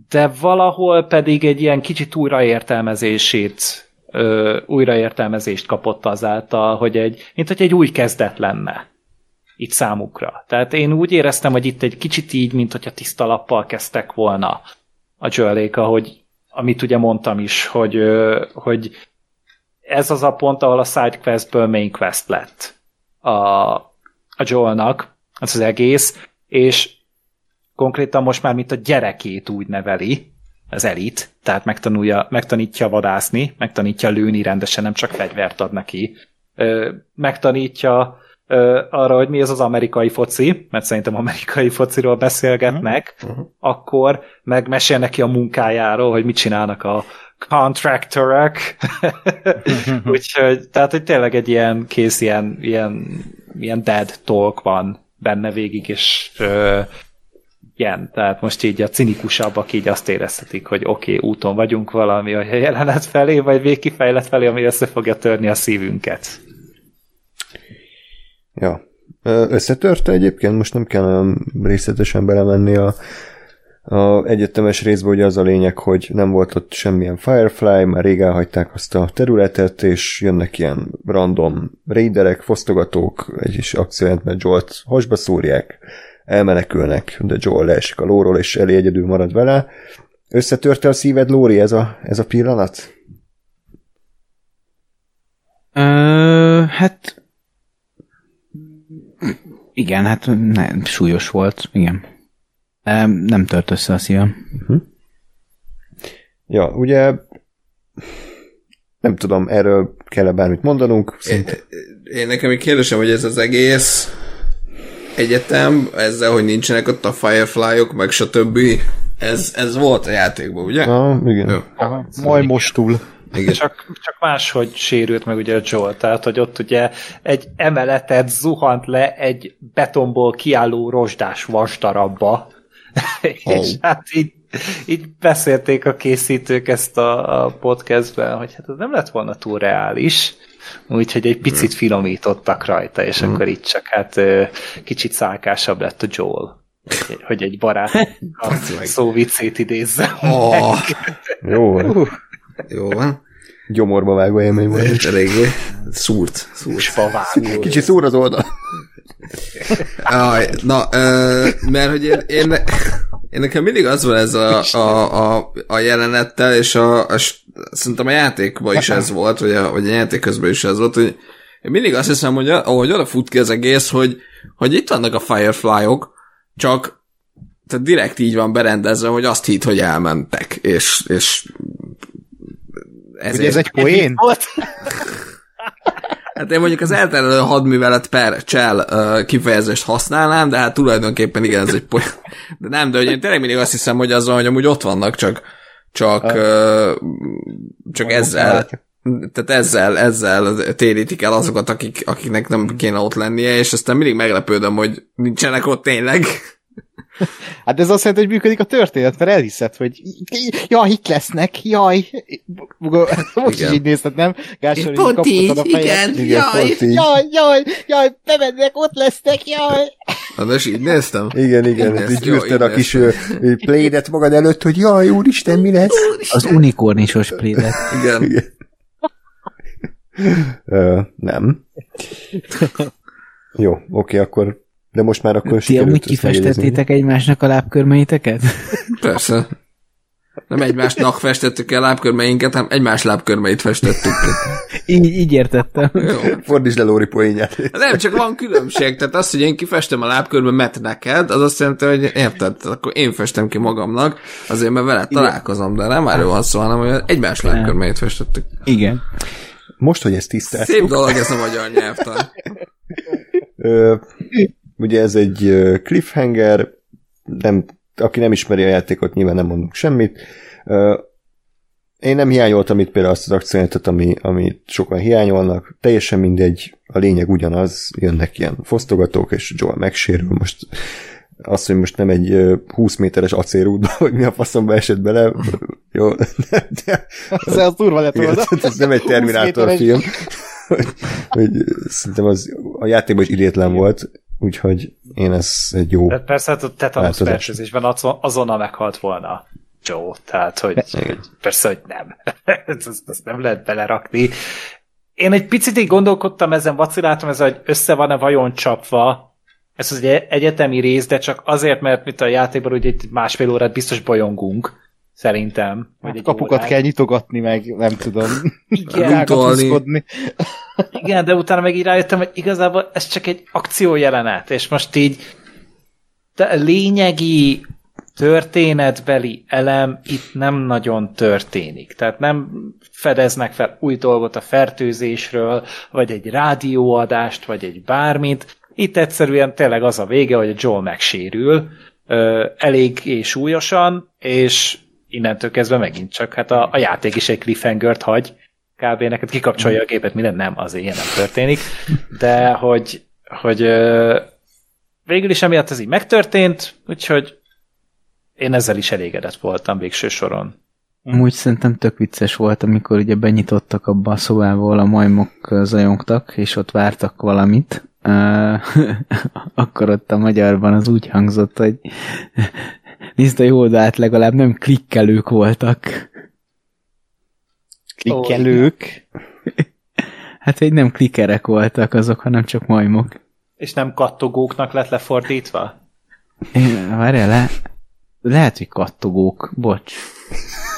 de valahol pedig egy ilyen kicsit újraértelmezését, ö, újraértelmezést kapott azáltal, hogy egy, mint hogy egy új kezdet lenne itt számukra. Tehát én úgy éreztem, hogy itt egy kicsit így, mint hogyha tiszta lappal kezdtek volna a Joelék, ahogy amit ugye mondtam is, hogy, hogy ez az a pont, ahol a side questből main quest lett a, a Joelnak, az az egész, és konkrétan most már mint a gyerekét úgy neveli, az elit, tehát megtanulja, megtanítja vadászni, megtanítja lőni rendesen, nem csak fegyvert ad neki. Ö, megtanítja ö, arra, hogy mi az az amerikai foci, mert szerintem amerikai fociról beszélgetnek, uh-huh. akkor megmesél neki a munkájáról, hogy mit csinálnak a contractorok. Úgyhogy, tehát, hogy tényleg egy ilyen kész, ilyen, ilyen, ilyen dead talk van benne végig, és ö, ilyen, tehát most így a cinikusabbak így azt érezhetik, hogy oké, okay, úton vagyunk valami a jelenet felé, vagy végkifejlet felé, ami össze fogja törni a szívünket. Ja. Összetörte egyébként, most nem kell olyan részletesen belemenni a, a egyetemes részbe, ugye az a lényeg, hogy nem volt ott semmilyen Firefly, már rég elhagyták azt a területet, és jönnek ilyen random raiderek, fosztogatók, egy is akciójentben Jolt hasba szúrják, elmenekülnek, de Joel leesik a lóról, és elé egyedül marad vele. Összetörte a szíved, Lóri, ez a, ez a pillanat? Ö, hát Igen, hát nem, súlyos volt, igen. Em, Nem tört össze a szívem. Ja, ugye nem tudom, erről kell-e bármit mondanunk. Szinte. Én nekem egy kérdésem, hogy ez az egész egyetem, ezzel, hogy nincsenek ott a Firefly-ok, meg stb. Ez, ez volt a játékban, ugye? Ah, igen. Jó. Aha, majd mostul. Igen. Csak, csak máshogy sérült meg ugye a Joel, tehát hogy ott ugye egy emeletet zuhant le egy betonból kiálló rozsdás és hát így, így beszélték a készítők ezt a, a podcastben, hogy hát ez nem lett volna túl reális, úgyhogy egy picit finomítottak rajta, és akkor itt csak hát kicsit szálkásabb lett a Joel. Hogy- Hogy egy barát a szó viccét idézze. Oh, Jó van. jó van. Gyomorba vágó élmény volt. Eléggé szúrt. szúrt. Kicsi szúr az oldal. Aj, na, ö, mert hogy én, én, én nekem mindig az van ez a, a, a, a jelenettel, és a, a, szerintem a játékban is ez volt, vagy a, vagy a játék közben is ez volt, hogy én mindig azt hiszem, hogy ahogy oda fut ki az egész, hogy, hogy itt vannak a Firefly-ok, csak tehát direkt így van berendezve, hogy azt hitt, hogy elmentek, és, és ezért, Ugye ez egy poén? Volt? Hát én mondjuk az elterelő hadművelet per csel uh, kifejezést használnám, de hát tulajdonképpen igen, ez egy poly... De nem, de hogy én tényleg mindig azt hiszem, hogy az van, hogy amúgy ott vannak, csak csak, uh, csak ezzel tehát ezzel, ezzel térítik el azokat, akik, akiknek nem kéne ott lennie, és aztán mindig meglepődöm, hogy nincsenek ott tényleg. Hát ez azt jelenti, hogy működik a történet, mert elhiszed, hogy jaj, itt lesznek, jaj. Most Igen. is így nézted, nem? Gásor, így Pont így, a fejed. igen, Igen, jaj. pont így. Jaj, jaj, jaj, bemennek, ott lesznek, jaj. De és így néztem. Igen, igen, Így jó, gyűrted a kis plédet magad előtt, hogy jaj, úristen, mi lesz? Az unikornisos plédet. Igen. Igen. Ö, nem. Jó, oké, akkor de most már akkor Ti amúgy kifestettétek egymásnak a lábkörmeiteket? Persze. Nem egymásnak festettük el lábkörmeinket, hanem egymás lábkörmeit festettük ki. Így, így értettem. Jó. Fordítsd le Lóri poénját. Nem, csak van különbség. Tehát az, hogy én kifestem a lábkörbemet neked, az azt jelenti, hogy érted, akkor én festem ki magamnak, azért mert veled találkozom, de nem erről van szó, hanem hogy egymás lábkörmeit festettük. Igen. Most, hogy ezt tisztáztuk, Szép dolog ez a magyar nyelvtan. Ugye ez egy cliffhanger, nem, aki nem ismeri a játékot, nyilván nem mondunk semmit. Én nem hiányoltam itt például azt az akciót, ami, amit sokan hiányolnak. Teljesen mindegy, a lényeg ugyanaz, jönnek ilyen fosztogatók, és Joel megsérül. Most azt, hogy most nem egy ö, 20 méteres acélrútba, vagy mi a faszomba esett bele, jó, de, de Az az durva lett volna. ez nem egy 20 Terminátor film. hogy, hogy szerintem az a játékban is idétlen volt, úgyhogy én ez egy jó... De persze, hát a Változás. fertőzésben azon- azonnal meghalt volna Joe, tehát hogy Igen. persze, hogy nem. ezt, ezt nem lehet belerakni. Én egy picit így gondolkodtam ezen, vaciláltam ezen, hogy össze van-e vajon csapva ez az egy egyetemi rész, de csak azért, mert mit a játékban ugye itt másfél órát biztos bolyongunk, szerintem. Vagy Hát egy kapukat órát. kell nyitogatni, meg nem tudom. Igen. Igen, de utána meg így rájöttem, hogy igazából ez csak egy akciójelenet, és most így de lényegi történetbeli elem itt nem nagyon történik. Tehát nem fedeznek fel új dolgot a fertőzésről, vagy egy rádióadást, vagy egy bármit. Itt egyszerűen tényleg az a vége, hogy a Joel megsérül, elég súlyosan, és innentől kezdve megint csak, hát a, a játék is egy cliffhangert hagy, kb. neked kikapcsolja a gépet, minden nem, azért ilyen nem történik, de hogy, hogy végül is emiatt ez így megtörtént, úgyhogy én ezzel is elégedett voltam végső soron. Amúgy szerintem tök vicces volt, amikor ugye benyitottak abba a szobába, ahol a majmok zajongtak, és ott vártak valamit. Akkor ott a magyarban az úgy hangzott, hogy nézd a jó oldalt, legalább nem klikkelők voltak. Klikkelők. Hát, hogy nem klikerek voltak azok, hanem csak majmok. És nem kattogóknak lett lefordítva? Várjál le. lehet, hogy kattogók, bocs.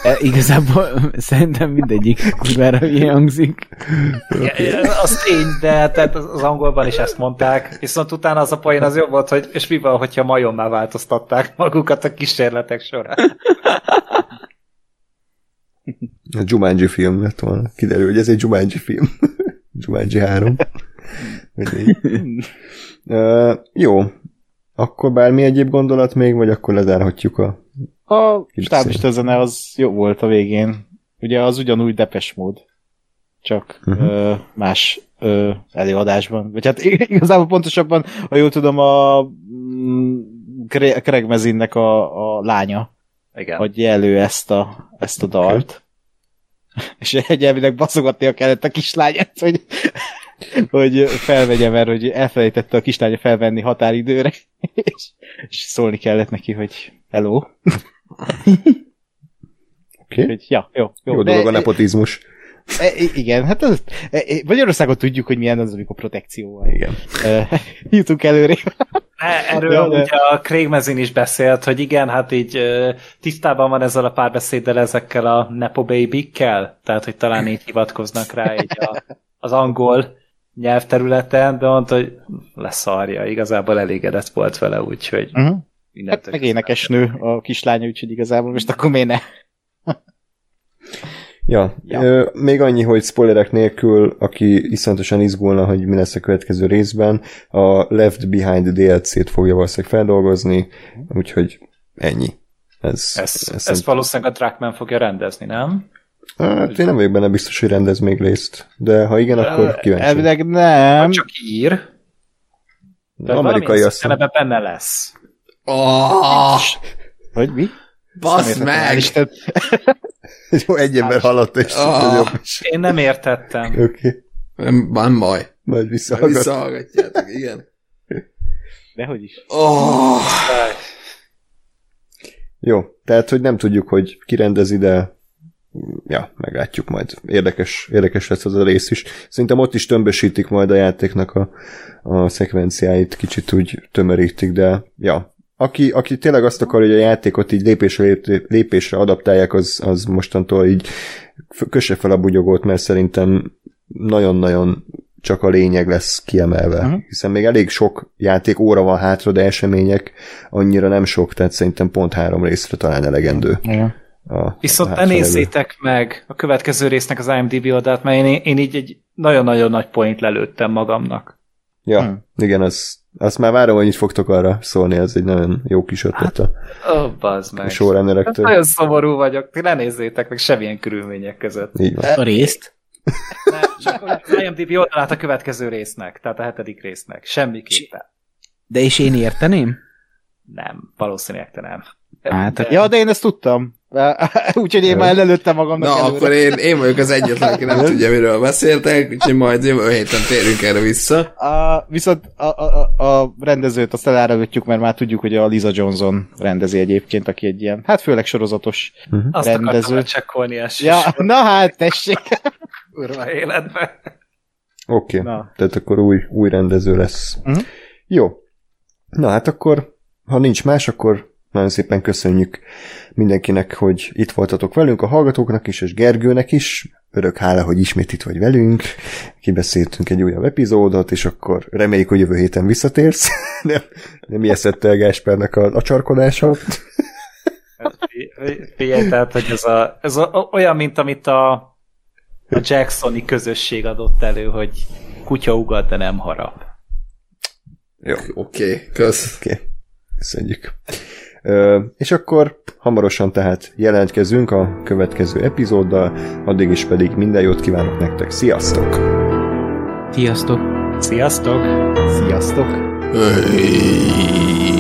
E, igazából szerintem mindegyik kurvára ilyen hangzik. Az tény, de tehát az angolban is ezt mondták, viszont utána az a poén az jobb volt, hogy és mi van, hogyha majommá változtatták magukat a kísérletek során. A Jumanji film lett volna. Kiderül, hogy ez egy Jumanji film. Jumanji 3. Mindegy. uh, jó. Akkor bármi egyéb gondolat még, vagy akkor lezárhatjuk a... A stábista zene az jó volt a végén. Ugye az ugyanúgy depes mód. Csak uh-huh. ö, más ö, előadásban. Vagy hát igazából pontosabban, ha jól tudom, a mm, Craig Mezinnek a, a lánya Igen. adja elő ezt a, ezt a dalt. És egy elvileg baszogatnia kellett a kislányát, hogy, hogy felvegye, mert hogy elfelejtette a kislánya felvenni határidőre, és, és szólni kellett neki, hogy hello. Oké? Okay? Ja, jó, jó. Jó dolog a nepotizmus. E, igen, hát az, e, e, Magyarországon tudjuk, hogy milyen az, amikor protekcióval Igen. e, jutunk előre. E- Erről Ja, de- ugye a Craig Mazin is beszélt, hogy igen, hát így ö, tisztában van ezzel a párbeszéddel ezekkel a Nepo baby-kkel, tehát hogy talán így hivatkoznak rá így a, az angol nyelvterületen, de mondta, hogy leszarja, igazából elégedett volt vele, úgyhogy Uh-huh. Hát meg énekesnő a kislánya, úgyhogy igazából most akkor miért ne? Ja, Ja. Ö, még annyi, hogy spoilerek nélkül, aki iszonyatosan izgulna, hogy mi lesz a következő részben, a Left Behind DLC-t fogja valószínűleg feldolgozni, úgyhogy ennyi. Ez, Ezt, ez ezt valószínűleg a Trackman fogja rendezni, nem? Hát én nem vagyok benne biztos, hogy rendez még részt, de ha igen, akkor kíváncsi. Elvileg nem. Vagy csak ír. De Amerikai azt benne lesz. Oh, Hogy mi? basz meg! Jó, egy ember hallotta, és jobb is. Én nem értettem. Oké, okay. Nem, nem baj. majd visszahallgat. Visszahallgatjátok, igen. Dehogy is. Oh, Jó, tehát, hogy nem tudjuk, hogy ki rendezi, de ja, meglátjuk majd. Érdekes, érdekes lesz az a rész is. Szerintem ott is tömbösítik majd a játéknak a, a szekvenciáit, kicsit úgy tömörítik, de ja. Aki, aki tényleg azt akar, hogy a játékot így lépésre, lép- lépésre adaptálják, az, az mostantól így kösse fel a bugyogót, mert szerintem nagyon-nagyon csak a lényeg lesz kiemelve. Uh-huh. Hiszen még elég sok játék óra van hátra, de események annyira nem sok, tehát szerintem pont három részre talán elegendő. Igen. A, Viszont a ne nézzétek meg a következő résznek az IMDb oldalt, mert én, én így egy nagyon-nagyon nagy point lelőttem magamnak. Ja, Hmm. igen, az, azt már várom, hogy így fogtok arra szólni, ez egy nagyon jó kis ötlet a, Ó, oh, bazd meg. a Hát showrunnerektől. nagyon szomorú vagyok, ti ne nézzétek meg semmilyen körülmények között. Így van. A részt? Nem, csak az IMDb oldalát a következő résznek, tehát a hetedik résznek. Semmiképpen. De és én érteném? Nem, valószínűleg te nem. Hát, Ja, de én ezt tudtam. Úgyhogy én már lelőttem magamnak na előre. akkor én, én vagyok az egyetlen, aki nem tudja, miről beszéltek, úgyhogy majd jövő héten térünk erre vissza. A, viszont a, a, a, rendezőt azt elárulhatjuk, mert már tudjuk, hogy a Lisa Johnson rendezi egyébként, aki egy ilyen, hát főleg sorozatos Azt rendező. akartam csekkolni Ja, na hát, tessék! kurva életbe. Oké, okay. Na. tehát akkor új, új rendező lesz. Mhm. Jó. Na hát akkor, ha nincs más, akkor nagyon szépen köszönjük mindenkinek, hogy itt voltatok velünk, a hallgatóknak is, és Gergőnek is. Örök hála, hogy ismét itt vagy velünk. Kibeszéltünk egy újabb epizódot, és akkor reméljük, hogy jövő héten visszatérsz. nem, nem ijeszett el Gáspárnak a, a csarkodása. Fi- Figyelj, tehát, hogy ez, a, ez a, olyan, mint amit a, a Jacksoni közösség adott elő, hogy kutya ugat, de nem harap. Jó. Oké, okay, kösz. Oké, okay. köszönjük. És akkor hamarosan tehát jelentkezünk a következő epizóddal, addig is pedig minden jót kívánok nektek. Sziasztok! Sziasztok! Sziasztok! Sziasztok! Hey.